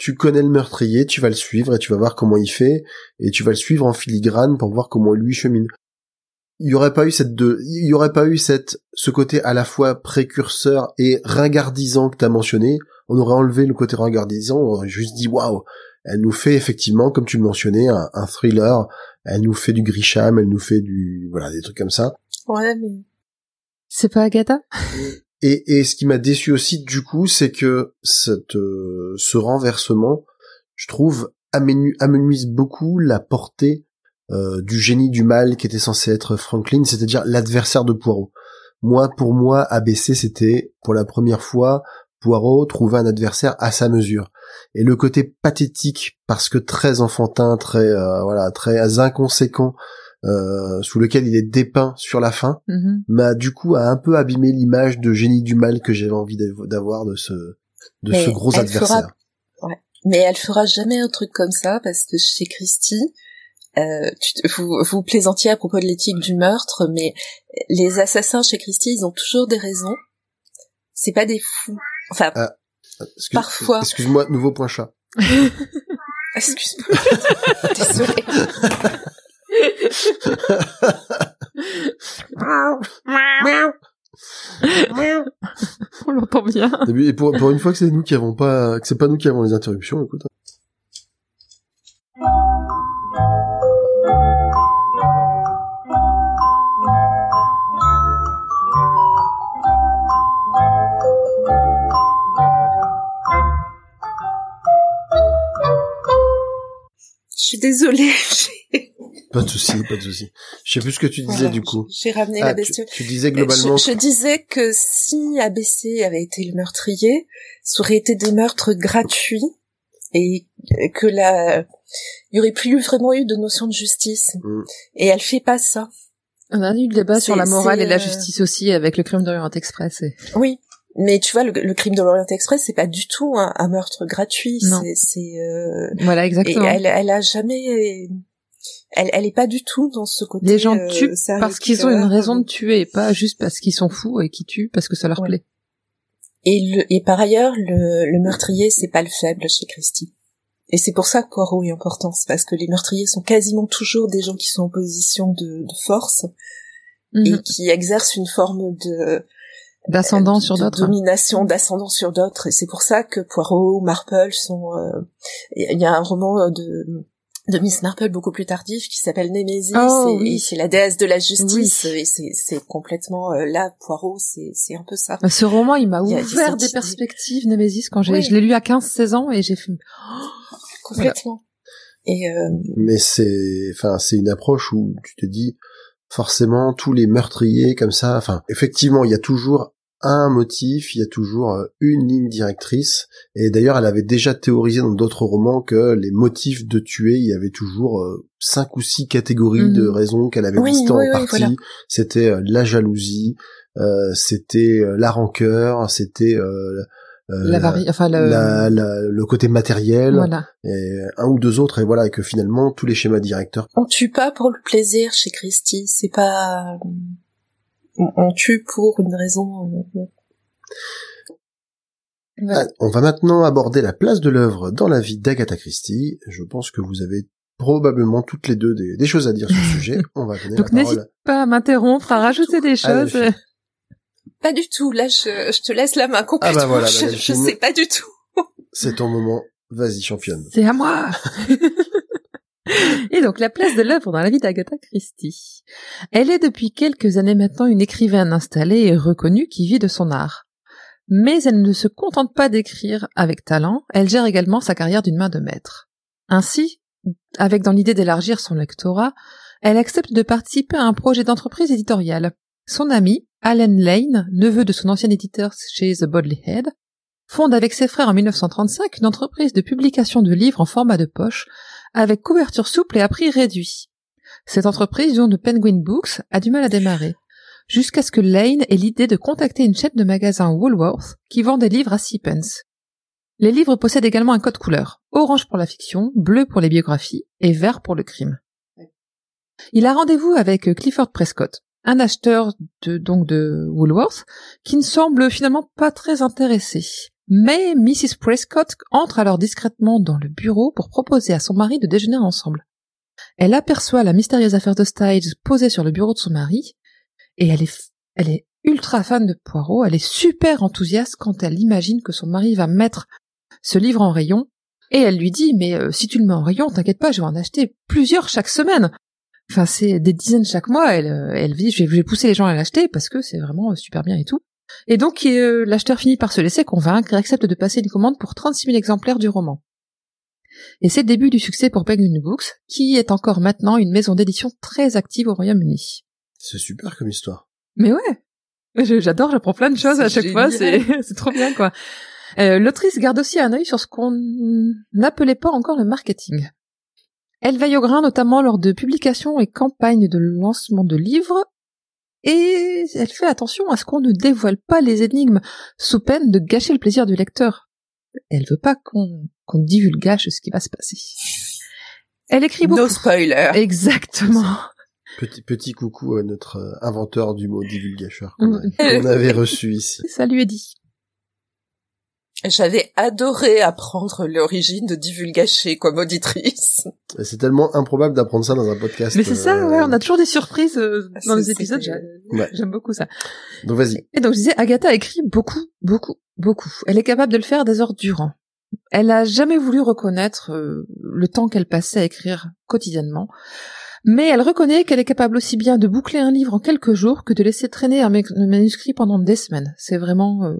tu connais le meurtrier, tu vas le suivre et tu vas voir comment il fait, et tu vas le suivre en filigrane pour voir comment lui chemine. Il y aurait pas eu cette de, il y aurait pas eu cette, ce côté à la fois précurseur et ringardisant que t'as mentionné. On aurait enlevé le côté ringardisant, on aurait juste dit waouh, elle nous fait effectivement, comme tu le mentionnais, un, un, thriller. Elle nous fait du Grisham, elle nous fait du, voilà, des trucs comme ça. Ouais, mais c'est pas Agatha? Et, ce qui m'a déçu aussi du coup, c'est que euh, ce renversement, je trouve, amenuise beaucoup la portée euh, du génie du mal qui était censé être Franklin, c'est-à-dire l'adversaire de Poirot. moi, pour moi, ABC, c'était pour la première fois Poirot trouver un adversaire à sa mesure. Et le côté pathétique, parce que très enfantin, très euh, voilà, très inconséquent, euh, sous lequel il est dépeint sur la fin, Mhm. m'a du coup a un peu abîmé l'image de génie du mal que j'avais envie d'av- d'avoir de ce de Mais ce gros adversaire. fera- Mais elle fera jamais un truc comme ça parce que chez Christie, euh, tu vous, vous plaisantiez à propos de l'éthique du meurtre, mais les assassins chez Christie, ils ont toujours des raisons. C'est pas des fous. Enfin, Ah. Excuse- Parfois. Excuse-moi, nouveau point chat. excuse-moi. Désolée. On l'entend bien. Et pour, pour une fois que c'est nous qui avons pas, que c'est pas nous qui avons les interruptions, écoute. Je suis désolée. Pas de souci, pas de souci. Je sais plus ce que tu disais Voilà, du coup. J'ai ramené Ah, la tu, bestiole. tu disais globalement. Je, je disais que si ABC avait été le meurtrier, ça aurait été des meurtres gratuits et que la, il y aurait plus vraiment eu de notion de justice. Mm. Et elle fait pas ça. On a eu le débat sur la morale et la euh, justice aussi avec le crime d'Orient Express. Et... Oui. Mais tu vois, le, le crime de l'Orient Express, c'est pas du tout un, un meurtre gratuit. Non. C'est, euh, Voilà, et exactement. elle, elle a jamais, elle, elle est pas du tout dans ce côté. Les gens euh, tuent parce qu'ils ont une raison de tuer et pas juste parce qu'ils sont fous et qui tuent parce que ça leur Ouais. plaît. Et, le, et par ailleurs, le, le meurtrier, c'est pas le faible chez Christie. Et c'est pour ça que Poirot est important, c'est parce que les meurtriers sont quasiment toujours des gens qui sont en position de, de force Mhm. et qui exercent une forme de D'ascendant de- sur d'autres. domination, d'ascendant sur d'autres. Et c'est pour ça que Poirot, Marple sont. euh, Il y a un roman de de Miss Marple beaucoup plus tardif qui s'appelle Némésis Oh, et, oui. et c'est la déesse de la justice Oui. et c'est c'est complètement euh, là Poirot c'est c'est un peu ça. Ce roman, il m'a ouvert des perspectives, Nemesis, quand j'ai, Oui. je l'ai lu à 15-16 ans et j'ai fait, complètement. Et euh, Mais c'est, enfin, c'est une approche où tu te dis, forcément, tous les meurtriers comme ça, enfin, effectivement, il y a toujours un motif, il y a toujours euh, une ligne directrice. Et d'ailleurs, elle avait déjà théorisé dans d'autres romans que les motifs de tuer, il y avait toujours euh, cinq ou six catégories de raisons qu'elle avait Oui, listées oui, en oui, partie. voilà. C'était euh, la jalousie, euh, c'était la rancœur, c'était euh, euh, la vari... enfin, le... la- la- le côté matériel voilà. et un ou deux autres et voilà et que finalement tous les schémas directeurs on tue pas pour le plaisir chez Christie, c'est pas on, on tue pour une raison euh, Voilà. Ah, on va maintenant aborder la place de l'œuvre dans la vie d'Agatha Christie je pense que vous avez probablement toutes les deux des, des choses à dire sur ce sujet on va donner Donc n'hésite pas à m'interrompre, à rajouter des Ah, choses. Pas du tout. Là, je, je te laisse la main complètement. Ah bah voilà, je, sais pas du tout. c'est ton moment vas-y championne C'est à moi. Et donc la place de l'œuvre dans la vie d'Agatha Christie. Elle est depuis quelques années maintenant une écrivaine installée et reconnue qui vit de son art. Mais elle ne se contente pas d'écrire avec talent, elle gère également sa carrière d'une main de maître. Ainsi, avec dans l'idée d'élargir son lectorat, elle accepte de participer à un projet d'entreprise éditoriale. Son ami, Alan Lane, neveu de son ancien éditeur chez The Bodley Head, fonde avec ses frères en 1935 une entreprise de publication de livres en format de poche, avec couverture souple et à prix réduit. Cette entreprise, nom de Penguin Books, a du mal à démarrer, jusqu'à ce que Lane ait l'idée de contacter une chaîne de magasins Woolworth qui vend des livres à 6 pence. Les livres possèdent également un code couleur, orange pour la fiction, bleu pour les biographies et vert pour le crime. Il a rendez-vous avec Clifford Prescott, un acheteur de, donc de Woolworth, qui ne semble finalement pas très intéressé. Mais Mrs. Prescott entre alors discrètement dans le bureau pour proposer à son mari de déjeuner ensemble. Elle aperçoit la mystérieuse affaire de Styles posée sur le bureau de son mari, et elle est, elle est ultra fan de Poirot, elle est super enthousiaste quand elle imagine que son mari va mettre ce livre en rayon, et elle lui dit, mais euh, si tu le mets en rayon, t'inquiète pas, je vais en acheter plusieurs chaque semaine. Enfin, c'est des dizaines chaque mois, elle, euh, elle dit, je vais, je vais pousser les gens à l'acheter parce que c'est vraiment euh, super bien et tout. Et donc, euh, l'acheteur finit par se laisser convaincre et accepte de passer une commande pour 36 000 exemplaires du roman. Et c'est le début du succès pour Penguin Books, qui est encore maintenant une maison d'édition très active au Royaume-Uni. c'est super comme histoire Mais ouais J'adore, j'apprends plein de choses à chaque fois, c'est trop bien quoi. Euh, L'autrice garde aussi un œil sur ce qu'on n'appelait pas encore le marketing. Elle veille au grain notamment lors de publications et campagnes de lancement de livres, et elle fait attention à ce qu'on ne dévoile pas les énigmes sous peine de gâcher le plaisir du lecteur. Elle veut pas qu'on qu'on divulgage ce qui va se passer. Elle écrit beaucoup. No spoiler. Exactement. Petit, petit coucou à notre euh, inventeur du mot divulgacheur Mm. qu'on avait reçu ici. Ça lui est dit. J'avais adoré apprendre l'origine de Divulgaché comme auditrice. Et C'est tellement improbable d'apprendre ça dans un podcast. Mais c'est ça, euh, ouais, on a toujours des surprises euh, dans C'est- les épisodes. Ouais. J'aime beaucoup ça. Donc vas-y. Et donc je disais, Agatha écrit beaucoup, beaucoup, beaucoup. Elle est capable de le faire des heures durant. Elle a jamais voulu reconnaître euh, le temps qu'elle passait à écrire quotidiennement. Mais elle reconnaît qu'elle est capable aussi bien de boucler un livre en quelques jours que de laisser traîner un, manuscrit pendant des semaines. C'est vraiment... euh,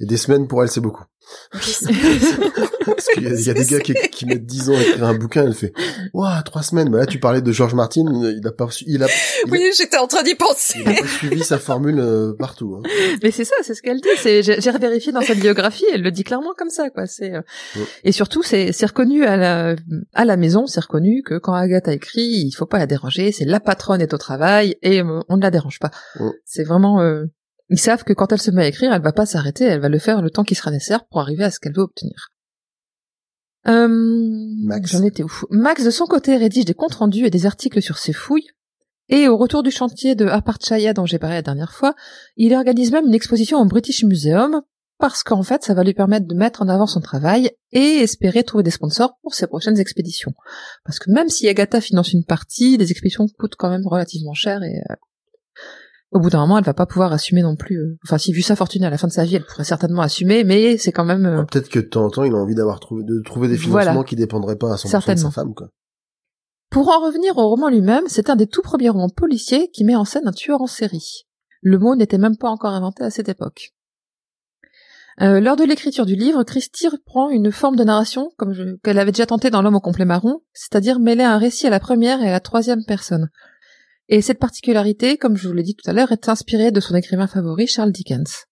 Et des semaines pour elle, c'est beaucoup. Parce qu'il y a, il y a des gars qui, qui mettent 10 ans à écrire un bouquin, elle fait « Ouah, trois semaines !» Bah là, tu parlais de George Martin, il a pas, il a, il a- Oui, j'étais en train d'y penser. il a pas suivi sa formule euh, partout. hein. Mais c'est ça, c'est ce qu'elle dit. C'est, j'ai, j'ai revérifié dans sa biographie, elle le dit clairement comme ça, quoi. C'est euh, Ouais. et surtout, c'est, c'est reconnu à la à la maison, c'est reconnu que quand Agathe a écrit, il faut pas la déranger. C'est la patronne est au travail et euh, on ne la dérange pas. Ouais. C'est vraiment. Ils savent que quand elle se met à écrire, elle va pas s'arrêter, elle va le faire le temps qui sera nécessaire pour arriver à ce qu'elle veut obtenir. Euh, Max. J'en étais où? Max, de son côté, rédige des comptes rendus et des articles sur ses fouilles. Et au retour du chantier de Aparchaya dont j'ai parlé la dernière fois, il organise même une exposition au British Museum parce qu'en fait, ça va lui permettre de mettre en avant son travail et espérer trouver des sponsors pour ses prochaines expéditions. Parce que même si Agatha finance une partie, les expéditions coûtent quand même relativement cher et euh, au bout d'un moment, elle va pas pouvoir assumer non plus. euh, Enfin, si vu sa fortune à la fin de sa vie, elle pourrait certainement assumer, mais c'est quand même euh, Peut-être que de temps en temps, il a envie d'avoir trouvé, de trouver des financements Voilà. qui dépendraient pas à 100% de sa femme, quoi. Pour en revenir au roman lui-même, c'est un des tout premiers romans policiers qui met en scène un tueur en série. Le mot n'était même pas encore inventé à cette époque. Euh, lors de l'écriture du livre, Christie reprend une forme de narration comme qu'elle avait déjà tenté dans L'homme au complet marron, c'est-à-dire mêler un récit à la première et à la troisième personne. Et cette particularité, comme je vous l'ai dit tout à l'heure, est inspirée de son écrivain favori, Charles Dickens.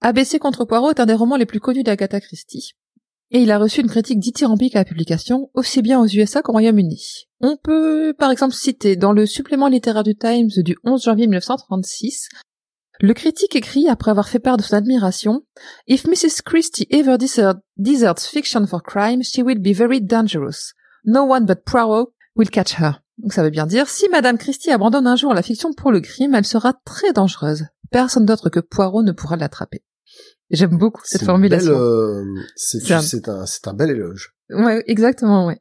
ABC contre Poirot est un des romans les plus connus d'Agatha Christie et il a reçu une critique dithyrambique à la publication, aussi bien aux USA qu'au Royaume-Uni. On peut par exemple citer dans le supplément littéraire du Times du 11 janvier 1936, le critique écrit après avoir fait part de son admiration If Mrs. Christie ever desert- deserts fiction for crime, she will be very dangerous. No one but Poirot will catch her. Donc ça veut bien dire, si Madame Christie abandonne un jour la fiction pour le crime, elle sera très dangereuse. Personne d'autre que Poirot ne pourra l'attraper. J'aime beaucoup cette formulation. euh, c'est un- c'est un, c'est un bel éloge. Ouais, exactement, ouais.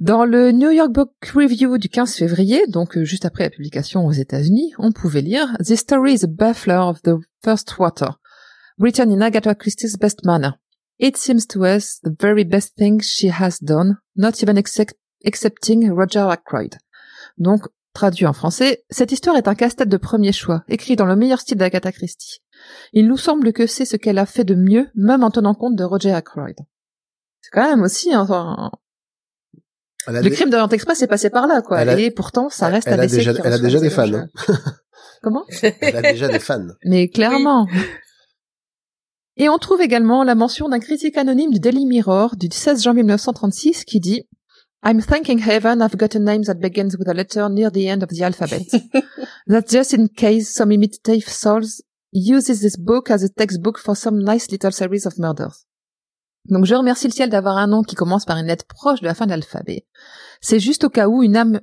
Dans le New York Book Review du 15 février, donc euh, juste après la publication aux États-Unis, on pouvait lire The story is a baffler of the first water, written in Agatha Christie's best manner. It seems to us the very best thing she has done, not even except, excepting Roger Ackroyd. Donc, traduit en français, cette histoire est un casse-tête de premier choix, écrit dans le meilleur style d'Agatha Christie. Il nous semble que c'est ce qu'elle a fait de mieux, même en tenant compte de Roger Ackroyd. C'est quand même aussi un, a le des- crime d'Orient Express est passé par là, quoi. Elle a- Et pourtant, ça reste elle a ABC déjà, qui elle a déjà des fans. hein. Comment? Elle a déjà des fans. Mais clairement. Et on trouve également la mention d'un critique anonyme du Daily Mirror du 16 janvier 1936 qui dit I'm thanking heaven I've got a name that begins with a letter near the end of the alphabet. That's just in case some imitative souls uses this book as a textbook for some nice little series of murders. Donc je remercie le ciel d'avoir un nom qui commence par une lettre proche de la fin de l'alphabet. C'est juste au cas où une âme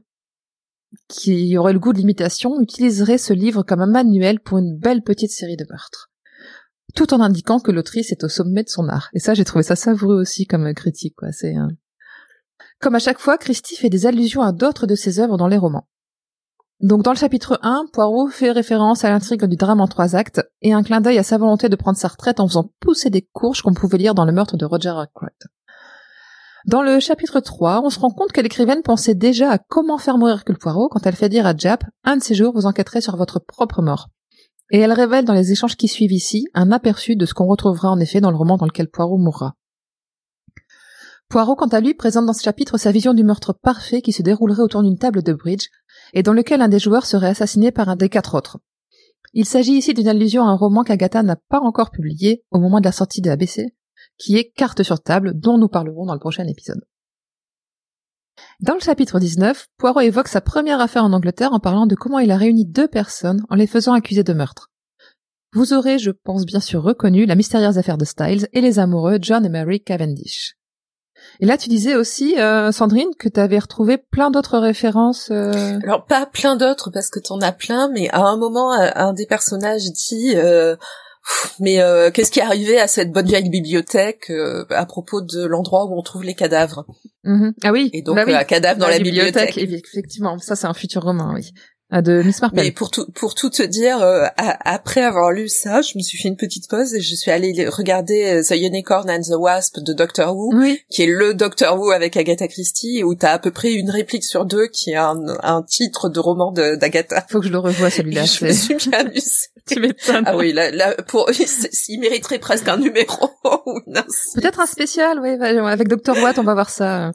qui aurait le goût de l'imitation utiliserait ce livre comme un manuel pour une belle petite série de meurtres. Tout en indiquant que l'autrice est au sommet de son art. Et ça, j'ai trouvé ça savoureux aussi comme critique, quoi. C'est, euh, Comme à chaque fois, Christie fait des allusions à d'autres de ses œuvres dans les romans. Donc dans le chapitre 1, Poirot fait référence à l'intrigue du drame en trois actes et un clin d'œil à sa volonté de prendre sa retraite en faisant pousser des courges qu'on pouvait lire dans le meurtre de Roger Ackroyd. Dans le chapitre 3, on se rend compte que l'écrivaine pensait déjà à comment faire mourir Hercule Poirot quand elle fait dire à Jap « Un de ces jours, vous enquêterez sur votre propre mort ». Et elle révèle dans les échanges qui suivent ici un aperçu de ce qu'on retrouvera en effet dans le roman dans lequel Poirot mourra. Poirot, quant à lui, présente dans ce chapitre sa vision du meurtre parfait qui se déroulerait autour d'une table de bridge et dans lequel un des joueurs serait assassiné par un des quatre autres. Il s'agit ici d'une allusion à un roman qu'Agatha n'a pas encore publié au moment de la sortie de ABC, qui est Carte sur table, dont nous parlerons dans le prochain épisode. Dans le chapitre 19, Poirot évoque sa première affaire en Angleterre en parlant de comment il a réuni deux personnes en les faisant accuser de meurtre. Vous aurez, je pense bien sûr, reconnu la mystérieuse affaire de Styles et les amoureux John et Mary Cavendish. Et là, tu disais aussi, euh, Sandrine, que tu avais retrouvé plein d'autres références. euh, Alors pas plein d'autres parce que t'en as plein, mais à un moment, un un des personnages dit euh, mais euh, qu'est-ce qui est arrivé à cette bonne vieille bibliothèque euh, à propos de l'endroit où on trouve les cadavres? Mhm. Ah oui. Et donc bah oui. euh, un cadavre dans la, bibliothèque. Effectivement, ça c'est un futur roman, oui. Ah, de Miss Marple. Mais pour tout pour tout te dire, euh, a- après avoir lu ça, je me suis fait une petite pause et je suis allée regarder euh, The Unicorn and the Wasp de Doctor Who, Oui. qui est le Doctor Who avec Agatha Christie, où t'as à peu près une réplique sur deux qui est un, un titre de roman d'Agatha. Faut que je le revoie celui-là. Je me suis bien amusée. Tu m'étonnes. Ah oui, là, là pour, il mériterait presque un numéro. Peut-être un spécial, oui, va- avec Dr Watt, on va voir ça.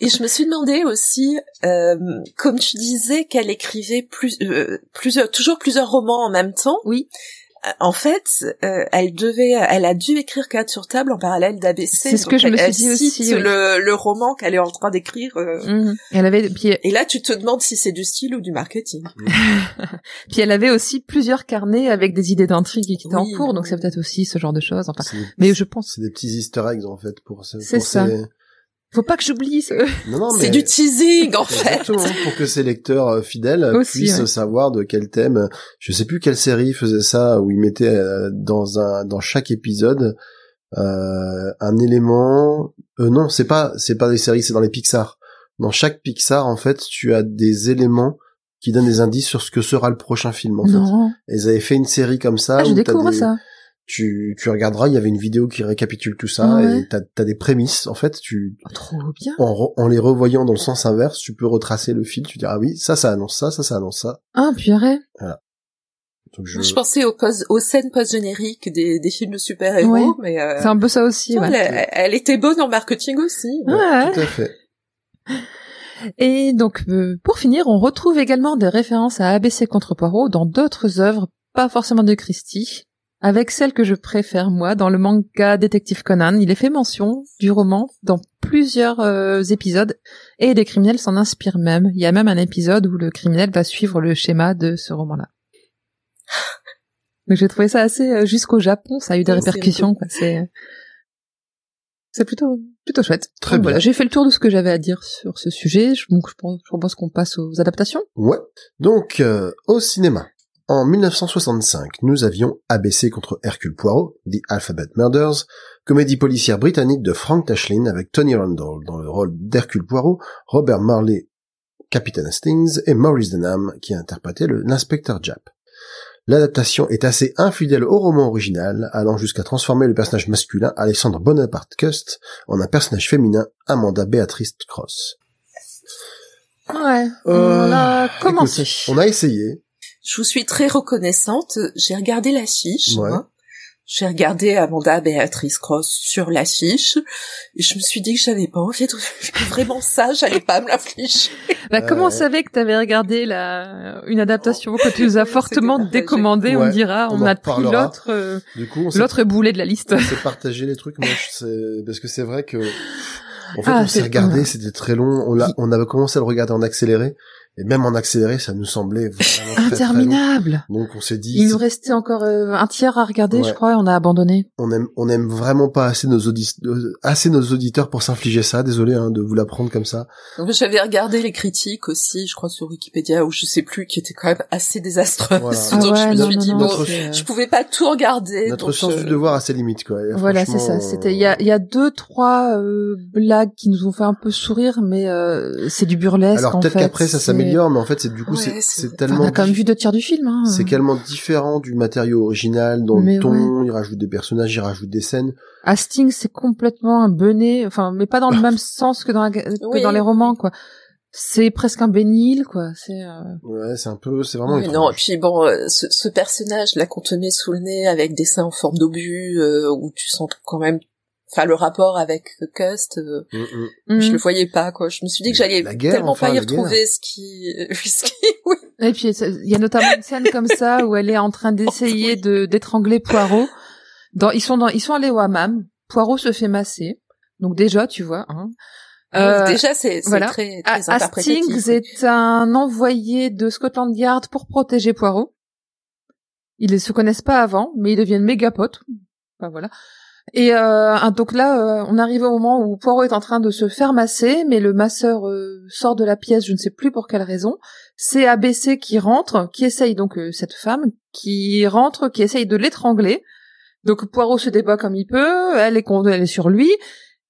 Et je me suis demandé aussi, euh, comme tu disais qu'elle écrivait plus, euh, plusieurs, toujours plusieurs romans en même temps. Oui. Euh, En fait, euh, elle devait, elle a dû écrire Quatre sur table en parallèle d'ABC. C'est ce que je me suis dit aussi, oui. Le, le roman qu'elle est en train d'écrire. euh. Mhm. Elle avait, puis, Et là, tu te demandes si c'est du style ou du marketing. puis elle avait aussi plusieurs carnets avec des idées d'intrigue qui étaient en Oui, cours, donc c'est peut-être aussi ce genre de choses. Enfin, mais je pense, c'est des petits easter eggs en fait pour ce- C'est ça. ces- faut pas que j'oublie ce... Non non mais C'est du teasing, en fait. Exactement, pour que ses lecteurs euh, fidèles Aussi, puissent ouais. savoir de quel thème. Je sais plus quelle série faisait ça où ils mettaient euh, dans un dans chaque épisode euh, un élément. Euh, non, c'est pas c'est pas des séries, c'est dans les Pixar. Dans chaque Pixar, en fait, tu as des éléments qui donnent des indices sur ce que sera le prochain film. En fait. Non. Et ils avaient fait une série comme ça. Ah, je où t'as découvre des- ça. Tu, tu regarderas, il y avait une vidéo qui récapitule tout ça Ouais. et t'as as des prémices. En fait, tu Oh, trop bien. en, re- en les revoyant dans le sens inverse, tu peux retracer le fil. Tu diras ah oui, ça, ça annonce ça, ça, ça annonce ça. Ah, purée. Donc je, Je pensais aux, pos- aux scènes post-génériques des, des films de super-héros, Ouais. mais euh, C'est un peu ça aussi, elle, ouais. elle- elle était bonne en marketing aussi. Ouais. tout à fait. Et donc, euh, pour finir, on retrouve également des références à ABC contre Poirot dans d'autres œuvres, pas forcément de Christie, avec celle que je préfère, moi, dans le manga Détective Conan. Il est fait mention du roman dans plusieurs euh, épisodes, et des criminels s'en inspirent même. Il y a même un épisode où le criminel va suivre le schéma de ce roman-là. Donc j'ai trouvé ça assez... euh, Jusqu'au Japon, ça a eu des Ouais, c'est répercussions, quoi. C'est... C'est plutôt plutôt chouette. Très Donc bien. Voilà, j'ai fait le tour de ce que j'avais à dire sur ce sujet. Je- Donc je pense, je qu'on passe aux adaptations. Ouais. Donc euh, au cinéma. En 1965, nous avions ABC contre Hercule Poirot, The Alphabet Murders, comédie policière britannique de Frank Tashlin avec Tony Randall dans le rôle d'Hercule Poirot, Robert Marley, Captain Hastings et Maurice Denham qui interprétait l'inspecteur Japp. L'adaptation est assez infidèle au roman original, allant jusqu'à transformer le personnage masculin Alexandre Bonaparte Cust en un personnage féminin Amanda Beatrice Cross. Ouais. Euh, on a commencé. Écoute, on a essayé. Je vous suis très reconnaissante. J'ai regardé l'affiche. Ouais. J'ai regardé Amanda Béatrice Cross sur l'affiche et je me suis dit que j'avais pas envie de vraiment ça, j'allais pas me l'afficher. Bah, comment on savait que t'avais regardé la une adaptation que tu nous as fortement décommandé On dira, on a pris l'autre euh, l'autre boulet de la liste. on s'est partagé les trucs. Moi, je sais- parce que c'est vrai que en fait, Ah, on s'est c'est- regardé, c'était très long. On l'a, on avait commencé à le regarder en accéléré, et même en accéléré, ça nous semblait vraiment très, très long. Interminable. Donc, on s'est dit, Il nous restait encore euh, un tiers à regarder, Ouais. je crois, et on a abandonné. on aime, on aime vraiment pas assez nos audi- euh, assez nos auditeurs pour s'infliger ça. Désolé hein, de vous l'apprendre comme ça. J'avais regardé les critiques aussi, je crois sur Wikipédia ou je sais plus, qui étaient quand même assez désastreuses. Voilà. Ah donc je me non, suis non, dit non, bon, Notre- c'est, je pouvais pas tout regarder. Notre donc, sens euh, du devoir a ses limites, quoi. Et Voilà, c'est ça. C'était il y a il y a deux trois euh, blagues qui nous ont fait un peu sourire, mais euh, c'est du burlesque Alors peut-être qu'après ça C'est- s'améliore, mais en fait c'est du coup Ouais, c'est Enfin, tellement on a quand même vu deux tiers du film. Hein. c'est tellement différent du matériau original dans Mais le ton. Il rajoute des personnages, il rajoute des scènes. Hastings, c'est complètement un benet, enfin, mais pas dans le même sens que dans, la- que Oui, dans les romans, quoi. C'est presque un bénil, quoi. C'est euh, Ouais, c'est un peu, c'est vraiment Oui, non, et puis bon, euh, ce, ce personnage là qu'on te met sous le nez avec des seins en forme d'obus, euh, où tu sens quand même, enfin le rapport avec Cust, euh, Mm, mm. je mm. le voyais pas quoi. Je me suis dit que j'allais tellement enfin, pas y retrouver ce qui, ce qui, oui. Et puis il y a notamment une scène comme ça où elle est en train d'essayer de d'étrangler Poirot. Dans, ils sont dans, ils sont allés au hammam. Poirot se fait masser. Donc déjà, tu vois. Hein. Euh, déjà, c'est voilà. très, très Hastings est un envoyé de Scotland Yard pour protéger Poirot. Ils ne se connaissent pas avant, mais ils deviennent méga potes. Enfin, voilà. Et euh, donc là, euh, on arrive au moment où Poirot est en train de se faire masser, mais le masseur euh, sort de la pièce, je ne sais plus pour quelle raison. C'est ABC qui rentre, qui essaye donc euh, cette femme, qui rentre, qui essaye de l'étrangler. Donc Poirot se débat comme il peut, elle est, elle est sur lui,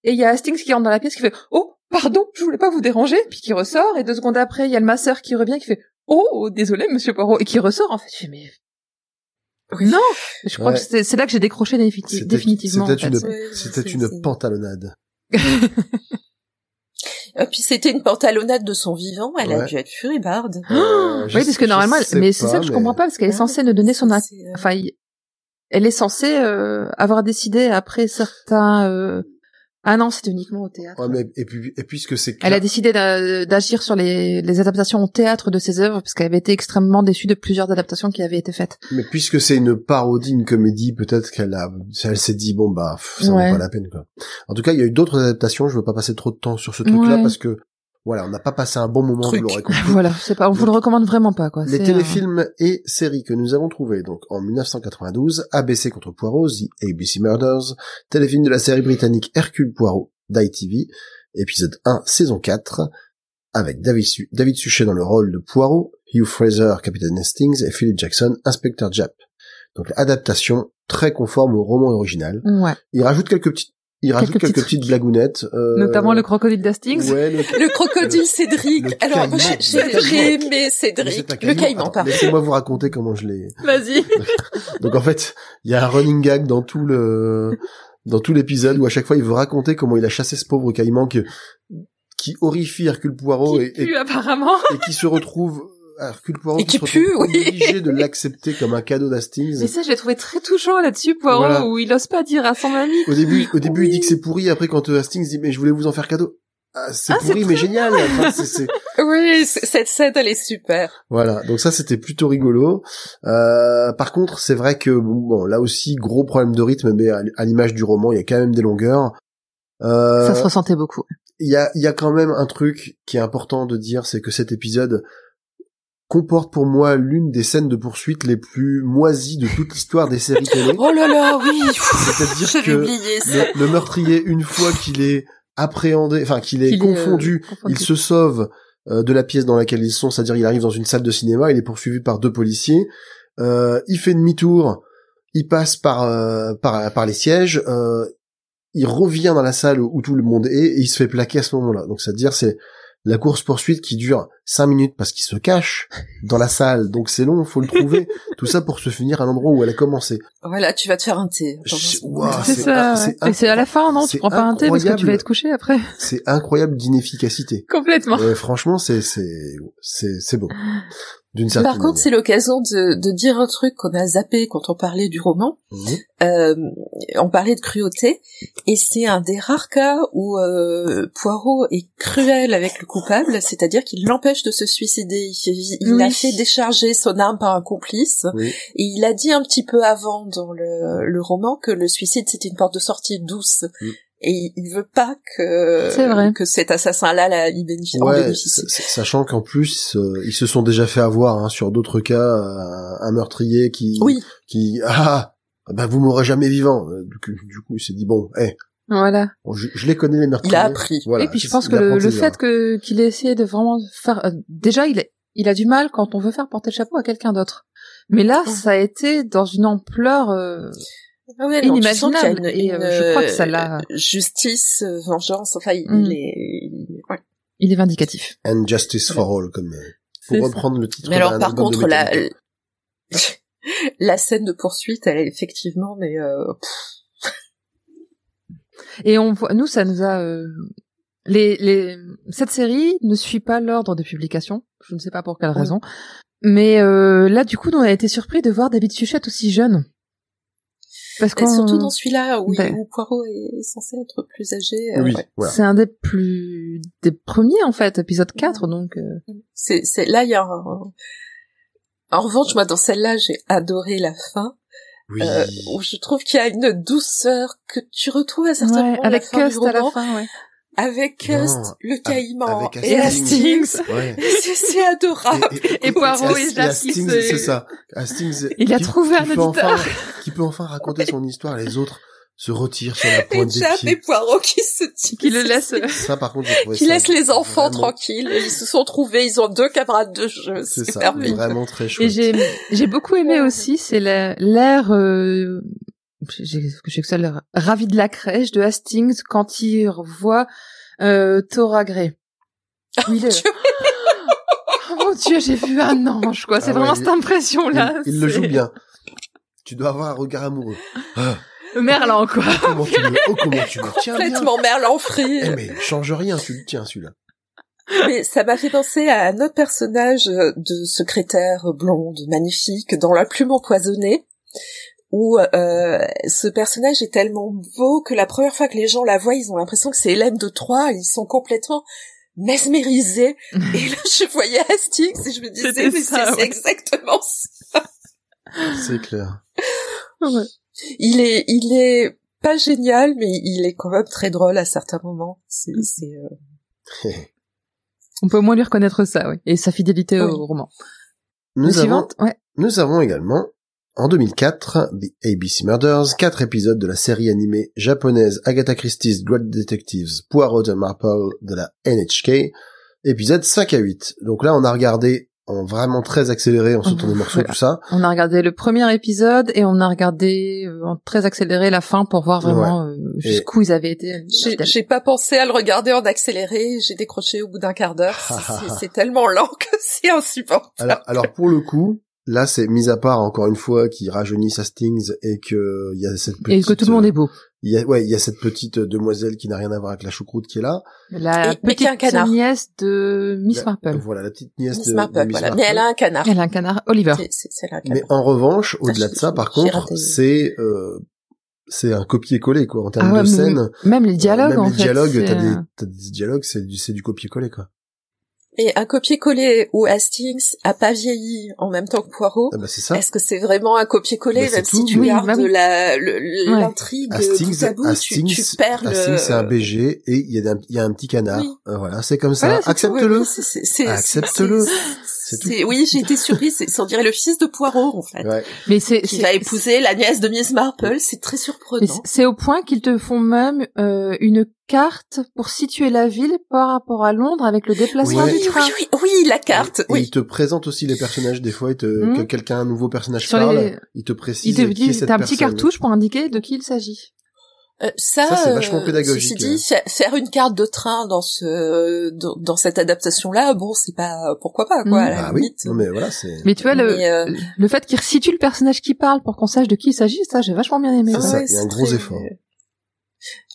et il y a Hastings qui rentre dans la pièce qui fait Oh, pardon, je voulais pas vous déranger, puis qui ressort, et deux secondes après, il y a le masseur qui revient qui fait Oh, désolé, monsieur Poirot, et qui ressort, en fait, je fais, mais non, je crois que c'est là que j'ai décroché définitivement. C'était une, c'était une pantalonnade. Et puis c'était une pantalonnade de son vivant, elle a dû être furibarde. Euh, oui, parce que normalement, mais c'est ça que je comprends pas, parce qu'elle est censée ne donner son, euh, enfin, elle est censée euh, avoir décidé après certains euh, ah non, c'était uniquement au théâtre. Ouais, mais, et, puis, et puisque c'est Elle a décidé d'agir sur les, les, adaptations au théâtre de ses œuvres parce qu'elle avait été extrêmement déçue de plusieurs adaptations qui avaient été faites. Mais puisque c'est une parodie, une comédie, peut-être qu'elle a, elle s'est dit bon bah ça vaut pas la peine quoi. En tout cas, il y a eu d'autres adaptations. Je veux pas passer trop de temps sur ce truc-là parce que voilà, on n'a pas passé un bon moment, vous l'aurez compris. voilà, c'est pas, on vous le recommande vraiment pas, quoi. Les téléfilms et séries que nous avons trouvés, donc, en 1992, ABC contre Poirot, The ABC Murders, téléfilm de la série britannique Hercule Poirot, d'ITV, épisode 1, saison 4, avec David, David Suchet dans le rôle de Poirot, Hugh Fraser, Capitaine Hastings, et Philip Jackson, Inspecteur Japp. Donc, adaptation très conforme au roman original. Ouais. Il rajoute quelques petites il rajoute quelques, petites blagounettes. Euh... Notamment le crocodile d'Hastings. Ouais, le... crocodile Cédric. Alors, moi, j'ai aimé Cédric. Le caïman, pardon. Laissez-moi vous raconter comment je l'ai... Vas-y. Donc, en fait, il y a un running gag dans tout le, dans tout l'épisode où à chaque fois il veut raconter comment il a chassé ce pauvre caïman qui, qui horrifie Hercule Poirot et, et, apparemment. et qui se retrouve Hercule Poirot qui, se obligé de l'accepter comme un cadeau d'Hastings. Mais ça, j'ai trouvé très touchant là-dessus, Poirot, où il ose pas dire à son ami. Au début, au début, il dit que c'est pourri. Après, quand Hastings dit, mais je voulais vous en faire cadeau. Ah, c'est ah, pourri, mais génial. Oui, cette scène, elle est super. Voilà. Donc ça, c'était plutôt rigolo. Euh, par contre, c'est vrai que bon, là aussi, gros problème de rythme, mais à, l'image du roman, il y a quand même des longueurs. Euh, ça se ressentait beaucoup. Il y a, il y a quand même un truc qui est important de dire, c'est que cet épisode comporte pour moi l'une des scènes de poursuite les plus moisies de toute l'histoire des séries télé. Oh là là, oui. C'est-à-dire que le, meurtrier, une fois qu'il est appréhendé, enfin qu'il est, confondu, euh, il se sauve euh, de la pièce dans laquelle ils sont, c'est-à-dire il arrive dans une salle de cinéma, il est poursuivi par deux policiers, euh, il fait demi-tour, il passe par, par par les sièges, il revient dans la salle où, tout le monde est et il se fait plaquer à ce moment-là. Donc c'est-à-dire c'est la course poursuite qui dure cinq minutes parce qu'il se cache dans la salle, donc c'est long, faut le trouver. Tout ça pour se finir à l'endroit où elle a commencé. Voilà, tu vas te faire un thé. c'est ça. Et c'est à la fin, non Tu prends pas un thé parce que tu vas être couché après. C'est incroyable d'inefficacité. Complètement. franchement, c'est c'est c'est c'est beau. Par contre, c'est l'occasion de, de, dire un truc qu'on a zappé quand on parlait du roman. Mhm. Euh, on parlait de cruauté, et c'est un des rares cas où euh, Poirot est cruel avec le coupable, c'est-à-dire qu'il l'empêche de se suicider. Il, a fait décharger son arme par un complice, et il a dit un petit peu avant dans le, le roman que le suicide c'était une porte de sortie douce et il veut pas que que cet assassin-là la il bénéficie. Ouais, sachant qu'en plus euh, ils se sont déjà fait avoir hein, sur d'autres cas euh, un meurtrier qui oui. qui ah bah vous m'aurez jamais vivant. Euh, du coup, du coup il s'est dit bon, eh. Voilà. je, les connais les meurtriers. Il a appris. et puis je pense que le, fait que qu'il ait essayé de vraiment faire déjà il il a du mal quand on veut faire porter le chapeau à quelqu'un d'autre. Mais là, ça a été dans une ampleur ah ouais, inimaginable. et euh, je crois que ça l'a. Euh, justice, euh, vengeance, enfin, il, mm. est. Ouais. Il est vindicatif. And justice for all, comme. Pour reprendre le titre. Mais alors, par contre, la la scène de poursuite, elle est effectivement, mais. Euh... Et on voit, nous, ça nous a. Les, les, cette série ne suit pas l'ordre de publication. Je ne sais pas pour quelle raison. Mais euh, là, du coup, on a été surpris de voir David Suchet aussi jeune. Parce que surtout dans celui-là où, ben. où, Poirot est censé être plus âgé. Euh, oui, C'est un des plus des premiers en fait, épisode 4 donc. Euh... C'est c'est là il y a un, En revanche, moi, dans celle-là, j'ai adoré la fin, Oui. euh, où je trouve qu'il y a une douceur que tu retrouves à certains Ouais, moments avec la fin du Cust à la roman, fin, ouais. Avec Non, Cust, le caïman avec et Hastings. Ouais. C'est adorable. Et Poirot et Ast- Jacques Hastings, c'est ça. Hastings, Il a trouvé un qui auditeur. enfin- qui peut enfin raconter son histoire, les autres se retirent sur la Et pointe des Jap et pieds. Poirot qui se tirent. Qui le laisse. Ça, par contre, trouvé Qui ça laisse les enfants vraiment- tranquilles. Ils se sont trouvés, ils ont deux camarades de jeu. C'est C'est ça, merveilleux. vraiment très Et chouette. j'ai j'ai beaucoup aimé aussi, c'est la- l'air euh, j'ai j'ai que ça l'air ravi de la crèche de Hastings quand il revoit euh, Thora est là. Oh mon dieu, j'ai vu un ange quoi. C'est Ah ouais, vraiment cette impression là. il, il le joue bien. Tu dois avoir un regard amoureux. Ah, Merlan quoi. comment tu le, oh, comment tu le tiens bien. Complètement Merlan Free. Eh, mais change rien, tu le tiens, celui-là. Mais ça m'a fait penser à un autre personnage euh, de secrétaire blonde magnifique dans La plume empoisonnée, où euh, ce personnage est tellement beau que la première fois que les gens la voient, ils ont l'impression que c'est Hélène de Troyes, ils sont complètement mesmérisés. et là, je voyais Hastings et je me disais, mais c'est ouais. exactement ça. C'est clair. Ouais. Il est, il est pas génial, mais il est quand même très drôle à certains moments. C'est, c'est, euh, On peut au moins lui reconnaître ça, oui. Et sa fidélité Oui. au roman. Nous avons, suivante, ouais. nous avons également, en 2004, The ABC Murders, quatre épisodes de la série animée japonaise Agatha Christie's Great Detectives Poirot and Marple de la NHK, épisodes 5 à 8. Donc là, on a regardé en vraiment très accéléré, en sautant des morceaux, Voilà. tout ça. On a regardé le premier épisode et on a regardé euh, en très accéléré la fin pour voir vraiment euh, jusqu'où ils avaient été. J'ai, pas pensé à le regarder en accéléré, j'ai décroché au bout d'un quart d'heure. C'est- tellement lent que c'est insupportable. Alors, alors pour le coup, là, c'est mis à part encore une fois qui rajeunissent Hastings et que il y a cette petite, Et que tout le monde est beau. il y a, ouais, il y a cette petite demoiselle qui n'a rien à voir avec la choucroute qui est là. La Et- mais qui a un petite canard. nièce de Miss La- Marple. Voilà, la petite nièce Miss de, Marple, de Miss voilà. Marple. Mais elle a un canard. Elle a un canard, Oliver. Canard. Mais en revanche, au-delà de j'ai- ça, par contre, c'est euh, c'est un copier-coller quoi en termes Ah ouais, de scène. Même les dialogues, même en les fait. dialogues, c'est, t'as des, euh, t'as des dialogues, c'est du c'est du copier-coller quoi. Et un copier-coller où Hastings a pas vieilli en même temps que Poirot. Ah bah c'est ça. Est-ce que c'est vraiment un copier-coller, Bah, même tout. si tu Oui, gardes bah la, le- l'intrigue Hastings, bout à bout, tu, Hastings, tu perds le... Hastings, c'est un BG et il y a un, il y a un petit canard. Oui. Euh, voilà, c'est comme ça. Voilà, Accepte-le. Oui, Accepte-le. C'est- Oui, j'ai été surprise. C'est, on dirait le fils de Poirot, en fait. Ouais. Mais c'est, Qui c'est- va épouser la nièce de Miss Marple. C'est très mais surprenant. c'est au point qu'ils te font même euh, une carte pour situer la ville par rapport à Londres avec le déplacement Ouais. du Oui, train. oui, oui, oui, la carte. Et oui. il te présente aussi les personnages des fois, te, Mhm. que quelqu'un, un nouveau personnage Sur parle, les- il te Il précise te cette t'as un petit personne. cartouche pour indiquer de qui il s'agit. Euh, ça, Ça, c'est vachement euh, pédagogique, Ceci dit, fa- faire une carte de train dans ce dans, dans cette adaptation-là, bon, c'est pas pourquoi pas quoi. Mm. À la Ah oui, non mais voilà, c'est Mais tu vois, le, euh, le fait qu'il resitue le personnage qui parle pour qu'on sache de qui il s'agit, ça, j'ai vachement bien aimé. C'est ouais. ça, ouais, il y a un gros très- effort.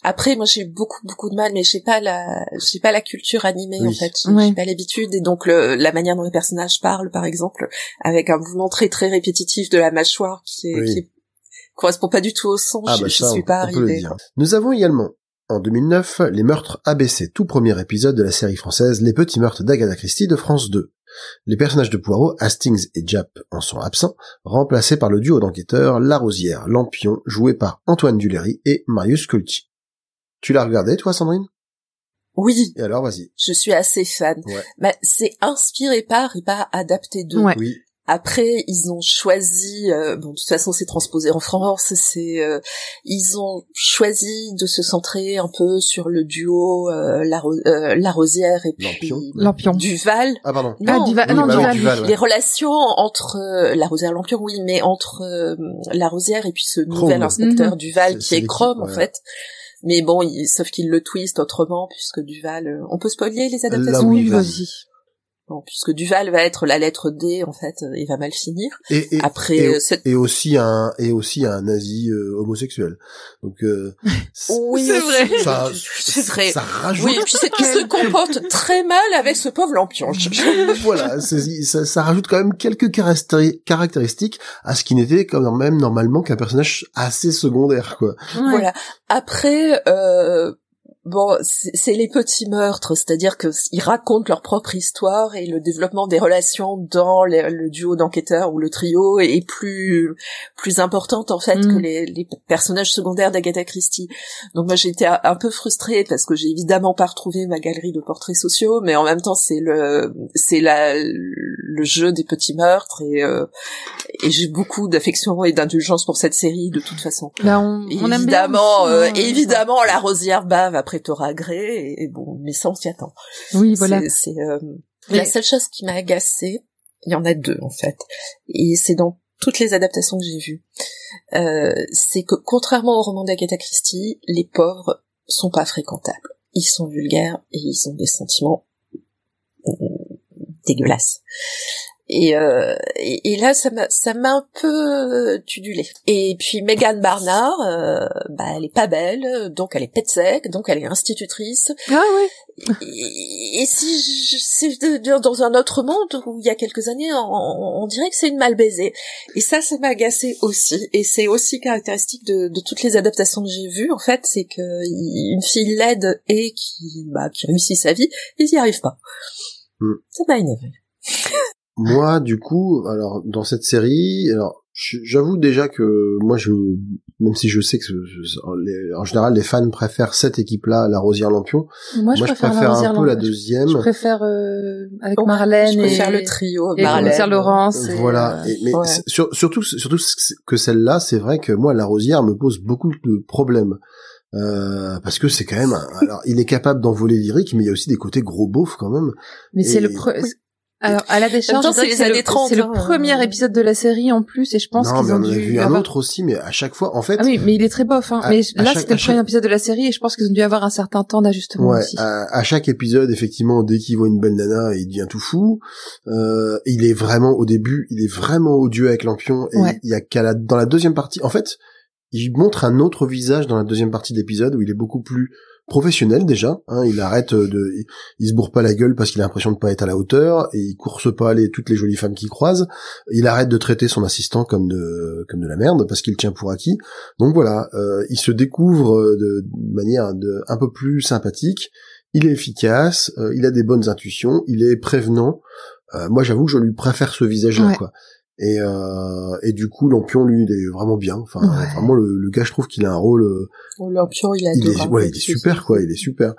Après, moi, j'ai beaucoup beaucoup de mal, mais j'ai pas la j'ai pas la culture animée Oui. en fait. J'ai j'ai pas l'habitude et donc le, la manière dont les personnages parlent, par exemple, avec un mouvement très très répétitif de la mâchoire qui est, Oui. qui est- correspond pas du tout au son. Ah je, bah je ça, suis on, pas dire. Nous avons également, en 2009, Les Meurtres ABC, tout premier épisode de la série française Les Petits Meurtres d'Agatha Christie de France 2. Les personnages de Poirot, Hastings et Jap en sont absents, remplacés par le duo d'enquêteurs Larosière, Lampion, joué par Antoine Duléry et Marius Colti. Tu l'as regardé, toi, Sandrine? Oui, Et alors, vas-y. je suis assez fan. Ouais. Mais c'est inspiré par et pas adapté de. Ouais. Oui. Après, ils ont choisi, euh, bon, de toute façon, c'est transposé en France. C'est, euh, ils ont choisi de se centrer un peu sur le duo euh, la, euh, la Rosière et puis Lampion. Lampion. Duval. Ah, pardon. Ah, Non, Duval- Oui, non, bah oui, Duval. Duval, ouais. les relations entre euh, la Rosière Lampion, oui, mais entre euh, la Rosière et puis ce nouvel inspecteur Mhm. Duval qui est Chrome en fait. Mais bon, il- sauf qu'il le twist autrement puisque Duval, euh, on peut spoiler les adaptations? Oui, vas-y. Bon, puisque Duval va être la lettre D en fait, euh, il va mal finir. Et, et, Après, et, euh, cette- et aussi un, et aussi un nazi euh, homosexuel. Donc, euh, oui, C'est vrai. ça, c'est vrai. ça rajoute Oui, puis c'est qu'il se comporte très mal avec ce pauvre lampion. Voilà, ça, ça rajoute quand même quelques caractéri- caractéristiques à ce qui n'était quand même normalement qu'un personnage assez secondaire, quoi. Ouais. Voilà. Après, euh, Bon, c'est les petits meurtres, c'est-à-dire que ils racontent leur propre histoire et le développement des relations dans le, duo d'enquêteurs ou le trio est plus plus importante en fait que Mm. les, les personnages secondaires d'Agatha Christie. Donc moi j'ai été un peu frustrée parce que j'ai évidemment pas retrouvé ma galerie de portraits sociaux, mais en même temps c'est le c'est la le jeu des petits meurtres et euh, et j'ai beaucoup d'affection et d'indulgence pour cette série de toute façon. Là, on, on aime bien Évidemment, euh, hein. évidemment, la rosière bave après t'aura gré, et, et bon, mais ça on s'y attend. Oui, voilà. C'est, euh, Mais- la seule chose qui m'a agacée, il y en a deux en fait, et c'est dans toutes les adaptations que j'ai vues, euh, c'est que contrairement au roman d'Agatha Christie, les pauvres sont pas fréquentables. Ils sont vulgaires et ils ont des sentiments euh, dégueulasses. Et, euh, et, et là, ça m'a, ça m'a un peu euh, tudulé. Et puis Megan Barnard, euh, bah, elle est pas belle, donc elle est pète sec, donc elle est institutrice. Ah oui. Et, et si je- c'est dans un autre monde où il y a quelques années, on, on dirait que c'est une mal baisée. Et ça, ça m'a agacé aussi. Et c'est aussi caractéristique de, de toutes les adaptations que j'ai vues. En fait, c'est que une fille laide et qui, bah, qui réussit sa vie, ils y arrivent pas. Hmm. Ça m'a énervé. Moi, du coup, alors dans cette série, alors j'avoue déjà que moi, je, même si je sais que en général les fans préfèrent cette équipe-là, la Rosière Lampion, Moi, je moi je préfère, un Rosière peu la Lampion. deuxième. Je préfère euh, avec Ouais, Marlène je préfère et le trio, et Marlène. Laurence. et, Voilà. euh, Et- mais ouais. c'est- sur- surtout, surtout que celle-là, c'est vrai que moi, la Rosière me pose beaucoup de problèmes. Euh, parce que c'est quand même, un- alors il est capable d'envoler lyrique, mais il y a aussi des côtés gros beaufs quand même. Mais c'est le pre- Alors, à la décharge, c'est les le, années 30, c'est le premier épisode de la série en plus, et je pense qu'ils ont on en a dû vu un avoir- autre aussi, mais à chaque fois, en fait, Ah oui, mais il est très bof, hein. À- mais là, c'était le premier épisode de la série, et je pense qu'ils ont dû avoir un certain temps d'ajustement Ouais, aussi. à, à chaque épisode, effectivement, dès qu'il voit une belle nana, il devient tout fou. Euh, il est vraiment au début, il est vraiment odieux avec Lampion. Et Ouais. il y a qu'à la dans la deuxième partie, en fait, il montre un autre visage dans la deuxième partie de l'épisode où il est beaucoup plus professionnel déjà. Hein, il arrête de, il, il se bourre pas la gueule parce qu'il a l'impression de pas être à la hauteur et il course pas les toutes les jolies femmes qu'il croise. Il arrête de traiter son assistant comme de comme de la merde parce qu'il le tient pour acquis. Donc voilà, euh, il se découvre de, de manière de, un peu plus sympathique. Il est efficace, euh, il a des bonnes intuitions, il est prévenant. Euh, moi, j'avoue que je lui préfère ce visage-là, Ouais. quoi. Et, euh, et du coup, Lampion, lui, il est vraiment bien. Enfin, Ouais. vraiment, le, le gars, je trouve qu'il a un rôle. euh, Lampion, il il est, ouais, il est super, quoi. Il est super.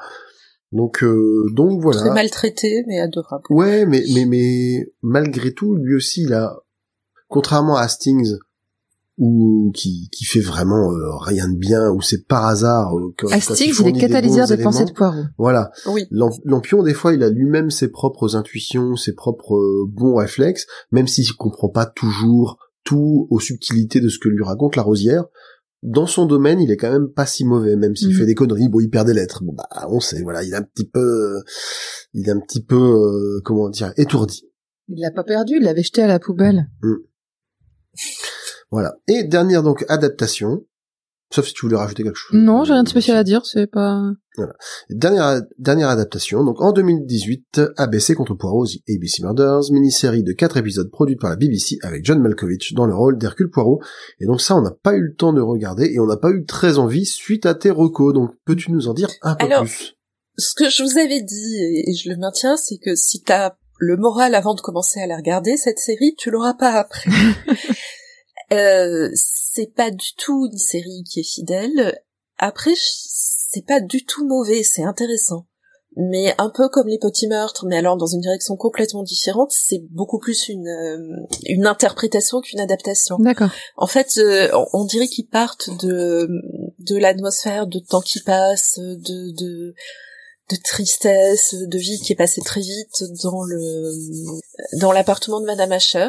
Donc, euh, donc voilà. Très maltraité, mais adorable. Ouais, mais mais mais malgré tout, lui aussi, il a, contrairement à Hastings, ou qui qui fait vraiment euh, rien de bien, ou c'est par hasard. euh, que- quand il est des catalyseur bons des pensées de poireaux. Voilà. Oui. Lam- Lampion, des fois, il a lui-même ses propres intuitions, ses propres euh, bons réflexes, même s'il comprend pas toujours tout aux subtilités de ce que lui raconte la rosière. Dans son domaine, il est quand même pas si mauvais, même s'il Mhm. fait des conneries. Bon, il perd des lettres. Bon, bah, on sait. Voilà, il est un petit peu, euh, il est un petit peu, euh, comment dire, étourdi. Il l'a pas perdu, il l'avait jeté à la poubelle. Voilà. Et dernière donc adaptation. Sauf si tu voulais rajouter quelque chose. Non, j'ai rien de spécial à dire, c'est pas... Dernière, dernière adaptation, donc en 2018, ABC contre Poirot, The ABC Murders, mini-série de quatre épisodes produite par la BBC avec John Malkovich dans le rôle d'Hercule Poirot. Et donc ça, on n'a pas eu le temps de regarder et on n'a pas eu très envie suite à tes recos. Donc peux-tu nous en dire un peu Alors, plus? Ce que je vous avais dit, et et je le maintiens, c'est que si t'as le moral avant de commencer à la regarder, cette série, tu l'auras pas après. euh, c'est pas du tout une série qui est fidèle. Après, c'est pas du tout mauvais, c'est intéressant. Mais un peu comme les petits meurtres, mais alors dans une direction complètement différente, c'est beaucoup plus une, euh, une interprétation qu'une adaptation. D'accord. En fait, euh, on- on dirait qu'ils partent de de l'atmosphère de temps qui passe, de de de tristesse, de vie qui est passée très vite dans le dans l'appartement de Madame Asher.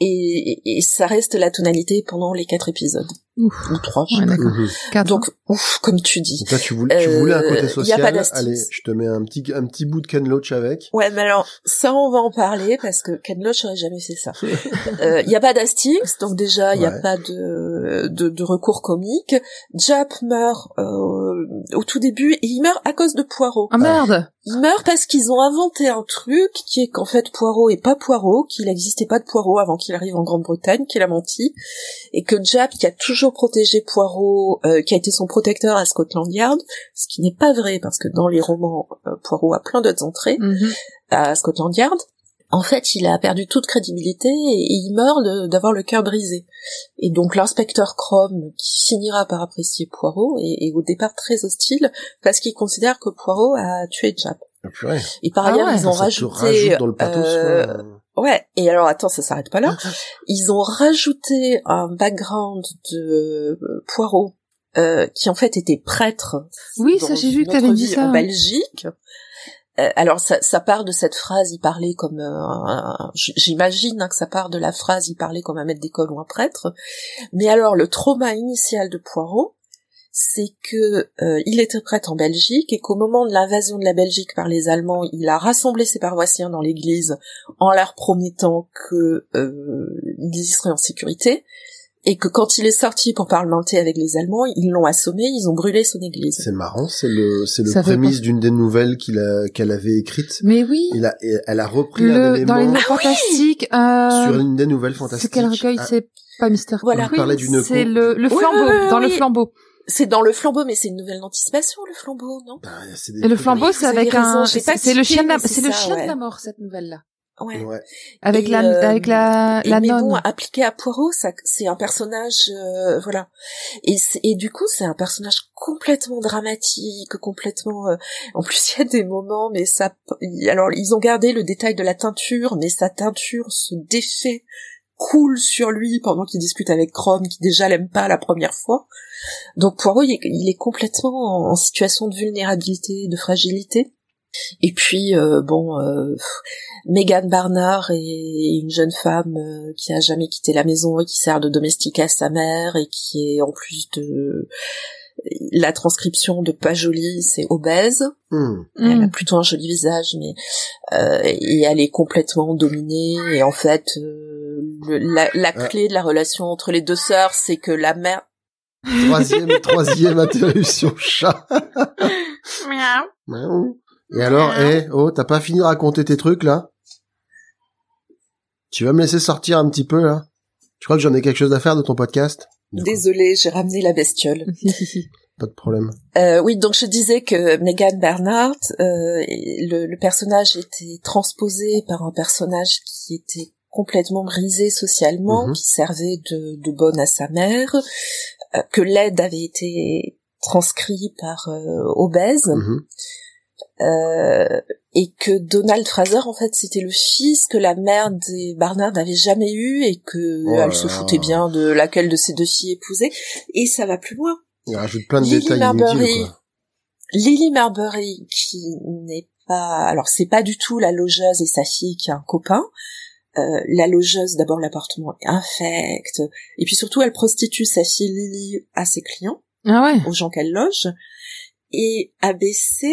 Et, et- et ça reste la tonalité pendant les quatre épisodes Ouf. ou trois. je sais Ouais, pas. d'accord. Mhm. Donc ouf, comme tu dis. Donc là, tu voulais, tu Euh, voulais un côté y a social. pas. Allez, je te mets un petit, un petit bout de Ken Loach avec. Ouais, mais alors ça on va en parler parce que Ken Loach aurait jamais fait ça. Il y a pas d'Hastings, donc déjà il y a Ouais. pas de, de de recours comique. Jap meurt euh, au tout début et il meurt à cause de Poirot. Ah merde Il meurt parce qu'ils ont inventé un truc qui est qu'en fait Poirot est pas Poirot, qu'il n'existait pas de Poirot avant qu'il arrive en Grande-Bretagne, qu'il a menti, et que Jap, qui a toujours protégé Poirot, euh, qui a été son protecteur à Scotland Yard, ce qui n'est pas vrai parce que dans les romans, euh, Poirot a plein d'autres entrées Mhm. à Scotland Yard. En fait, il a perdu toute crédibilité et il meurt d'avoir le cœur brisé. Et donc l'inspecteur Chrome, qui finira par apprécier Poirot, est, est au départ très hostile parce qu'il considère que Poirot a tué Jap. Ah, purée. Et par Ah ailleurs, ouais. ils ont rajouté... dans le pathos, euh, quoi. Ouais, et alors attends, ça s'arrête pas là. Ils ont rajouté un background de Poirot euh, qui en fait était prêtre. Oui, ça j'ai vu que t'avais dit ça. En Belgique. Euh, alors ça, part de cette phrase, il parlait comme euh, un- j'imagine hein, que ça part de la phrase, il parlait comme un maître d'école ou un prêtre. Mais alors le trauma initial de Poirot, c'est que euh, il était prêtre en Belgique et qu'au moment de l'invasion de la Belgique par les Allemands, il a rassemblé ses paroissiens dans l'église en leur promettant que y seraient en sécurité et que quand il est sorti pour parlementer avec les Allemands, ils l'ont assommé, ils ont brûlé son église. C'est marrant, c'est le, c'est le prémisse d'une des nouvelles qu'il a, qu'elle avait écrite. Mais oui, Il a, elle a repris un le, dans les élément nouvelles fantastiques, euh, sur une des nouvelles c'est fantastiques. quel recueil Ah, C'est pas Mystère Voilà. D'une c'est le, le flambeau, oui, oui, dans le flambeau. C'est dans le flambeau, mais c'est une nouvelle d'anticipation, le flambeau, non? Bah, c'est des Et le flambeau, c'est avec raison, un, c'est le chien c'est c'est le ouais. de la mort, cette nouvelle-là. Ouais. Ouais. Avec Et, la, euh, avec la, Et la mais nonne. bon, appliqué à Poirot, ça, c'est un personnage, euh, voilà. Et, et du coup, c'est un personnage complètement dramatique, complètement. euh, en plus, il y a des moments, mais ça. Alors, ils ont gardé le détail de la teinture, mais sa teinture se défait, coule sur lui pendant qu'il discute avec Chrome, qui déjà l'aime pas la première fois. Donc Poirot, il est, il est complètement en, en situation de vulnérabilité, de fragilité. Et puis euh, bon, euh, Megan Barnard est une jeune femme euh, qui a jamais quitté la maison et qui sert de domestique à sa mère et qui est en plus de la transcription de pas jolie, c'est obèse. Hmm. Elle a plutôt un joli visage, mais euh, et elle est complètement dominée. Et en fait, euh, le- la, la clé de la relation entre les deux sœurs, c'est que la mère Troisième, troisième interruption chat. Miaou. Et alors, eh, oh, t'as pas fini de raconter tes trucs, là? Tu vas me laisser sortir un petit peu, là? Tu crois que j'en ai quelque chose à faire de ton podcast? Désolée, j'ai ramené la bestiole. Pas de problème. Euh, oui, donc je disais que Megan Bernhardt, euh, le, le personnage était transposé par un personnage qui était complètement brisé socialement, Mhm. qui servait de, de bonne à sa mère, euh, que l'aide avait été transcrit par euh, obèse, Mhm. Euh, et que Donald Fraser, en fait, c'était le fils que la mère des Barnard n'avait jamais eu et que Oh elle se foutait bien de laquelle de ses deux filles épousées. Et ça va plus loin. Il rajoute plein de Lily détails Marbury. inutiles, quoi. Lily Marbury, qui n'est pas, alors c'est pas du tout la logeuse et sa fille qui a un copain. Euh, la logeuse, d'abord l'appartement est infect, et puis surtout elle prostitue sa fille Lily à ses clients, Ah ouais. aux gens qu'elle loge, et ABC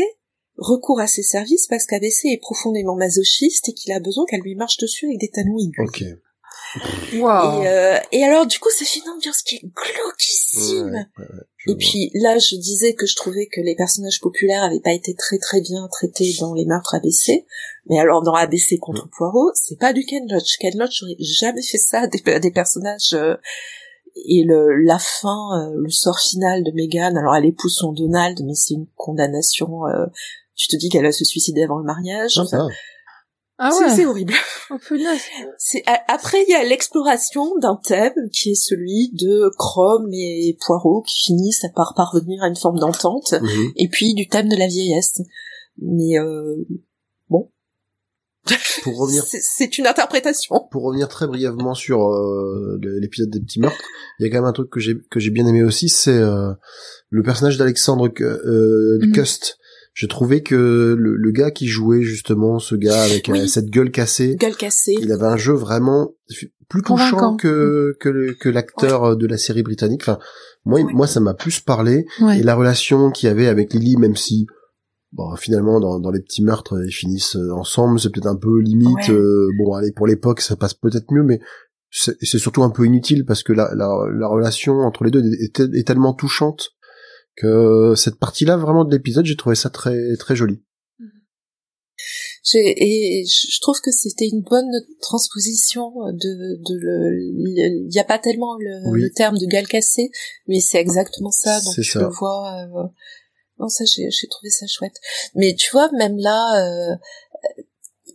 recourt à ses services parce qu'ABC est profondément masochiste et qu'il a besoin qu'elle lui marche dessus avec des talons. Ok. Wow. Et, euh, et alors du coup ça fait une ambiance qui est glauquissime. Ouais, ouais, ouais, je Et puis là, je disais que je trouvais que les personnages populaires avaient pas été très très bien traités dans les meurtres ABC. Mais alors dans ABC contre Poirot, c'est pas du Ken Loach. Ken Loach aurait jamais fait ça à des, à des personnages. euh, et le la fin, euh, le sort final de Megan. Alors elle épouse son Donald, mais c'est une condamnation. Tu te dis qu'elle va se suicider avant le mariage. Enfin, Ah, Ah c'est- c'est ouais. horrible. Oh. C'est après il y a l'exploration d'un thème qui est celui de Chrome et Poirot qui finissent par parvenir à une forme d'entente mhm. et puis du thème de la vieillesse. Mais euh, Pour revenir c'est- une interprétation. pour revenir très brièvement sur euh, l'épisode des petits meurtres, il y a quand même un truc que j'ai que j'ai bien aimé aussi, c'est euh, le personnage d'Alexandre euh, Mhm. Cust. J'ai trouvé que le, le gars qui jouait justement ce gars avec Oui. euh, cette gueule cassée, Gueule cassée. il avait un jeu vraiment plus touchant Convaincant. que que, le- que l'acteur de la série britannique. Enfin, moi Ouais. moi ça m'a plus parlé Ouais. et la relation qu'il y avait avec Lily, même si bon finalement dans, dans les petits meurtres ils finissent euh, ensemble, c'est peut-être un peu limite. Ouais. euh, bon allez pour l'époque ça passe peut-être mieux, mais c'est c'est surtout un peu inutile parce que la, la, la relation entre les deux est, est- est tellement touchante que cette partie-là vraiment de l'épisode, j'ai trouvé ça très très joli. Et je trouve que c'était une bonne transposition de, de le, il y a pas tellement le, Oui. le terme de gal cassé, mais c'est exactement ça, donc tu le vois, euh, non, ça, j'ai, j'ai trouvé ça chouette. Mais tu vois, même là, euh,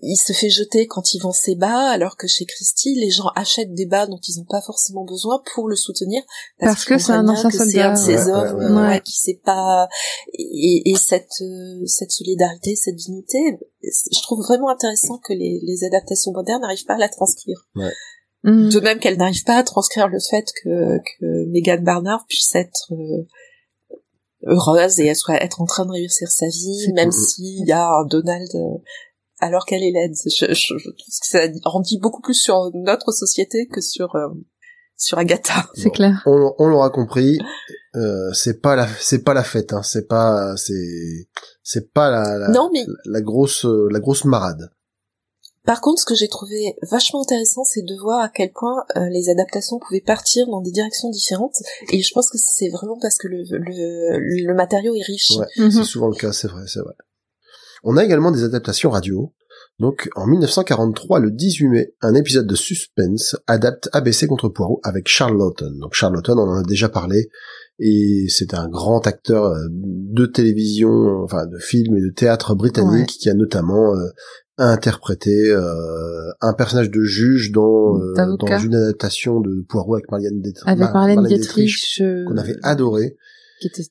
il se fait jeter quand il vend ses bas, alors que chez Christie, les gens achètent des bas dont ils n'ont pas forcément besoin pour le soutenir. Parce que c'est un ancien que C'est un de soldat. ces Ouais, hommes ouais, ouais. ouais, qui sait pas... Et, et cette, euh, cette solidarité, cette dignité, je trouve vraiment intéressant que les, les adaptations modernes n'arrivent pas à la transcrire. Mm. De même qu'elles n'arrivent pas à transcrire le fait que, que Megan Barnard puisse être euh, heureuse et elle soit être en train de réussir sa vie, même s'il y a un Donald euh, alors qu'elle est laide. Je, je, je trouve que ça en dit beaucoup plus sur notre société que sur euh, sur Agatha. C'est clair. On, on l'aura compris, euh, c'est pas la c'est pas la fête, hein, c'est pas c'est c'est pas la, la, Non, mais la grosse euh, la grosse marade. par contre, ce que j'ai trouvé vachement intéressant, c'est de voir à quel point euh, les adaptations pouvaient partir dans des directions différentes. Et je pense que c'est vraiment parce que le, le, le matériau est riche. Ouais. Mhm. C'est souvent le cas, c'est vrai, c'est vrai. On a également des adaptations radio. Donc, en 1943, le 18 mai, un épisode de Suspense adapte ABC contre Poirot avec Charles Lawton. Donc, Charles Lawton, on en a déjà parlé, et c'est un grand acteur euh, de télévision, enfin de film et de théâtre britannique, qui a notamment euh, interprété euh, un personnage de juge dans, euh, une adaptation de Poirot avec Marianne Dietrich, Avec Mar- Marlène Marlène Dietrich, qu'on avait adoré. qui était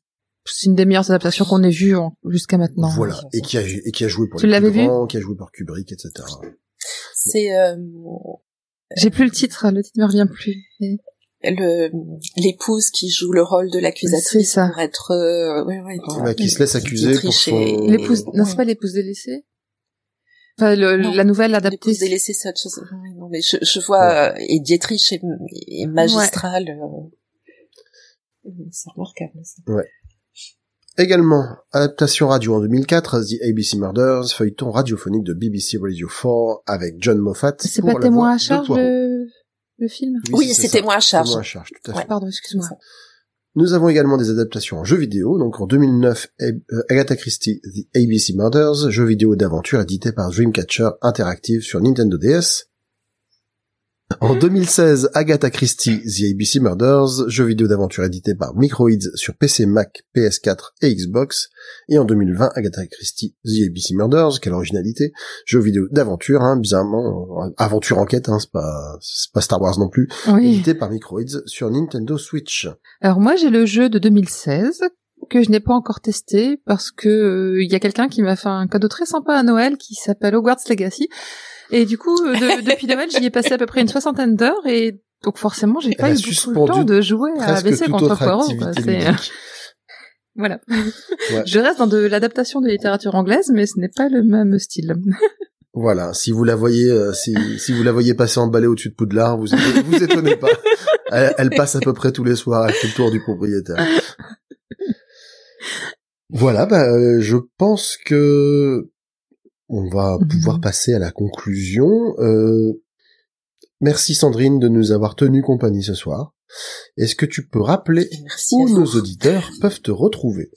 c'est une des meilleures adaptations qu'on ait vues jusqu'à maintenant. Voilà, et qui a et qui a joué pour Tu les l'avais plus grands, qui a joué pour Kubrick, etc. C'est euh, J'ai plus le titre, le titre me revient plus. Le l'épouse qui joue le rôle de l'accusatrice ça. pour être euh, ouais, ouais, voilà. Bah, qui se laisse accuser pour son L'épouse, non, Ouais. c'est pas l'épouse délaissée. Enfin, le- Non. la nouvelle adaptée. L'épouse délaissée, c'est autre chose. Ouais, non, mais je, je vois, euh, et Dietrich est, est magistral. euh, C'est remarquable, ça. Également, adaptation radio en 2004, The ABC Murders, feuilleton radiophonique de BBC Radio 4 avec John Moffat. C'est pas témoin à charge le, le film? Oui, c'est c'était ça. moi à charge. Témoin à charge, tout à fait. Ouais. Pardon, excuse-moi. C'est. Nous avons également des adaptations en jeux vidéo. Donc en 2009, Ab- euh, Agatha Christie, The ABC Murders, jeu vidéo d'aventure édité par Dreamcatcher Interactive sur Nintendo DS. En 2016, Agatha Christie, The ABC Murders, jeu vidéo d'aventure édité par Microids sur PC, Mac, PS4 et Xbox. Et en 2020, Agatha Christie, The ABC Murders, quelle originalité, jeu vidéo d'aventure, hein, bizarrement, euh, aventure enquête, hein, c'est pas, c'est pas Star Wars non plus, Oui. édité par Microids sur Nintendo Switch. Alors moi, j'ai le jeu de 2016 que je n'ai pas encore testé parce que euh, il y a quelqu'un qui m'a fait un cadeau très sympa à Noël qui s'appelle Hogwarts Legacy. Et du coup, euh, de- depuis Noël, j'y ai passé à peu près une soixantaine d'heures et donc forcément, j'ai Elle pas a eu beaucoup le suspendu temps de jouer à toute contre Poirot. ludique. Voilà. Ouais. Je reste dans de l'adaptation de littérature anglaise, mais ce n'est pas le même style. Voilà, si vous la voyez, euh, si, si vous la voyez passer en balai au-dessus de Poudlard, vous vous étonnez pas. Elle, elle passe à peu près tous les soirs, elle fait le tour du propriétaire. Voilà, bah, euh, je pense que on va Mhm. pouvoir passer à la conclusion. Euh, merci Sandrine de nous avoir tenu compagnie ce soir. Est-ce que tu peux rappeler Merci où nos auditeurs peuvent te retrouver?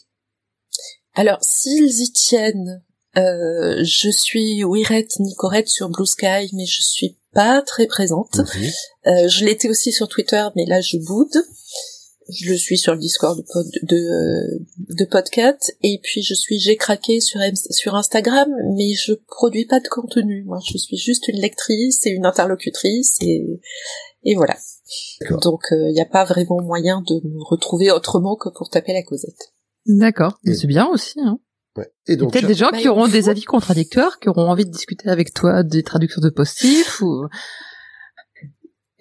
Alors, s'ils y tiennent, euh, je suis Wirette Nicorette sur Blue Sky, mais je suis pas très présente. Mhm. Euh, je l'étais aussi sur Twitter, mais là je boude. Je le suis sur le Discord de, pod, de, euh, de Podcat, et puis je suis j'ai craqué sur, sur Instagram, mais je produis pas de contenu. Moi, je suis juste une lectrice et une interlocutrice, et, et voilà. Donc, il n'y a pas vraiment moyen de me retrouver autrement que pour taper la causette. D'accord. Et- C'est bien aussi. Hein. Ouais. Et Il y a donc, peut-être des gens Bah, qui auront faut- des avis contradictoires, qui auront envie de discuter avec toi des traductions de postifs ou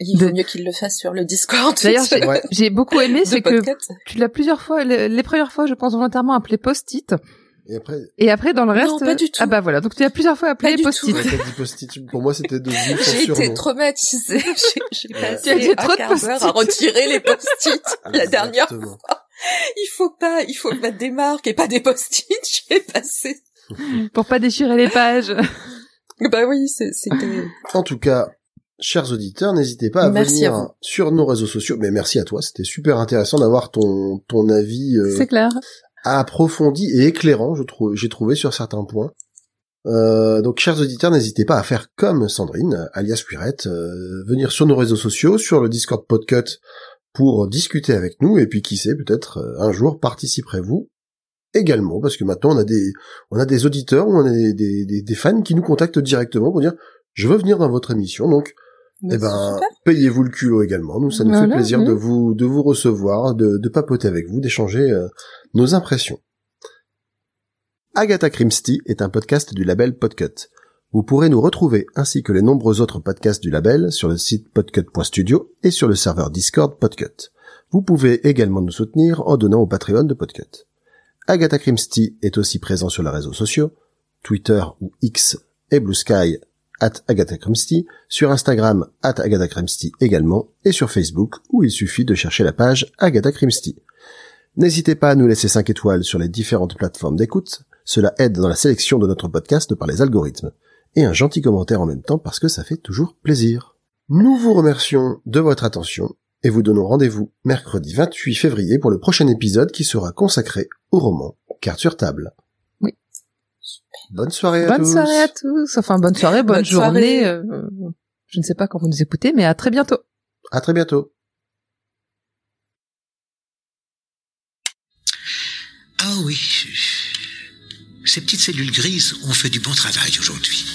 Il De- vaut mieux qu'il le fasse sur le Discord. D'ailleurs, j'ai- Ouais. beaucoup aimé, c'est que tu l'as plusieurs fois, les, les premières fois, je pense volontairement appelé post-it, et après, et après dans le reste, Non, pas du tout. ah bah voilà, donc tu as plusieurs fois appelé post-it. pour moi c'était devenu J'ai été traumatisée. J'ai- Ouais. passé trop de post-it. à retirer les post-it la dernière fois. Il faut pas, il faut mettre des marques et pas des post-it. J'ai passé. Pour pas déchirer les pages. Bah oui, c'était. En tout cas, chers auditeurs, n'hésitez pas à Merci venir sur nos réseaux sociaux. Mais merci à toi, c'était super intéressant d'avoir ton ton avis euh, C'est clair. approfondi et éclairant, je trouve, j'ai trouvé sur certains points. Euh, donc, chers auditeurs, n'hésitez pas à faire comme Sandrine, alias Quirette, euh, venir sur nos réseaux sociaux, sur le Discord Podcut, pour discuter avec nous, et puis qui sait, peut-être un jour participerez-vous également, parce que maintenant on a des on a des auditeurs on a des, des, des- fans qui nous contactent directement pour dire je veux venir dans votre émission, donc eh ben, payez-vous le culot également. Nous, ça nous Voilà, fait plaisir oui. de vous de vous recevoir, de, de papoter avec vous, d'échanger euh, nos impressions. Agatha Christie est un podcast du label Podcut. Vous pourrez nous retrouver ainsi que les nombreux autres podcasts du label sur le site podcut.studio et sur le serveur Discord Podcut. Vous pouvez également nous soutenir en donnant au Patreon de Podcut. Agatha Christie est aussi présent sur les réseaux sociaux, Twitter ou X et Blue Sky at Agatha Christie, sur Instagram at Agatha également, et sur Facebook où il suffit de chercher la page Agatha Christie. N'hésitez pas à nous laisser 5 étoiles sur les différentes plateformes d'écoute, cela aide dans la sélection de notre podcast par les algorithmes, et un gentil commentaire en même temps parce que ça fait toujours plaisir. Nous vous remercions de votre attention et vous donnons rendez-vous mercredi 28 février pour le prochain épisode qui sera consacré au roman Carte sur table. Bonne soirée à Bonne tous. soirée à tous. Enfin, bonne soirée, bonne, Bonne journée. soirée. euh, je ne sais pas quand vous nous écoutez, mais à très bientôt. À très bientôt. Ah oui. Ces petites cellules grises ont fait du bon travail aujourd'hui.